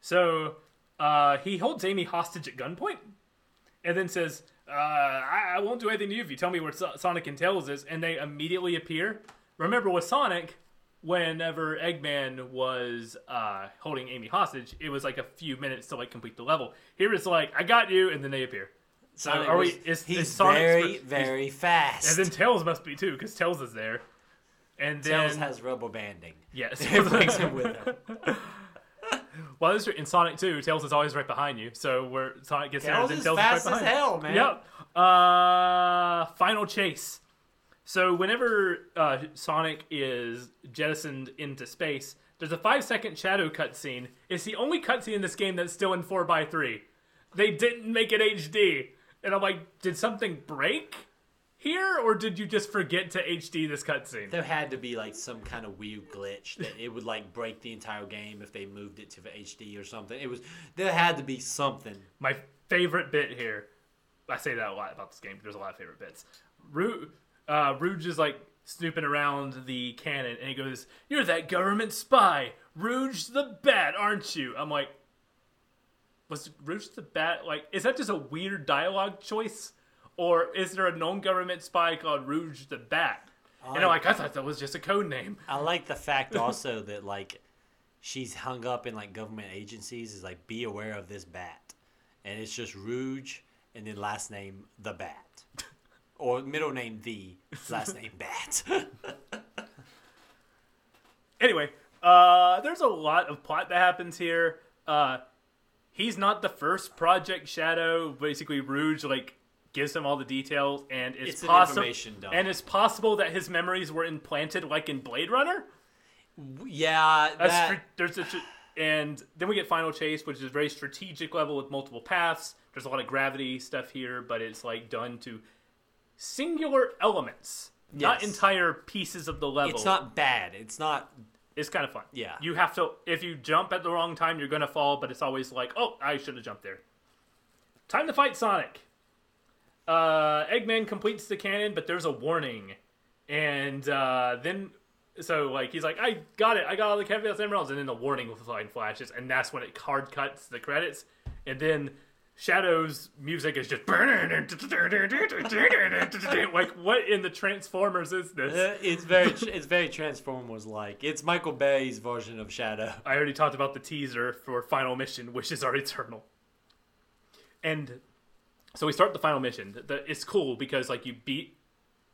[SPEAKER 3] So uh, he holds Amy hostage at gunpoint and then says, uh, I-, I won't do anything to you if you tell me where so- Sonic and Tails is. And they immediately appear. Remember, with Sonic, whenever Eggman was uh, holding Amy hostage, it was like a few minutes to like complete the level. Here it's like, I got you, and then they appear. So
[SPEAKER 2] Sonic
[SPEAKER 3] are we? Is,
[SPEAKER 2] he's
[SPEAKER 3] is Sonic
[SPEAKER 2] very
[SPEAKER 3] sp-
[SPEAKER 2] very fast.
[SPEAKER 3] and then Tails must be too, because Tails is there. And
[SPEAKER 2] Tails has rubber banding.
[SPEAKER 3] yes,
[SPEAKER 2] brings him with him.
[SPEAKER 3] Well, this is in Sonic 2, Tails is always right behind you. So where Sonic gets there,
[SPEAKER 2] Tails
[SPEAKER 3] then
[SPEAKER 2] is
[SPEAKER 3] Tails
[SPEAKER 2] fast
[SPEAKER 3] is right
[SPEAKER 2] as
[SPEAKER 3] behind.
[SPEAKER 2] hell, man.
[SPEAKER 3] Yep. Uh, final chase. So whenever uh, Sonic is jettisoned into space, there's a five second shadow cutscene. It's the only cutscene in this game that's still in 4x3. They didn't make it HD. And I'm like, did something break here? Or did you just forget to HD this cutscene?
[SPEAKER 2] There had to be like some kind of weird glitch that it would like break the entire game if they moved it to the HD or something. It was there had to be something.
[SPEAKER 3] My favorite bit here. I say that a lot about this game. There's a lot of favorite bits. Rouge, uh, Rouge is like snooping around the cannon, and he goes, "You're that government spy, Rouge the Bat, aren't you?" I'm like, "Was Rouge the Bat like? Is that just a weird dialogue choice, or is there a known government spy called Rouge the Bat?" And I'm like, "I thought that was just a code name."
[SPEAKER 2] I like the fact also that like she's hung up in like government agencies is like be aware of this bat, and it's just Rouge and then last name the Bat, or middle name the last name Bat.
[SPEAKER 3] anyway, uh, there's a lot of plot that happens here. Uh, he's not the first Project Shadow. Basically, Rouge like gives him all the details, and it's,
[SPEAKER 2] It's
[SPEAKER 3] possible.
[SPEAKER 2] dump.
[SPEAKER 3] And it's possible that his memories were implanted, like in Blade Runner.
[SPEAKER 2] yeah, that,
[SPEAKER 3] there's a, and then we get Final Chase, which is very strategic level with multiple paths. There's a lot of gravity stuff here, but it's like done to singular elements, not entire pieces of the level.
[SPEAKER 2] it's not bad. It's not
[SPEAKER 3] It's kind of fun.
[SPEAKER 2] Yeah.
[SPEAKER 3] You have to, if you jump at the wrong time, you're going to fall, but it's always like, oh, I should have jumped there. Time to fight Sonic. Uh, Eggman completes the cannon, but there's a warning. And uh, then, so like, he's like, I got it. I got all the Chaos Emeralds. And then the warning line flashes, and that's when it hard cuts the credits. And then Shadow's music is just. like, what in the Transformers is this?
[SPEAKER 2] Uh, it's very it's very Transformers like. It's Michael Bay's version of Shadow.
[SPEAKER 3] I already talked about the teaser for Final Mission, Wishes Are Eternal. And so we start the final mission. The, the- it's cool because like you beat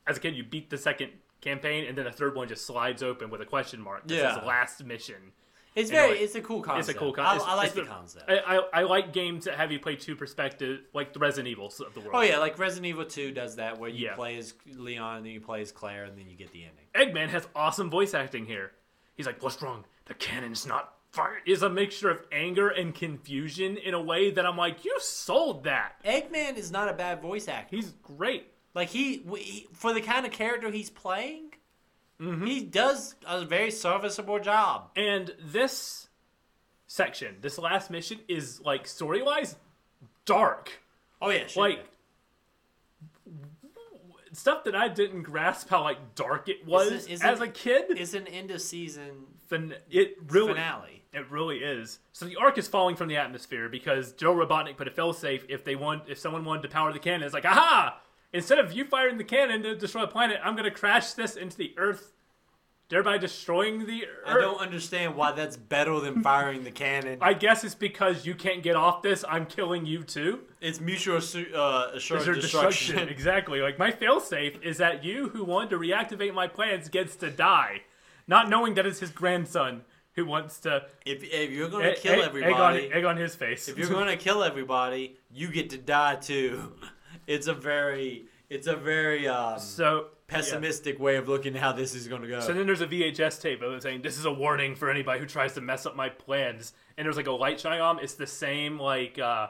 [SPEAKER 3] as a kid, you beat the second campaign, and then the third one just slides open with a question mark. This
[SPEAKER 2] Yeah.
[SPEAKER 3] is last mission.
[SPEAKER 2] It's very
[SPEAKER 3] like,
[SPEAKER 2] it's a cool concept.
[SPEAKER 3] It's a cool concept.
[SPEAKER 2] I like the concept.
[SPEAKER 3] I, I, I like games that have you play two perspective, like the Resident Evils of the world.
[SPEAKER 2] oh yeah, like Resident Evil 2 does that where you
[SPEAKER 3] Yeah.
[SPEAKER 2] play as Leon and then you play as Claire and then you get the ending.
[SPEAKER 3] Eggman has awesome voice acting here. He's like, "What's wrong? The cannon's not fired." Is a mixture of anger and confusion in a way that I'm like, "You sold that."
[SPEAKER 2] Eggman is not a bad voice actor.
[SPEAKER 3] He's great.
[SPEAKER 2] Like he, he for the kind of character he's playing,
[SPEAKER 3] Mm-hmm.
[SPEAKER 2] he does a very serviceable job.
[SPEAKER 3] And this section, this last mission, is like story wise dark.
[SPEAKER 2] Oh yeah, sure.
[SPEAKER 3] Like stuff that I didn't grasp how like dark it was
[SPEAKER 2] Is it- is
[SPEAKER 3] as
[SPEAKER 2] it-
[SPEAKER 3] a kid.
[SPEAKER 2] Is an end of season
[SPEAKER 3] Fin- it really
[SPEAKER 2] finale.
[SPEAKER 3] It really is. So the arc is falling from the atmosphere because Joe Robotnik put a failsafe if they want if someone wanted to power the cannon, it's like, aha! Instead of you firing the cannon to destroy the planet, I'm gonna crash this into the earth, thereby destroying the earth.
[SPEAKER 2] I don't understand why that's better than firing the cannon.
[SPEAKER 3] I guess it's because you can't get off this. I'm killing you too.
[SPEAKER 2] it's mutual uh, assured
[SPEAKER 3] there
[SPEAKER 2] destruction.
[SPEAKER 3] exactly. Like my failsafe is that you who wanted to reactivate my plans gets to die, not knowing that it's his grandson who wants to
[SPEAKER 2] If, if you're gonna
[SPEAKER 3] egg,
[SPEAKER 2] kill everybody,
[SPEAKER 3] egg on, egg on his face.
[SPEAKER 2] if you're gonna kill everybody, you get to die too. It's a very, it's a very um,
[SPEAKER 3] so
[SPEAKER 2] pessimistic way of looking at how this is gonna go.
[SPEAKER 3] So then there's a VHS tape of it saying, "This is a warning for anybody who tries to mess up my plans." And there's like a light shining on. It's the same like uh,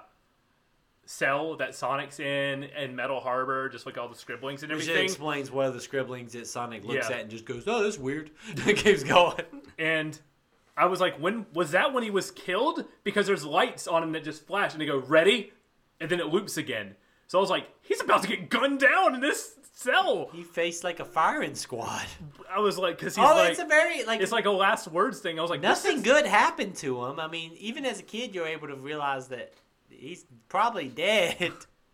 [SPEAKER 3] cell that Sonic's in and Metal Harbor, just like all the scribblings and
[SPEAKER 2] Which
[SPEAKER 3] everything.
[SPEAKER 2] explains why the scribblings that Sonic looks
[SPEAKER 3] Yeah.
[SPEAKER 2] at and just goes, "Oh, that's weird." it keeps going.
[SPEAKER 3] And I was like, "When was that? When he was killed?" Because there's lights on him that just flash and they go, "Ready," and then it loops again. So I was like, "He's about to get gunned down in this cell."
[SPEAKER 2] He faced like a firing squad.
[SPEAKER 3] I was like, "Cause he's
[SPEAKER 2] Oh,
[SPEAKER 3] like."
[SPEAKER 2] it's a very like
[SPEAKER 3] it's like a last words thing. I was like,
[SPEAKER 2] nothing good happened to him. I mean, even as a kid, you're able to realize that he's probably dead.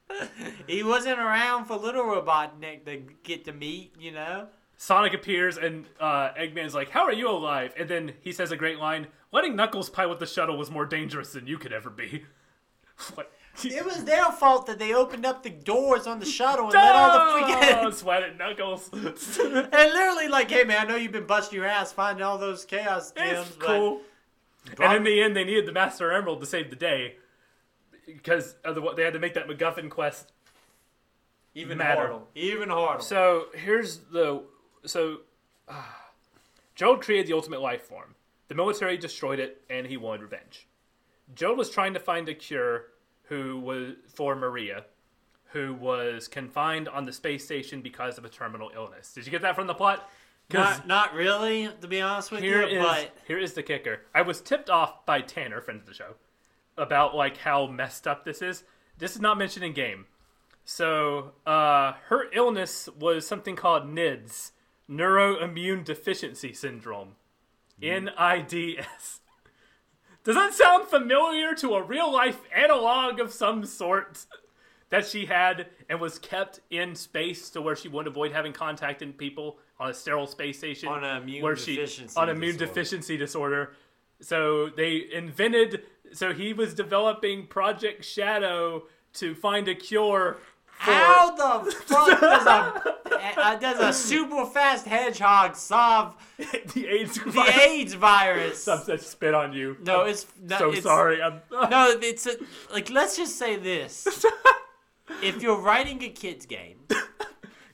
[SPEAKER 2] he wasn't around for Little Robotnik to get to meet, you know.
[SPEAKER 3] Sonic appears and uh, Eggman's like, "How are you alive?" And then he says a great line: "Letting Knuckles pilot the shuttle was more dangerous than you could ever be." like,
[SPEAKER 2] It was their fault that they opened up the doors on the shuttle and let all the
[SPEAKER 3] Oh,
[SPEAKER 2] freaking.
[SPEAKER 3] sweated knuckles.
[SPEAKER 2] and literally, like, hey man, I know you've been busting your ass finding all those chaos gems.
[SPEAKER 3] it's
[SPEAKER 2] but
[SPEAKER 3] cool. And in the end, they needed the Master Emerald to save the day because otherwise they had to make that MacGuffin quest.
[SPEAKER 2] even
[SPEAKER 3] matter.
[SPEAKER 2] harder. Even harder.
[SPEAKER 3] So here's the so ah. Joel created the ultimate life form. The military destroyed it, and he wanted revenge. Joel was trying to find a cure who was for Maria, who was confined on the space station because of a terminal illness. Did you get that from the plot?
[SPEAKER 2] not, not really, to be honest with
[SPEAKER 3] here
[SPEAKER 2] you,
[SPEAKER 3] is
[SPEAKER 2] but
[SPEAKER 3] here is the kicker. I was tipped off by Tanner, friend of the show, about like how messed up this is. This is not mentioned in game. So uh, her illness was something called NIDS, Neuroimmune Deficiency Syndrome, mm. NIDS. Does that sound familiar to a real life analog of some sort that she had and was kept in space to where she would avoid having contact in people on a sterile space station
[SPEAKER 2] On a immune
[SPEAKER 3] where she
[SPEAKER 2] deficiency
[SPEAKER 3] on immune
[SPEAKER 2] disorder.
[SPEAKER 3] deficiency disorder. So they invented. So he was developing Project Shadow to find a cure.
[SPEAKER 2] How the fuck does a, uh, does a super fast hedgehog solve
[SPEAKER 3] the AIDS
[SPEAKER 2] the
[SPEAKER 3] virus.
[SPEAKER 2] AIDS virus?
[SPEAKER 3] I'm such spit on you.
[SPEAKER 2] No,
[SPEAKER 3] I'm
[SPEAKER 2] it's not,
[SPEAKER 3] so
[SPEAKER 2] it's,
[SPEAKER 3] sorry. I'm,
[SPEAKER 2] No, it's a, like let's just say this: if you're writing a kids game,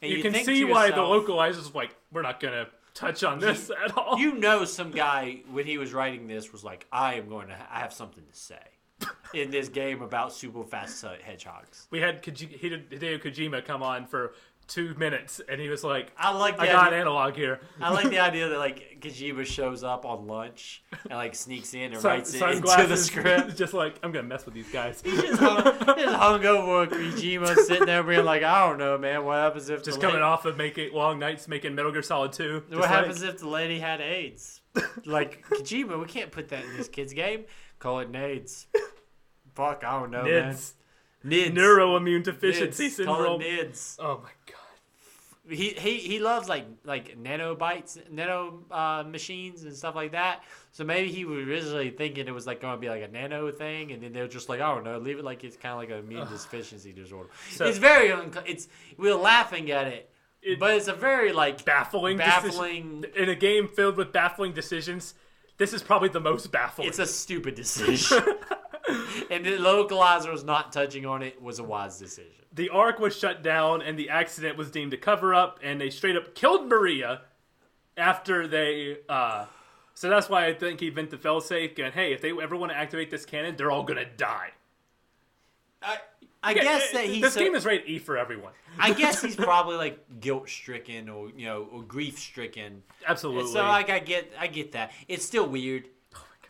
[SPEAKER 2] and
[SPEAKER 3] you,
[SPEAKER 2] you,
[SPEAKER 3] can see
[SPEAKER 2] to
[SPEAKER 3] why the
[SPEAKER 2] yourself-
[SPEAKER 3] localizers like we're not gonna touch on this at all.
[SPEAKER 2] You know, some guy when he was writing this was like, "I am going to. I have something to say in this game about super fast hedgehogs."
[SPEAKER 3] we had Koji- Hideo Kojima come on for two minutes, and he was like,
[SPEAKER 2] I like the
[SPEAKER 3] "I got
[SPEAKER 2] idea,
[SPEAKER 3] analog here."
[SPEAKER 2] I like the idea that like Kojima shows up on lunch and like sneaks in and
[SPEAKER 3] Sun-
[SPEAKER 2] writes it into the
[SPEAKER 3] sunglasses,
[SPEAKER 2] script.
[SPEAKER 3] just like I'm gonna mess with these guys.
[SPEAKER 2] just hung, just hung over with Kojima sitting there being like, I don't know, man. What happens if
[SPEAKER 3] Just
[SPEAKER 2] the
[SPEAKER 3] coming off of making long nights making Metal Gear Solid 2.
[SPEAKER 2] What happens if the lady had AIDS? like Kojima, we can't put that in this kid's game. Call it NAIDS. Fuck, I don't know,
[SPEAKER 3] NIDS,
[SPEAKER 2] man. NIDS.
[SPEAKER 3] neuroimmune deficiency
[SPEAKER 2] NIDS.
[SPEAKER 3] Syndrome.
[SPEAKER 2] NIDS.
[SPEAKER 3] Oh my god.
[SPEAKER 2] He, he he loves like like nanobites, nano uh, machines and stuff like that. So maybe he was originally thinking it was like going to be like a nano thing, and then they're just like, I don't know, leave it like it's kind of like an immune deficiency disorder.
[SPEAKER 3] So-
[SPEAKER 2] it's very unco- it's we're laughing at it,
[SPEAKER 3] It-
[SPEAKER 2] but it's a very like
[SPEAKER 3] Baffling.
[SPEAKER 2] baffling.
[SPEAKER 3] Decision. In a game filled with baffling decisions, this is probably the most baffling.
[SPEAKER 2] It's a stupid decision, and the localizer was not touching on it was a wise decision.
[SPEAKER 3] the arc was shut down, and the accident was deemed a cover up, and they straight up killed Maria after they. uh So that's why I think he bent the failsafe, And hey, if they ever want to activate this cannon, they're all gonna die.
[SPEAKER 2] I I guess that he's
[SPEAKER 3] This
[SPEAKER 2] so-
[SPEAKER 3] game is rated E for everyone.
[SPEAKER 2] I guess he's probably like guilt stricken or you know or grief stricken.
[SPEAKER 3] Absolutely.
[SPEAKER 2] So like I get I get that. It's still weird.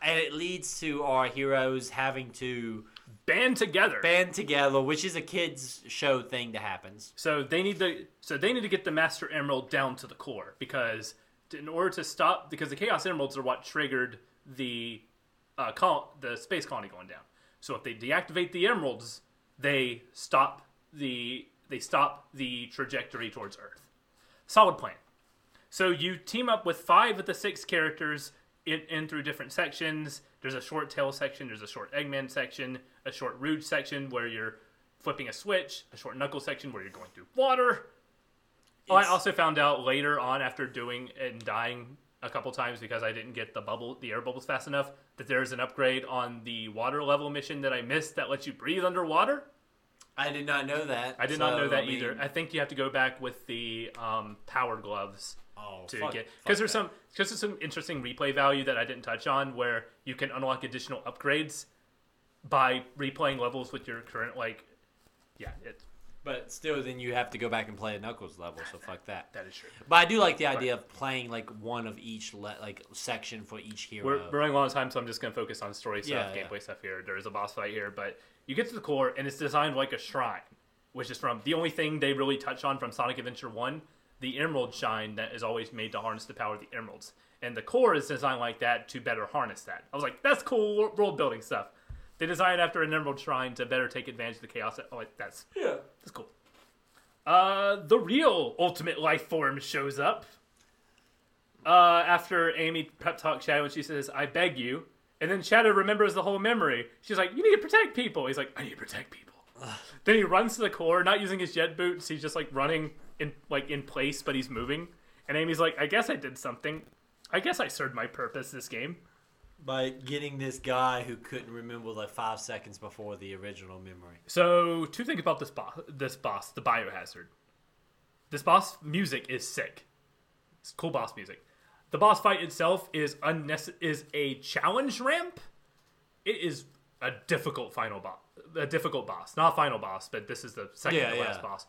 [SPEAKER 2] And it leads to our heroes having to
[SPEAKER 3] Band together.
[SPEAKER 2] band together, which is a kids show thing that happens.
[SPEAKER 3] So they need to so they need to get the Master Emerald down to the core because in order to stop because the Chaos Emeralds are what triggered the uh, col- the space colony going down. So if they deactivate the emeralds, they stop the they stop the trajectory towards Earth. Solid plan. So you team up with five of the six characters in, in through different sections. There's a short tail section, there's a short Eggman section, a short Rouge section where you're flipping a switch, a short Knuckle section where you're going through water. Oh, I also found out later on after doing and dying a couple times because I didn't get the bubble, the air bubbles fast enough, that there's an upgrade on the water level mission that I missed that lets you breathe underwater.
[SPEAKER 2] I did not know that.
[SPEAKER 3] I did not know that
[SPEAKER 2] I mean,
[SPEAKER 3] either. I think you have to go back with the um, power gloves
[SPEAKER 2] oh,
[SPEAKER 3] to
[SPEAKER 2] fuck-
[SPEAKER 3] get because there's
[SPEAKER 2] that.
[SPEAKER 3] some because there's some interesting replay value that I didn't touch on where you can unlock additional upgrades by replaying levels with your current like yeah it
[SPEAKER 2] But still, then you have to go back and play a Knuckles level. So fuck that.
[SPEAKER 3] that is true.
[SPEAKER 2] But I do like the idea of playing like one of each le- like section for each hero.
[SPEAKER 3] We're, we're running a long time, so I'm just gonna focus on story stuff,
[SPEAKER 2] Yeah, yeah.
[SPEAKER 3] gameplay stuff here. There is a boss fight here, but you get to the core and it's designed like a shrine, which is from the only thing they really touch on from Sonic Adventure One, the Emerald Shine that is always made to harness the power of the emeralds, and the core is designed like that to better harness that. I was like, that's cool world building stuff. They designed after an Emerald Shrine to better take advantage of the chaos. Oh, like that's
[SPEAKER 2] yeah.
[SPEAKER 3] that's cool. Uh, the real Ultimate Life Form shows up. Uh, after Amy prep talk Shadow, and she says, "I beg you, And then Shadow remembers the whole memory. She's like, "You need to protect people." He's like, "I need to protect people." then he runs to the core, not using his jet boots. He's just like running in like in place, but he's moving. And Amy's like, "I guess I did something. I guess I served my purpose this game."
[SPEAKER 2] By getting this guy who couldn't remember like five seconds before the original memory.
[SPEAKER 3] So two things about this boss. This boss, the Biolizard. This boss music is sick. It's cool boss music. The boss fight itself is unnecess- is a challenge ramp. It is a difficult final boss. A difficult boss, not final boss, but this is the second
[SPEAKER 2] Yeah,
[SPEAKER 3] to last
[SPEAKER 2] yeah.
[SPEAKER 3] boss.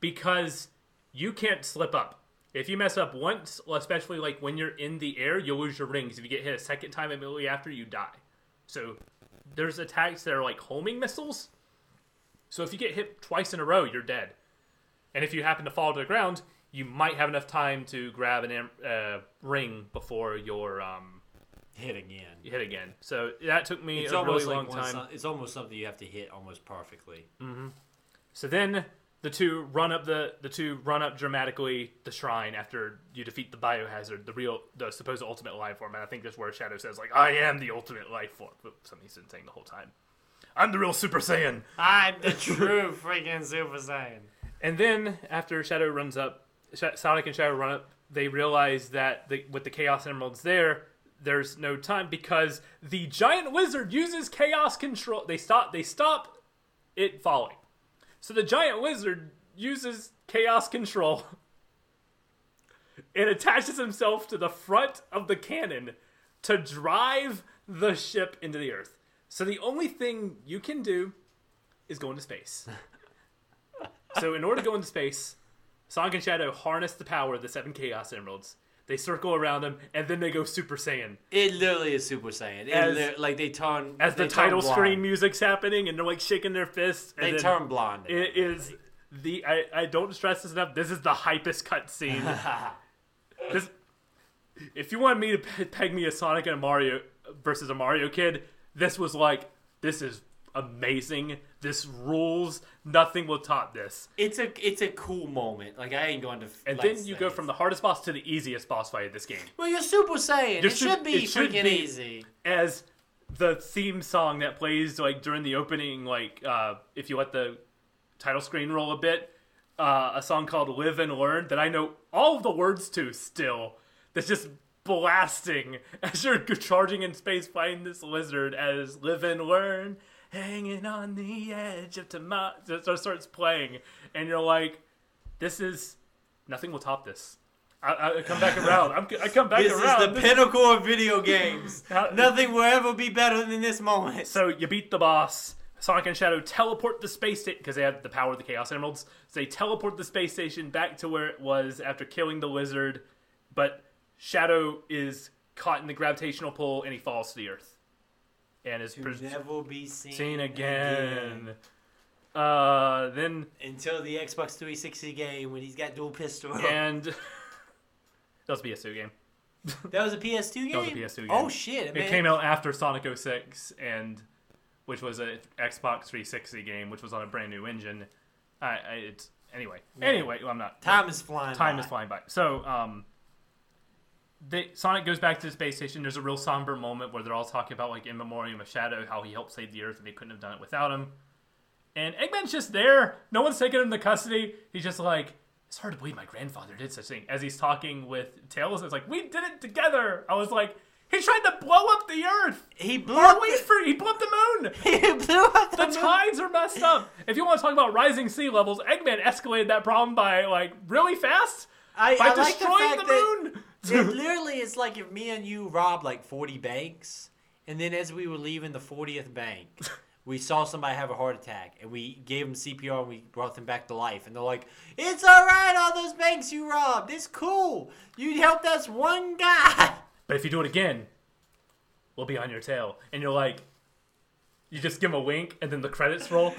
[SPEAKER 3] Because you can't slip up. If you mess up once, especially like when you're in the air, you'll lose your rings. If you get hit a second time immediately after, you die. So there's attacks that are like homing missiles. So if you get hit twice in a row, you're dead. And if you happen to fall to the ground, you might have enough time to grab an am- uh, ring before you're um,
[SPEAKER 2] Hit again.
[SPEAKER 3] hit again. So that took me
[SPEAKER 2] It's
[SPEAKER 3] a really
[SPEAKER 2] almost
[SPEAKER 3] long time.
[SPEAKER 2] some- it's almost something you have to hit almost perfectly. Mm-hmm.
[SPEAKER 3] So then the two run up the the two run up dramatically the shrine after you defeat the Biolizard, the real the supposed ultimate life form. And I think that's where Shadow says like, "I am the ultimate life form." Something he's been saying the whole time. I'm the real Super Saiyan.
[SPEAKER 2] I'm the true freaking Super Saiyan.
[SPEAKER 3] And then after Shadow runs up, Sonic and Shadow run up, they realize that the, with the Chaos Emeralds there, there's no time because the giant wizard uses Chaos control. They stop. They stop it falling. So the giant wizard uses Chaos control and attaches himself to the front of the cannon to drive the ship into the Earth. So the only thing you can do is go into space. So in order to go into space, Sonic and Shadow harness the power of the seven Chaos Emeralds. They circle around him, and then they go Super Saiyan.
[SPEAKER 2] It literally is Super Saiyan.
[SPEAKER 3] As-
[SPEAKER 2] li- like they turn
[SPEAKER 3] As the
[SPEAKER 2] they turn
[SPEAKER 3] title screen music's happening, and they're like shaking their fists. And
[SPEAKER 2] They turn blonde.
[SPEAKER 3] It is the I, I don't stress this enough. This is the hypest cutscene. this, if you want me to peg me a Sonic and a Mario versus a Mario kid, this was like this is amazing. This rules. Nothing will top this.
[SPEAKER 2] It's a it's a cool moment. Like I ain't going to.
[SPEAKER 3] And then you go from the hardest boss to the easiest boss fight of this game.
[SPEAKER 2] well, you're Super Saiyan.
[SPEAKER 3] You're
[SPEAKER 2] it
[SPEAKER 3] su-
[SPEAKER 2] should be
[SPEAKER 3] it should
[SPEAKER 2] freaking
[SPEAKER 3] be-
[SPEAKER 2] easy.
[SPEAKER 3] As the theme song that plays like during the opening, like uh, if you let the title screen roll a bit, uh, a song called "Live and Learn" that I know all the words to still. That's just blasting as you're charging in space fighting this lizard as "Live and Learn." Hanging on the edge of tomorrow, just starts playing, and you're like, "This is nothing will top this." I, I come back around. I'm, I come back
[SPEAKER 2] This
[SPEAKER 3] around.
[SPEAKER 2] is the
[SPEAKER 3] This-
[SPEAKER 2] pinnacle of video games. Nothing will ever be better than this moment.
[SPEAKER 3] So you beat the boss. Sonic and Shadow teleport the space station because they have the power of the Chaos Emeralds. So they teleport the space station back to where it was after killing the lizard. But Shadow is caught in the gravitational pull and he falls to the earth. And is
[SPEAKER 2] to
[SPEAKER 3] pres-
[SPEAKER 2] never be seen,
[SPEAKER 3] seen again. Uh, then
[SPEAKER 2] Until the Xbox 360 game when he's got dual pistol.
[SPEAKER 3] and that was a PS2 game.
[SPEAKER 2] That was a PS2 game.
[SPEAKER 3] That was a PS2 game.
[SPEAKER 2] Oh shit!
[SPEAKER 3] It
[SPEAKER 2] man.
[SPEAKER 3] came out after Sonic 06 and which was a Xbox 360 game, which was on a brand new engine. I, I it's anyway. Anyway, well, I'm not.
[SPEAKER 2] Time is flying.
[SPEAKER 3] time
[SPEAKER 2] by.
[SPEAKER 3] is flying by. So, um, they, Sonic goes back to the space station. There's a real somber moment where they're all talking about like in memoriam of Shadow, how he helped save the Earth, and they couldn't have done it without him. And Eggman's just there. No one's taking him to custody. He's just like, it's hard to believe my grandfather did such a thing. As he's talking with Tails, it's like we did it together. I was like, he tried to blow up the Earth.
[SPEAKER 2] He blew up the,
[SPEAKER 3] free? He blew up the moon.
[SPEAKER 2] he blew up the,
[SPEAKER 3] The
[SPEAKER 2] moon.
[SPEAKER 3] tides are messed up. If you want to talk about rising sea levels, Eggman escalated that problem by like really fast
[SPEAKER 2] I,
[SPEAKER 3] by
[SPEAKER 2] I like the
[SPEAKER 3] destroying
[SPEAKER 2] fact
[SPEAKER 3] the,
[SPEAKER 2] that
[SPEAKER 3] moon.
[SPEAKER 2] It literally is like if me and you robbed like 40 banks, and then as we were leaving the 40th bank, we saw somebody have a heart attack, and we gave them CPR and we brought them back to life. And they're like, "It's all right, all those banks you robbed. It's cool. You helped us one guy."
[SPEAKER 3] But if you do it again, we'll be on your tail. And you're like, you just give him a wink, and then the credits roll.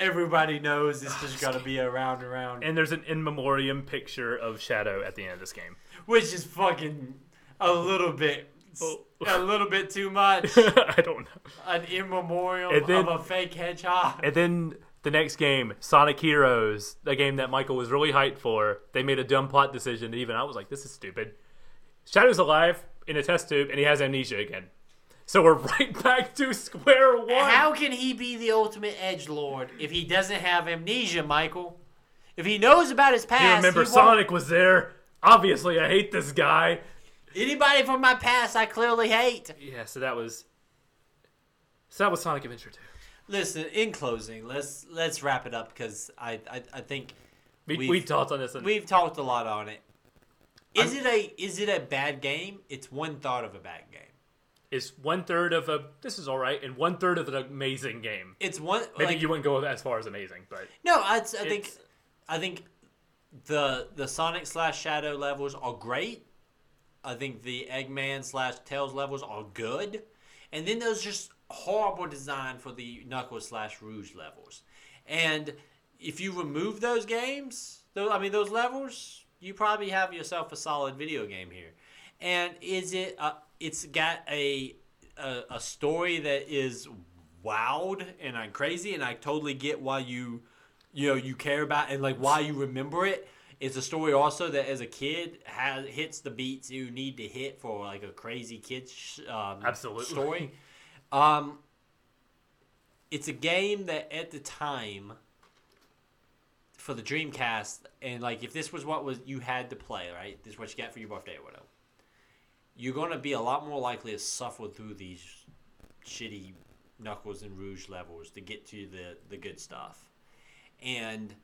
[SPEAKER 2] Everybody knows it's just gonna be a round and round,
[SPEAKER 3] and there's an in memoriam picture of Shadow at the end of this game.
[SPEAKER 2] Which is fucking a little bit,
[SPEAKER 3] Oh.
[SPEAKER 2] a little bit too much.
[SPEAKER 3] I don't know.
[SPEAKER 2] An
[SPEAKER 3] immemorial then-
[SPEAKER 2] of a fake hedgehog.
[SPEAKER 3] And then the next game, Sonic Heroes, the game that Michael was really hyped for, they made a dumb plot decision. And even I was like, this is stupid. Shadow's alive in a test tube, and he has amnesia again. So we're right back to square one.
[SPEAKER 2] How can he be the ultimate edge lord if he doesn't have amnesia, Michael? If he knows about his past,
[SPEAKER 3] you remember Sonic was there? Obviously, I hate this guy.
[SPEAKER 2] Anybody from my past, I clearly hate.
[SPEAKER 3] Yeah, so that was. So that was Sonic Adventure 2.
[SPEAKER 2] Listen, in closing, let's let's wrap it up because I, I I think
[SPEAKER 3] We,
[SPEAKER 2] We've-
[SPEAKER 3] we talked on this. In,
[SPEAKER 2] we've talked a lot on it. Is it a is it a bad game? It's one thought of a bad game.
[SPEAKER 3] It's one third of a. This is all right, and one third of an amazing game.
[SPEAKER 2] It's one.
[SPEAKER 3] Maybe
[SPEAKER 2] like,
[SPEAKER 3] you wouldn't go as far as amazing, but
[SPEAKER 2] No, I, I think I think the the Sonic slash Shadow levels are great. I think the Eggman slash Tails levels are good, and then there's just horrible design for the Knuckles slash Rouge levels. And if you remove those games, those I mean those levels, you probably have yourself a solid video game here. And is it? Uh, it's got a, a a story that is wowed and I'm crazy, and I totally get why you you know you care about and like why you remember it. It's a story also that as a kid has hits the beats you need to hit for like a crazy kid sh- um,
[SPEAKER 3] Absolutely.
[SPEAKER 2] story. Um, it's a game that at the time for the Dreamcast, and like if this was what was you had to play, right? This is what you got for your birthday or whatever. You're gonna be a lot more likely to suffer through these shitty Knuckles and Rouge levels to get to the the good stuff, and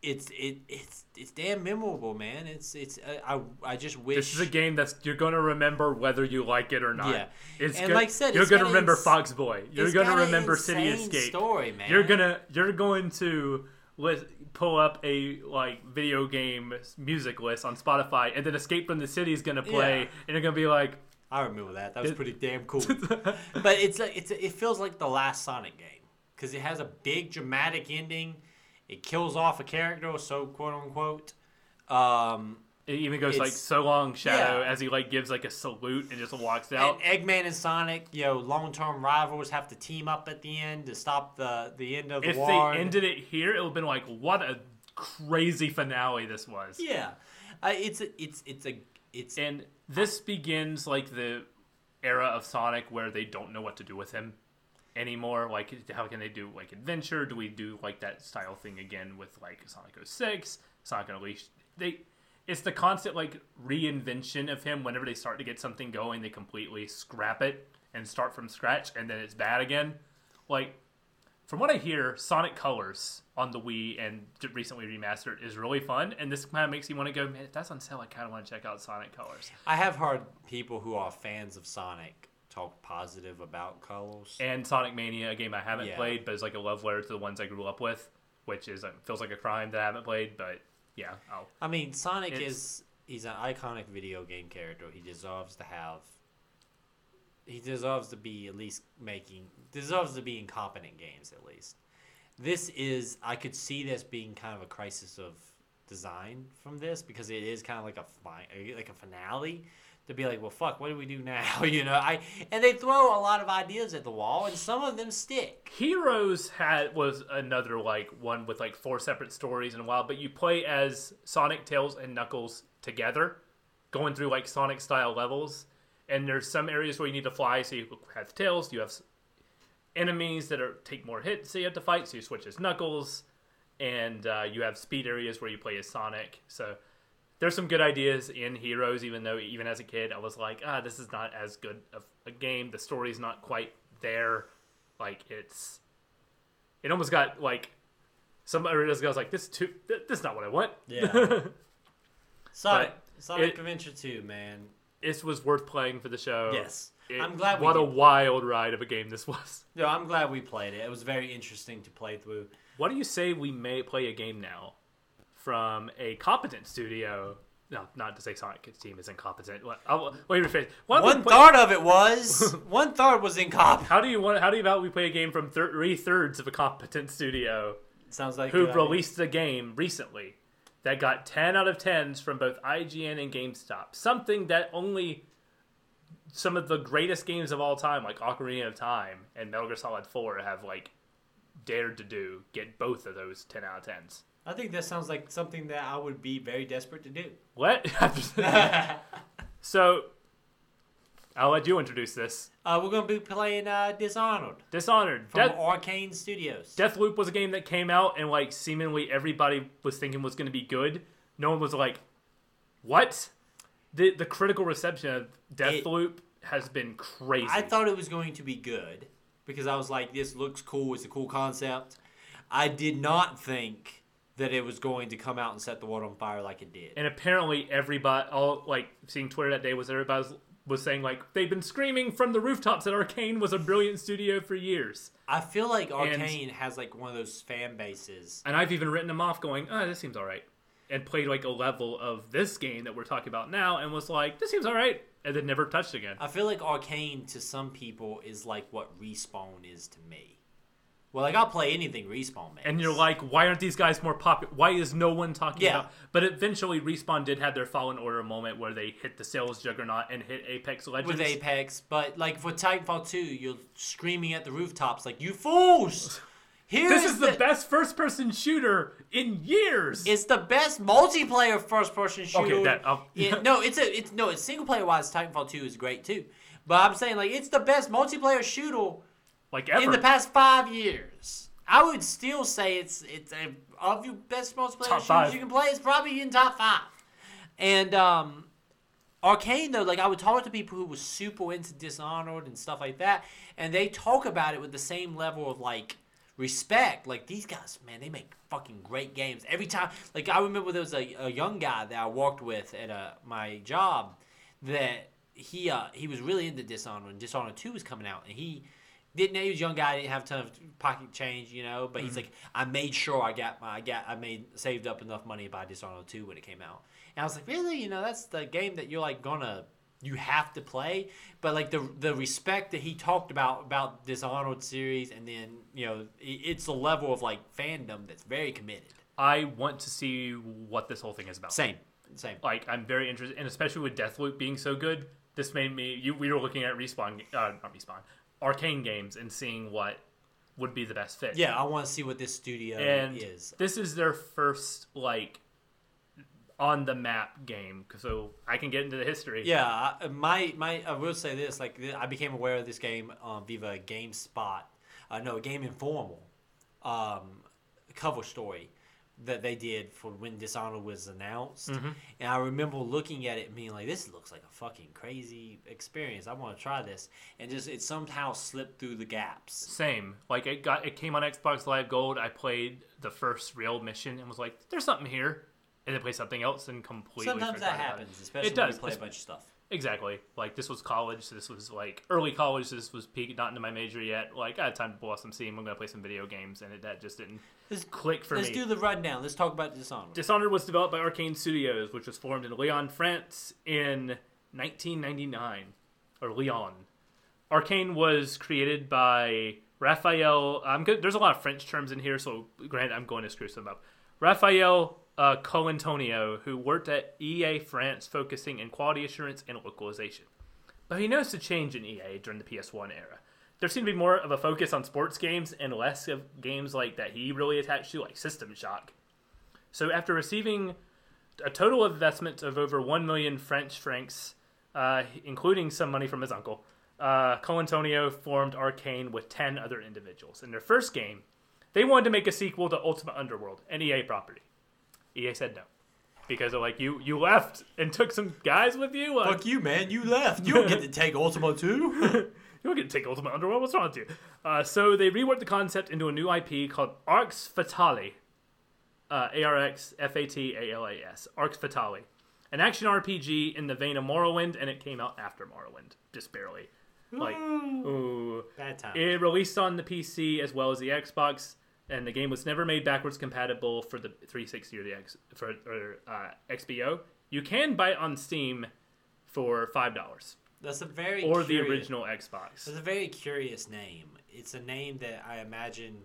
[SPEAKER 2] it's it it's it's damn memorable, man. It's it's I I, I just wish
[SPEAKER 3] this is a game that's you're gonna remember whether you like it or not.
[SPEAKER 2] Yeah.
[SPEAKER 3] it's
[SPEAKER 2] And like I said,
[SPEAKER 3] you're gonna remember
[SPEAKER 2] ins-
[SPEAKER 3] Fox Boy. You're gonna remember City Escape.
[SPEAKER 2] story, man.
[SPEAKER 3] You're gonna you're going to list, pull up a like video game music list on Spotify, and then Escape from the City is gonna play,
[SPEAKER 2] Yeah.
[SPEAKER 3] and you're gonna be like,
[SPEAKER 2] I remember that. That was pretty damn cool. but it's like it's it feels like the last Sonic game because it has a big dramatic ending. It kills off a character, so quote unquote. Um,
[SPEAKER 3] it even goes like so long Shadow
[SPEAKER 2] yeah.
[SPEAKER 3] as he like gives like a salute and just walks out.
[SPEAKER 2] and Eggman and Sonic, you know, long-term rivals have to team up at the end to stop the the end of the
[SPEAKER 3] if
[SPEAKER 2] war.
[SPEAKER 3] they ended it here, it would have been like, what a crazy finale this was.
[SPEAKER 2] yeah, uh, it's a, it's it's a it's
[SPEAKER 3] And this begins like the era of Sonic where they don't know what to do with him anymore. Like, how can they do like adventure? Do we do like that style thing again with like Sonic 06, Sonic Unleashed? They, it's the constant like reinvention of him. Whenever they start to get something going, they completely scrap it and start from scratch, and then it's bad again. Like, from what I hear, Sonic Colors on the Wii and recently remastered is really fun, and this kind of makes you want to go, man, if that's on sale, I kind of want to check out Sonic Colors.
[SPEAKER 2] I have heard people who are fans of Sonic talk positive about Colors.
[SPEAKER 3] And Sonic Mania, a game I haven't
[SPEAKER 2] Yeah.
[SPEAKER 3] played, but it's like a love letter to the ones I grew up with, which is uh, feels like a crime that I haven't played, but yeah, I'll,
[SPEAKER 2] I mean, Sonic is he's an iconic video game character. He deserves to have. He deserves to be at least making deserves to be in competent games at least. This is I could see this being kind of a crisis of design from this because it is kind of like a fi- like a finale to be like, well, fuck, what do we do now? you know, I and they throw a lot of ideas at the wall and some of them stick.
[SPEAKER 3] Heroes had was another like one with like four separate stories in a while, but you play as Sonic, Tails, and Knuckles together, going through like Sonic style levels. And there's some areas where you need to fly, so you have Tails. You have enemies that are take more hits, so you have to fight. So you switch as Knuckles, and uh, you have speed areas where you play as Sonic. So there's some good ideas in Heroes, even though even as a kid I was like, ah, this is not as good of a game. The story's not quite there. Like it's, it almost got like some areas. I was like, this is too. th- This is not what I want.
[SPEAKER 2] Yeah. Sonic
[SPEAKER 3] But
[SPEAKER 2] Sonic
[SPEAKER 3] it-
[SPEAKER 2] Adventure 2, man.
[SPEAKER 3] this was worth playing for the show.
[SPEAKER 2] Yes.
[SPEAKER 3] It-
[SPEAKER 2] I'm glad we
[SPEAKER 3] What a wild ride of a game this was.
[SPEAKER 2] No, I'm glad we played it. It was very interesting to play through.
[SPEAKER 3] What do you say we may play a game now from a competent studio? No, not to say Sonic team is incompetent. What- I'll, wait a minute.
[SPEAKER 2] One third of it was. one third was incompetent.
[SPEAKER 3] How do you want? How do you about we play a game from thir- three thirds of a competent studio
[SPEAKER 2] Sounds like
[SPEAKER 3] who
[SPEAKER 2] idea.
[SPEAKER 3] released a game recently that got ten out of tens from both IGN and GameSpot? Something that only some of the greatest games of all time, like Ocarina of Time and Metal Gear Solid Four, have like dared to do. Get both of those ten out of tens.
[SPEAKER 2] I think that sounds like something that I would be very desperate to do.
[SPEAKER 3] What? so I'll let you introduce this.
[SPEAKER 2] Uh, we're gonna be playing uh, Dishonored
[SPEAKER 3] Dishonored.
[SPEAKER 2] from
[SPEAKER 3] Death,
[SPEAKER 2] Arkane Studios.
[SPEAKER 3] Deathloop was a game that came out and like seemingly everybody was thinking was going to be good. No one was like, "What?" The the critical reception of Deathloop has been crazy.
[SPEAKER 2] I thought it was going to be good because I was like, this looks cool. It's a cool concept. I did not think that it was going to come out and set the world on fire like it did.
[SPEAKER 3] and apparently everybody, all like seeing Twitter that day was everybody was, was saying like they've been screaming from the rooftops that Arkane was a brilliant studio for years.
[SPEAKER 2] I feel like Arkane has like one of those fan bases.
[SPEAKER 3] And I've even written them off, going, "Oh, this seems all right," and played like a level of this game that we're talking about now, and was like, "This seems all right," and then never touched again.
[SPEAKER 2] I feel like Arkane to some people is like what Respawn is to me. Well, like I'll play anything Respawn makes.
[SPEAKER 3] And you're like, why aren't these guys more popular? Why is no one talking
[SPEAKER 2] Yeah.
[SPEAKER 3] about? But eventually, Respawn did have their Fallen Order moment where they hit the sales juggernaut and hit Apex Legends.
[SPEAKER 2] with Apex, but like for Titanfall 2, you're screaming at the rooftops like, "You fools! Here
[SPEAKER 3] This is the, best first-person shooter in years.
[SPEAKER 2] It's the best multiplayer first-person shooter.
[SPEAKER 3] Okay, that- I'll-
[SPEAKER 2] no, it's a it's no, it's single player wise. Titanfall 2 is great too, but I'm saying like it's the best multiplayer shooter
[SPEAKER 3] like ever.
[SPEAKER 2] in the past five years. I would still say it's it's a, of your best multiplayer
[SPEAKER 3] Top
[SPEAKER 2] shooters you can play. It's probably in top five. And um, Arkane though, like I would talk to people who were super into Dishonored and stuff like that, and they talk about it with the same level of like respect. Like these guys, man, they make fucking great games every time. Like I remember there was a, a young guy that I worked with at uh, my job that he uh, he was really into Dishonored, and Dishonored Two was coming out, and he didn't he was a young guy didn't have a ton of pocket change you know but he's like i made sure i got my i got i made saved up enough money to buy dishonored 2 when it came out. And i was like really? You know that's the game that you're like gonna you have to play? But like the the respect that he talked about about dishonored series and then you know it's a level of like fandom that's very committed.
[SPEAKER 3] I want to see what this whole thing is about.
[SPEAKER 2] same same.
[SPEAKER 3] Like I'm very interested, and especially with Deathloop being so good, this made me. You, we were looking at respawn, uh, not respawn, Arkane games, and seeing what would be the best fit.
[SPEAKER 2] yeah i want to see what this studio
[SPEAKER 3] and
[SPEAKER 2] is
[SPEAKER 3] this is their first like on the map game, so I can get into the history.
[SPEAKER 2] Yeah, my my I will say this: like I became aware of this game on Viva GameSpot, uh, no Game Informer, um, cover story that they did for when Dishonored was announced,
[SPEAKER 3] Mm-hmm.
[SPEAKER 2] and I remember looking at it and being like, "This looks like a fucking crazy experience. I want to try this," and just it somehow slipped through the gaps.
[SPEAKER 3] Same. Like it got it came on Xbox Live Gold. I played the first real mission and was like, "There's something here," and then play something else and completely.
[SPEAKER 2] Sometimes that
[SPEAKER 3] about it.
[SPEAKER 2] happens, especially
[SPEAKER 3] It
[SPEAKER 2] when
[SPEAKER 3] does.
[SPEAKER 2] you play a bunch of stuff.
[SPEAKER 3] Exactly. Like this was college. So this was like early college. This was peak, not into my major yet. Like I had time to out some Steam. I'm gonna play some video games, and it, that just didn't
[SPEAKER 2] Let's,
[SPEAKER 3] click for
[SPEAKER 2] let's
[SPEAKER 3] me.
[SPEAKER 2] do the rundown. Let's talk about Dishonored.
[SPEAKER 3] Dishonored was developed by Arkane Studios, which was formed in Lyon, France in 1999. Or Lyon. Arkane was created by Raphael. I'm good. There's a lot of French terms in here, so granted, I'm going to screw some up. Raphael uh, Colantonio, who worked at EA France, focusing in quality assurance and localization. But he noticed a change in EA during the PS1 era. There seemed to be more of a focus on sports games and less of games like that he really attached to, like System Shock. So after receiving a total investment of over 1 million French francs, uh, including some money from his uncle, uh, Colantonio formed Arkane with 10 other individuals. In their first game, they wanted to make a sequel to Ultima Underworld, an EA property. EA said no. Because they're like, you, you left and took some guys with you? Like,
[SPEAKER 2] Fuck you, man! You left. You don't get to take Ultima 2.
[SPEAKER 3] you don't get to take Ultima Underworld. What's wrong with you? Uh, so they reworked the concept into a new IP called Arx Fatalis. Uh, A R X F A T A L A S. Arx Fatalis. An action RPG in the vein of Morrowind, and it came out after Morrowind, just barely. Like, ooh.
[SPEAKER 2] Bad time.
[SPEAKER 3] It released on the PC as well as the Xbox, and the game was never made backwards compatible for the 360 or the X for or, uh, XBO. You can buy it on Steam for five dollars,
[SPEAKER 2] That's a very
[SPEAKER 3] or the
[SPEAKER 2] curious-
[SPEAKER 3] original Xbox.
[SPEAKER 2] It's a very curious name. It's a name that I imagine.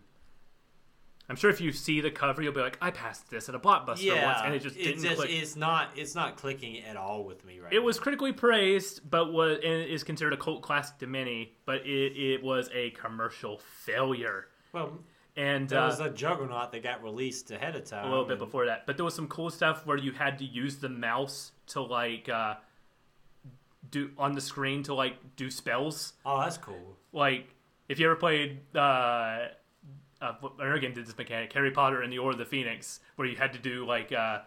[SPEAKER 3] I'm sure if you see the cover, you'll be like, "I passed this at a blockbuster
[SPEAKER 2] Yeah,
[SPEAKER 3] once, and it just didn't
[SPEAKER 2] just-
[SPEAKER 3] click."
[SPEAKER 2] It's not. It's not clicking at all with me right
[SPEAKER 3] It was critically praised, but was and it is considered a cult classic to many. But it, it was a commercial failure.
[SPEAKER 2] Well,
[SPEAKER 3] and
[SPEAKER 2] there
[SPEAKER 3] uh,
[SPEAKER 2] was a Juggernaut that got released ahead of time.
[SPEAKER 3] a little bit
[SPEAKER 2] and-
[SPEAKER 3] before that. But there was some cool stuff where you had to use the mouse to like uh, do on the screen to like do spells.
[SPEAKER 2] Oh, that's cool.
[SPEAKER 3] Like if you ever played uh, uh another game did this mechanic, Harry Potter and the Order of the Phoenix, where you had to do like uh,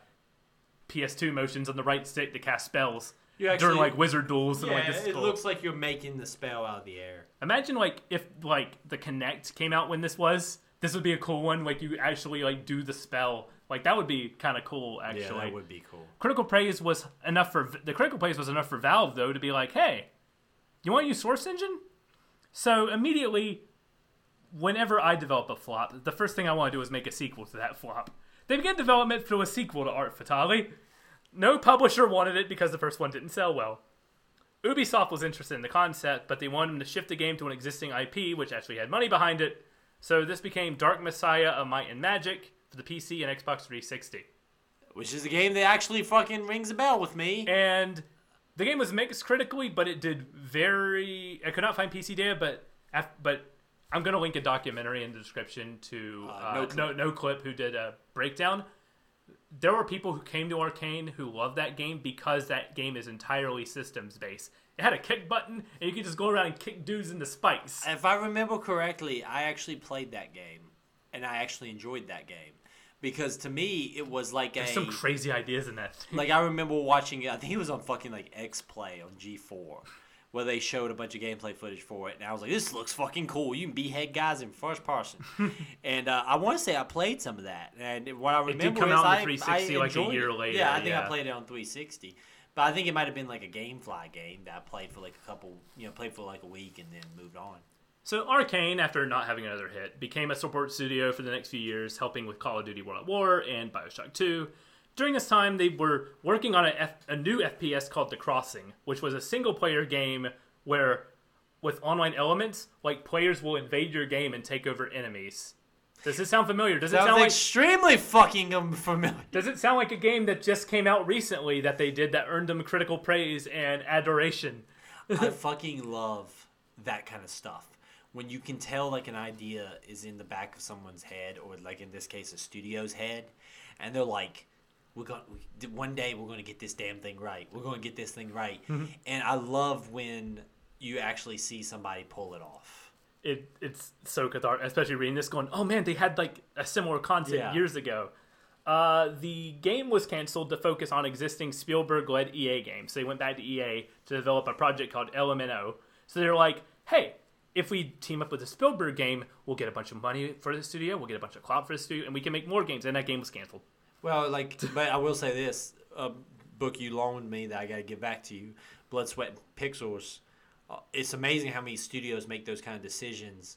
[SPEAKER 3] PS2 motions on the right stick to cast spells
[SPEAKER 2] You
[SPEAKER 3] during like wizard duels and
[SPEAKER 2] Yeah,
[SPEAKER 3] like this.
[SPEAKER 2] it
[SPEAKER 3] cool.
[SPEAKER 2] looks like you're making the spell out of the air.
[SPEAKER 3] Imagine like if like the Kinect came out when this was. This would be a cool one. Like you actually like do the spell. Like that would be kind of cool. Actually,
[SPEAKER 2] Yeah, that would be cool.
[SPEAKER 3] critical praise was enough for the critical praise was enough for Valve though to be like, hey, you want to use Source Engine? So immediately, whenever I develop a flop, the first thing I want to do is make a sequel to that flop. They began development for a sequel to Arx Fatalis. No publisher wanted it because the first one didn't sell well. Ubisoft was interested in the concept, but they wanted them to shift the game to an existing IP, which actually had money behind it. So this became Dark Messiah of Might and Magic for the PC and Xbox 360.
[SPEAKER 2] Which is a game that actually fucking rings a bell with me.
[SPEAKER 3] and the game was mixed critically, but it did very. I could not find PC data, but but I'm gonna link a documentary in the description to
[SPEAKER 2] Uh,
[SPEAKER 3] uh,
[SPEAKER 2] No
[SPEAKER 3] no,
[SPEAKER 2] Clip.
[SPEAKER 3] no no clip who did a breakdown. There were people who came to Arkane who loved that game because that game is entirely systems based. It had a kick button, and you could just go around and kick dudes into spikes.
[SPEAKER 2] If I remember correctly, I actually played that game, and I actually enjoyed that game because to me it was like a
[SPEAKER 3] some crazy ideas in that. thing.
[SPEAKER 2] like I remember watching it. I think it was on fucking like X Play on G4, where they showed a bunch of gameplay footage for it, and I was like, "This looks fucking cool. You can behead guys in first person." and uh, I want to say I played some of that, and what I remember it
[SPEAKER 3] did come out on the
[SPEAKER 2] I,
[SPEAKER 3] 360
[SPEAKER 2] I
[SPEAKER 3] like a year
[SPEAKER 2] it.
[SPEAKER 3] later,
[SPEAKER 2] Yeah, I think I played it on 360. But I think it might have been like a GameFly game that I played for like a couple, you know, played for like a week and then moved on.
[SPEAKER 3] So Arkane, after not having another hit, became a support studio for the next few years, helping with Call of Duty World at War and Bioshock 2. During this time, they were working on a, F- a new FPS called The Crossing, which was a single-player game where, with online elements, like players will invade your game and take over enemies. Does it sound familiar? Does it
[SPEAKER 2] Sounds
[SPEAKER 3] sound like
[SPEAKER 2] extremely fucking familiar.
[SPEAKER 3] Does it sound like a game that just came out recently that they did that earned them critical praise and adoration?
[SPEAKER 2] I fucking love that kind of stuff. When you can tell like an idea is in the back of someone's head, or like in this case, a studio's head, and they're like, "We're going to one day we're going to get this damn thing right. We're going to get this thing right." And I love when you actually see somebody pull it off.
[SPEAKER 3] it it's so cathartic, especially reading this, going, "Oh man, they had like a similar concept
[SPEAKER 2] Yeah.
[SPEAKER 3] years ago." Uh, the game was canceled to focus on existing Spielberg-led EA games. So they went back to EA to develop a project called LMNO. So they're like, "Hey, if we team up with a Spielberg game, we'll get a bunch of money for the studio, we'll get a bunch of clout for the studio, and we can make more games." And that game was canceled.
[SPEAKER 2] Well, like, but I will say this: a book you loaned me that I got to give back to you, Blood, Sweat, and Pixels. Uh, it's amazing how many studios make those kind of decisions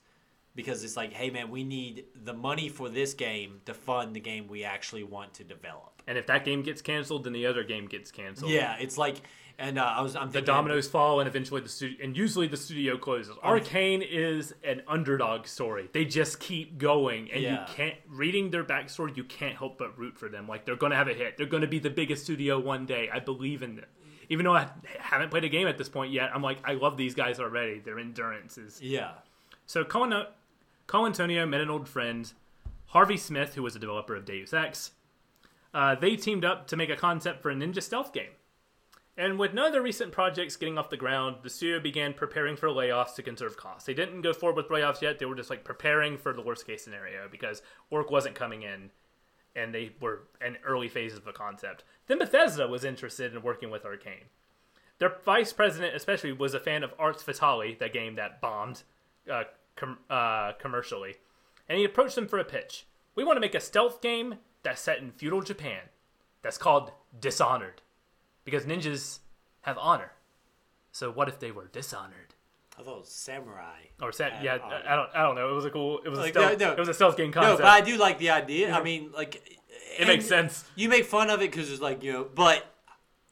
[SPEAKER 2] because it's like, hey, man, we need the money for this game to fund the game we actually want to develop.
[SPEAKER 3] And if that game gets canceled, then the other game gets canceled.
[SPEAKER 2] Yeah, it's like, and uh, I was, I'm
[SPEAKER 3] the dominoes fall and eventually the studio and usually the studio closes. Arkane is an underdog story. They just keep going and
[SPEAKER 2] Yeah.
[SPEAKER 3] you can't reading their backstory you can't help but root for them. Like they're gonna have a hit. They're gonna be the biggest studio one day. I believe in them. Even though i haven't played a game at this point yet i'm like i love these guys already. Their endurance is
[SPEAKER 2] Yeah,
[SPEAKER 3] so Colin, Colantonio met an old friend, Harvey Smith, who was a developer of Deus Ex. Uh, they teamed up to make a concept for a ninja stealth game. And with none of their recent projects getting off the ground, the studio began preparing for layoffs to conserve costs. They didn't go forward with layoffs yet. They were just like preparing for the worst case scenario because work wasn't coming in and they were in early phases of a concept. Then Bethesda was interested in working with Arkane. Their vice president, especially, was a fan of Arx Fatalis, that game that bombed uh, com- uh, commercially. And he approached them for a pitch. We want to make a stealth game that's set in feudal Japan that's called Dishonored. Because ninjas have honor. So what if they were dishonored?
[SPEAKER 2] I thought it was samurai.
[SPEAKER 3] Or
[SPEAKER 2] Uh,
[SPEAKER 3] yeah,
[SPEAKER 2] honor.
[SPEAKER 3] I don't, I don't know. It was a cool, it was a
[SPEAKER 2] Like,
[SPEAKER 3] stealth,
[SPEAKER 2] no, no.
[SPEAKER 3] it was a stealth game
[SPEAKER 2] No, but I do like the idea. I mean, like,
[SPEAKER 3] it makes sense.
[SPEAKER 2] You make fun of it because it's like you know, but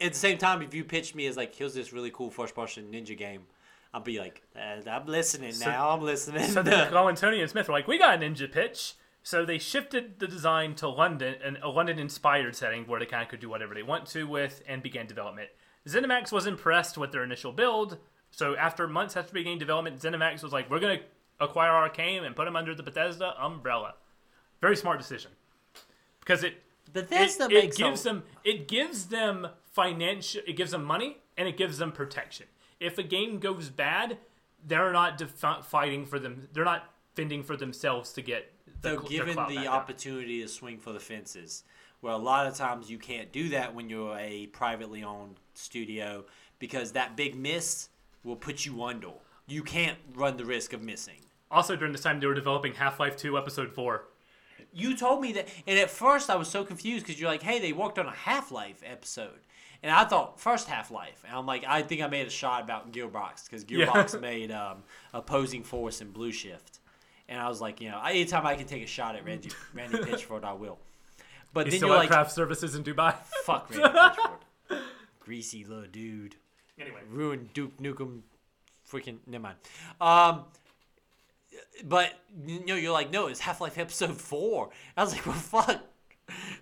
[SPEAKER 2] at the same time, if you pitch me as like, here's this really cool first-person ninja game, I'll be like, "Uh, I'm listening
[SPEAKER 3] So-
[SPEAKER 2] now. I'm listening.
[SPEAKER 3] So then Colin, Tony, and Smith were like, "We got a ninja pitch." So they shifted the design to London, a London-inspired setting where they kind of could do whatever they want to with, and began development. ZeniMax was impressed with their initial build, so after months after beginning development, ZeniMax was like, "We're gonna acquire Arkane and put them under the Bethesda umbrella." Very smart decision, because it
[SPEAKER 2] Bethesda
[SPEAKER 3] it, it
[SPEAKER 2] makes
[SPEAKER 3] gives them it gives them financial it gives them money and it gives them protection. If a game goes bad, they're not defi- fighting for them. They're not fending for themselves to get.
[SPEAKER 2] So given the opportunity to swing for the fences, well, a lot of times you can't do that when you're a privately owned studio because that big miss will put you under. You can't run the risk of missing.
[SPEAKER 3] Also, during this time, they were developing Half Life Two Episode Four.
[SPEAKER 2] You told me that, and at first I was so confused because you're like, "Hey, they worked on a Half Life episode," and I thought first Half Life, and I'm like, I think I made a shot about Gearbox because
[SPEAKER 3] Yeah.
[SPEAKER 2] Gearbox made um, Opposing Force and Blue Shift, and I was like, you know, anytime I can take a shot at Randy Randy Pitchford, I will. But
[SPEAKER 3] He's
[SPEAKER 2] then
[SPEAKER 3] still
[SPEAKER 2] you're
[SPEAKER 3] at
[SPEAKER 2] like,
[SPEAKER 3] craft services in Dubai.
[SPEAKER 2] fuck Randy Pitchford, greasy little dude,
[SPEAKER 3] anyway,
[SPEAKER 2] ruined Duke Nukem, freaking never mind. Um, but you know, you're like, no, it's Half Life Episode Four. I was like, well, fuck.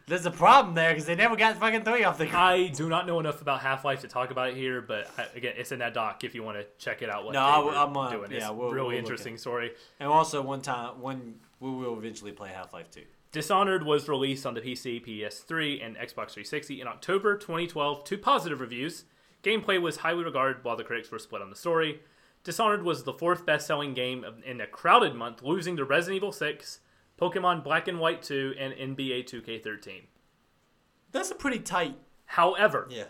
[SPEAKER 2] There's a problem there because they never got fucking three off the ground.
[SPEAKER 3] I do not know enough about Half Life to talk about it here, but I, again, it's in that doc if you want to check it out. What
[SPEAKER 2] No, I- I'm, uh,
[SPEAKER 3] doing.
[SPEAKER 2] yeah,
[SPEAKER 3] it's
[SPEAKER 2] we'll-
[SPEAKER 3] really
[SPEAKER 2] we'll
[SPEAKER 3] interesting story.
[SPEAKER 2] And also, one time, one we will eventually play Half Life Two.
[SPEAKER 3] Dishonored was released on the PC, PS3, and Xbox 360 in October 2012 to positive reviews. Gameplay was highly regarded while the critics were split on the story. Dishonored was the fourth best selling game in a crowded month, losing to Resident Evil 6, Pokemon Black and White 2, and NBA 2K13.
[SPEAKER 2] That's a pretty tight.
[SPEAKER 3] However,
[SPEAKER 2] Yeah.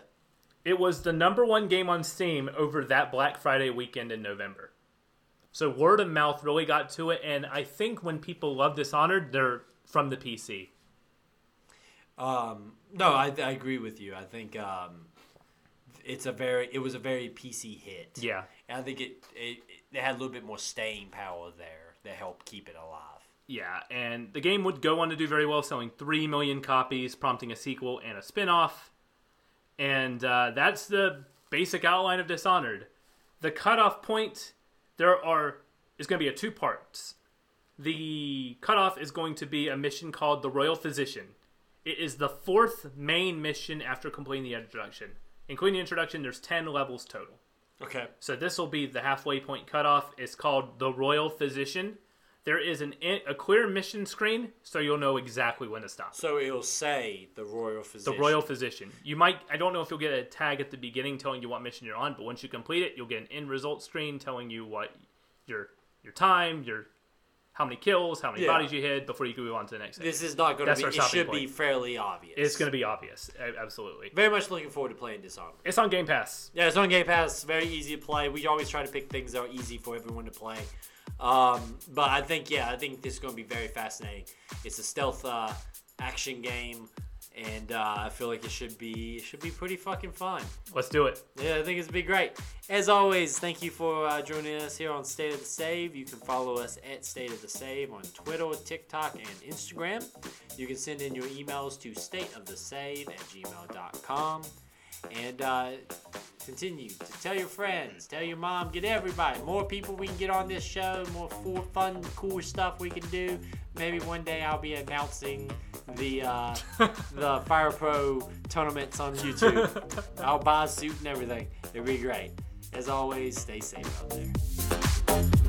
[SPEAKER 3] it was the number one game on Steam over that Black Friday weekend in November. So word of mouth really got to it, and I think when people love Dishonored, they're from the PC.
[SPEAKER 2] Um, no, I, I agree with you. I think um, it's a very it was a very PC hit.
[SPEAKER 3] Yeah.
[SPEAKER 2] And I think it, it it had a little bit more staying power there that helped keep it alive.
[SPEAKER 3] Yeah, and the game would go on to do very well, selling 3 million copies, prompting a sequel and a spin off. And uh, that's the basic outline of Dishonored. The cutoff point, there are is going to be a two parts. The cutoff is going to be a mission called the Royal Physician. It is the fourth main mission after completing the introduction. Including the introduction, there's 10 levels total.
[SPEAKER 2] Okay.
[SPEAKER 3] So this will be the halfway point cutoff. It's called the Royal Physician. There is an a clear mission screen, so you'll know exactly when to stop.
[SPEAKER 2] So it'll say the royal physician. The.
[SPEAKER 3] Royal Physician. You might. I don't know if you'll get a tag at the beginning telling you what mission you're on, but once you complete it, you'll get an end result screen telling you what your your time, your how many kills, how many
[SPEAKER 2] Yeah.
[SPEAKER 3] bodies you hit before you can move on to the next.
[SPEAKER 2] This is not going to be. It should be fairly obvious.
[SPEAKER 3] it's going to be obvious. Absolutely.
[SPEAKER 2] very much looking forward to playing Dishonored.
[SPEAKER 3] It's on Game Pass.
[SPEAKER 2] Yeah, it's on Game Pass. Very easy to play. We always try to pick things that are easy for everyone to play. Um, but I think, yeah, I think this is going to be very fascinating. It's a stealth uh, action game, and uh, I feel like it should be it should be pretty fucking fun.
[SPEAKER 3] Let's do it.
[SPEAKER 2] Yeah, I think it's be great. As always, thank you for uh, joining us here on State of the Save. You can follow us at State of the Save on Twitter, TikTok, and Instagram. You can send in your emails to stateofthesave at gmail.com. And uh, continue to tell your friends, tell your mom, get everybody. More people we can get on this show, more fun, cool stuff we can do. Maybe one day I'll be announcing the uh, the Fire Pro tournaments on YouTube. I'll buy a suit and everything. It'd be great. As always, stay safe out there.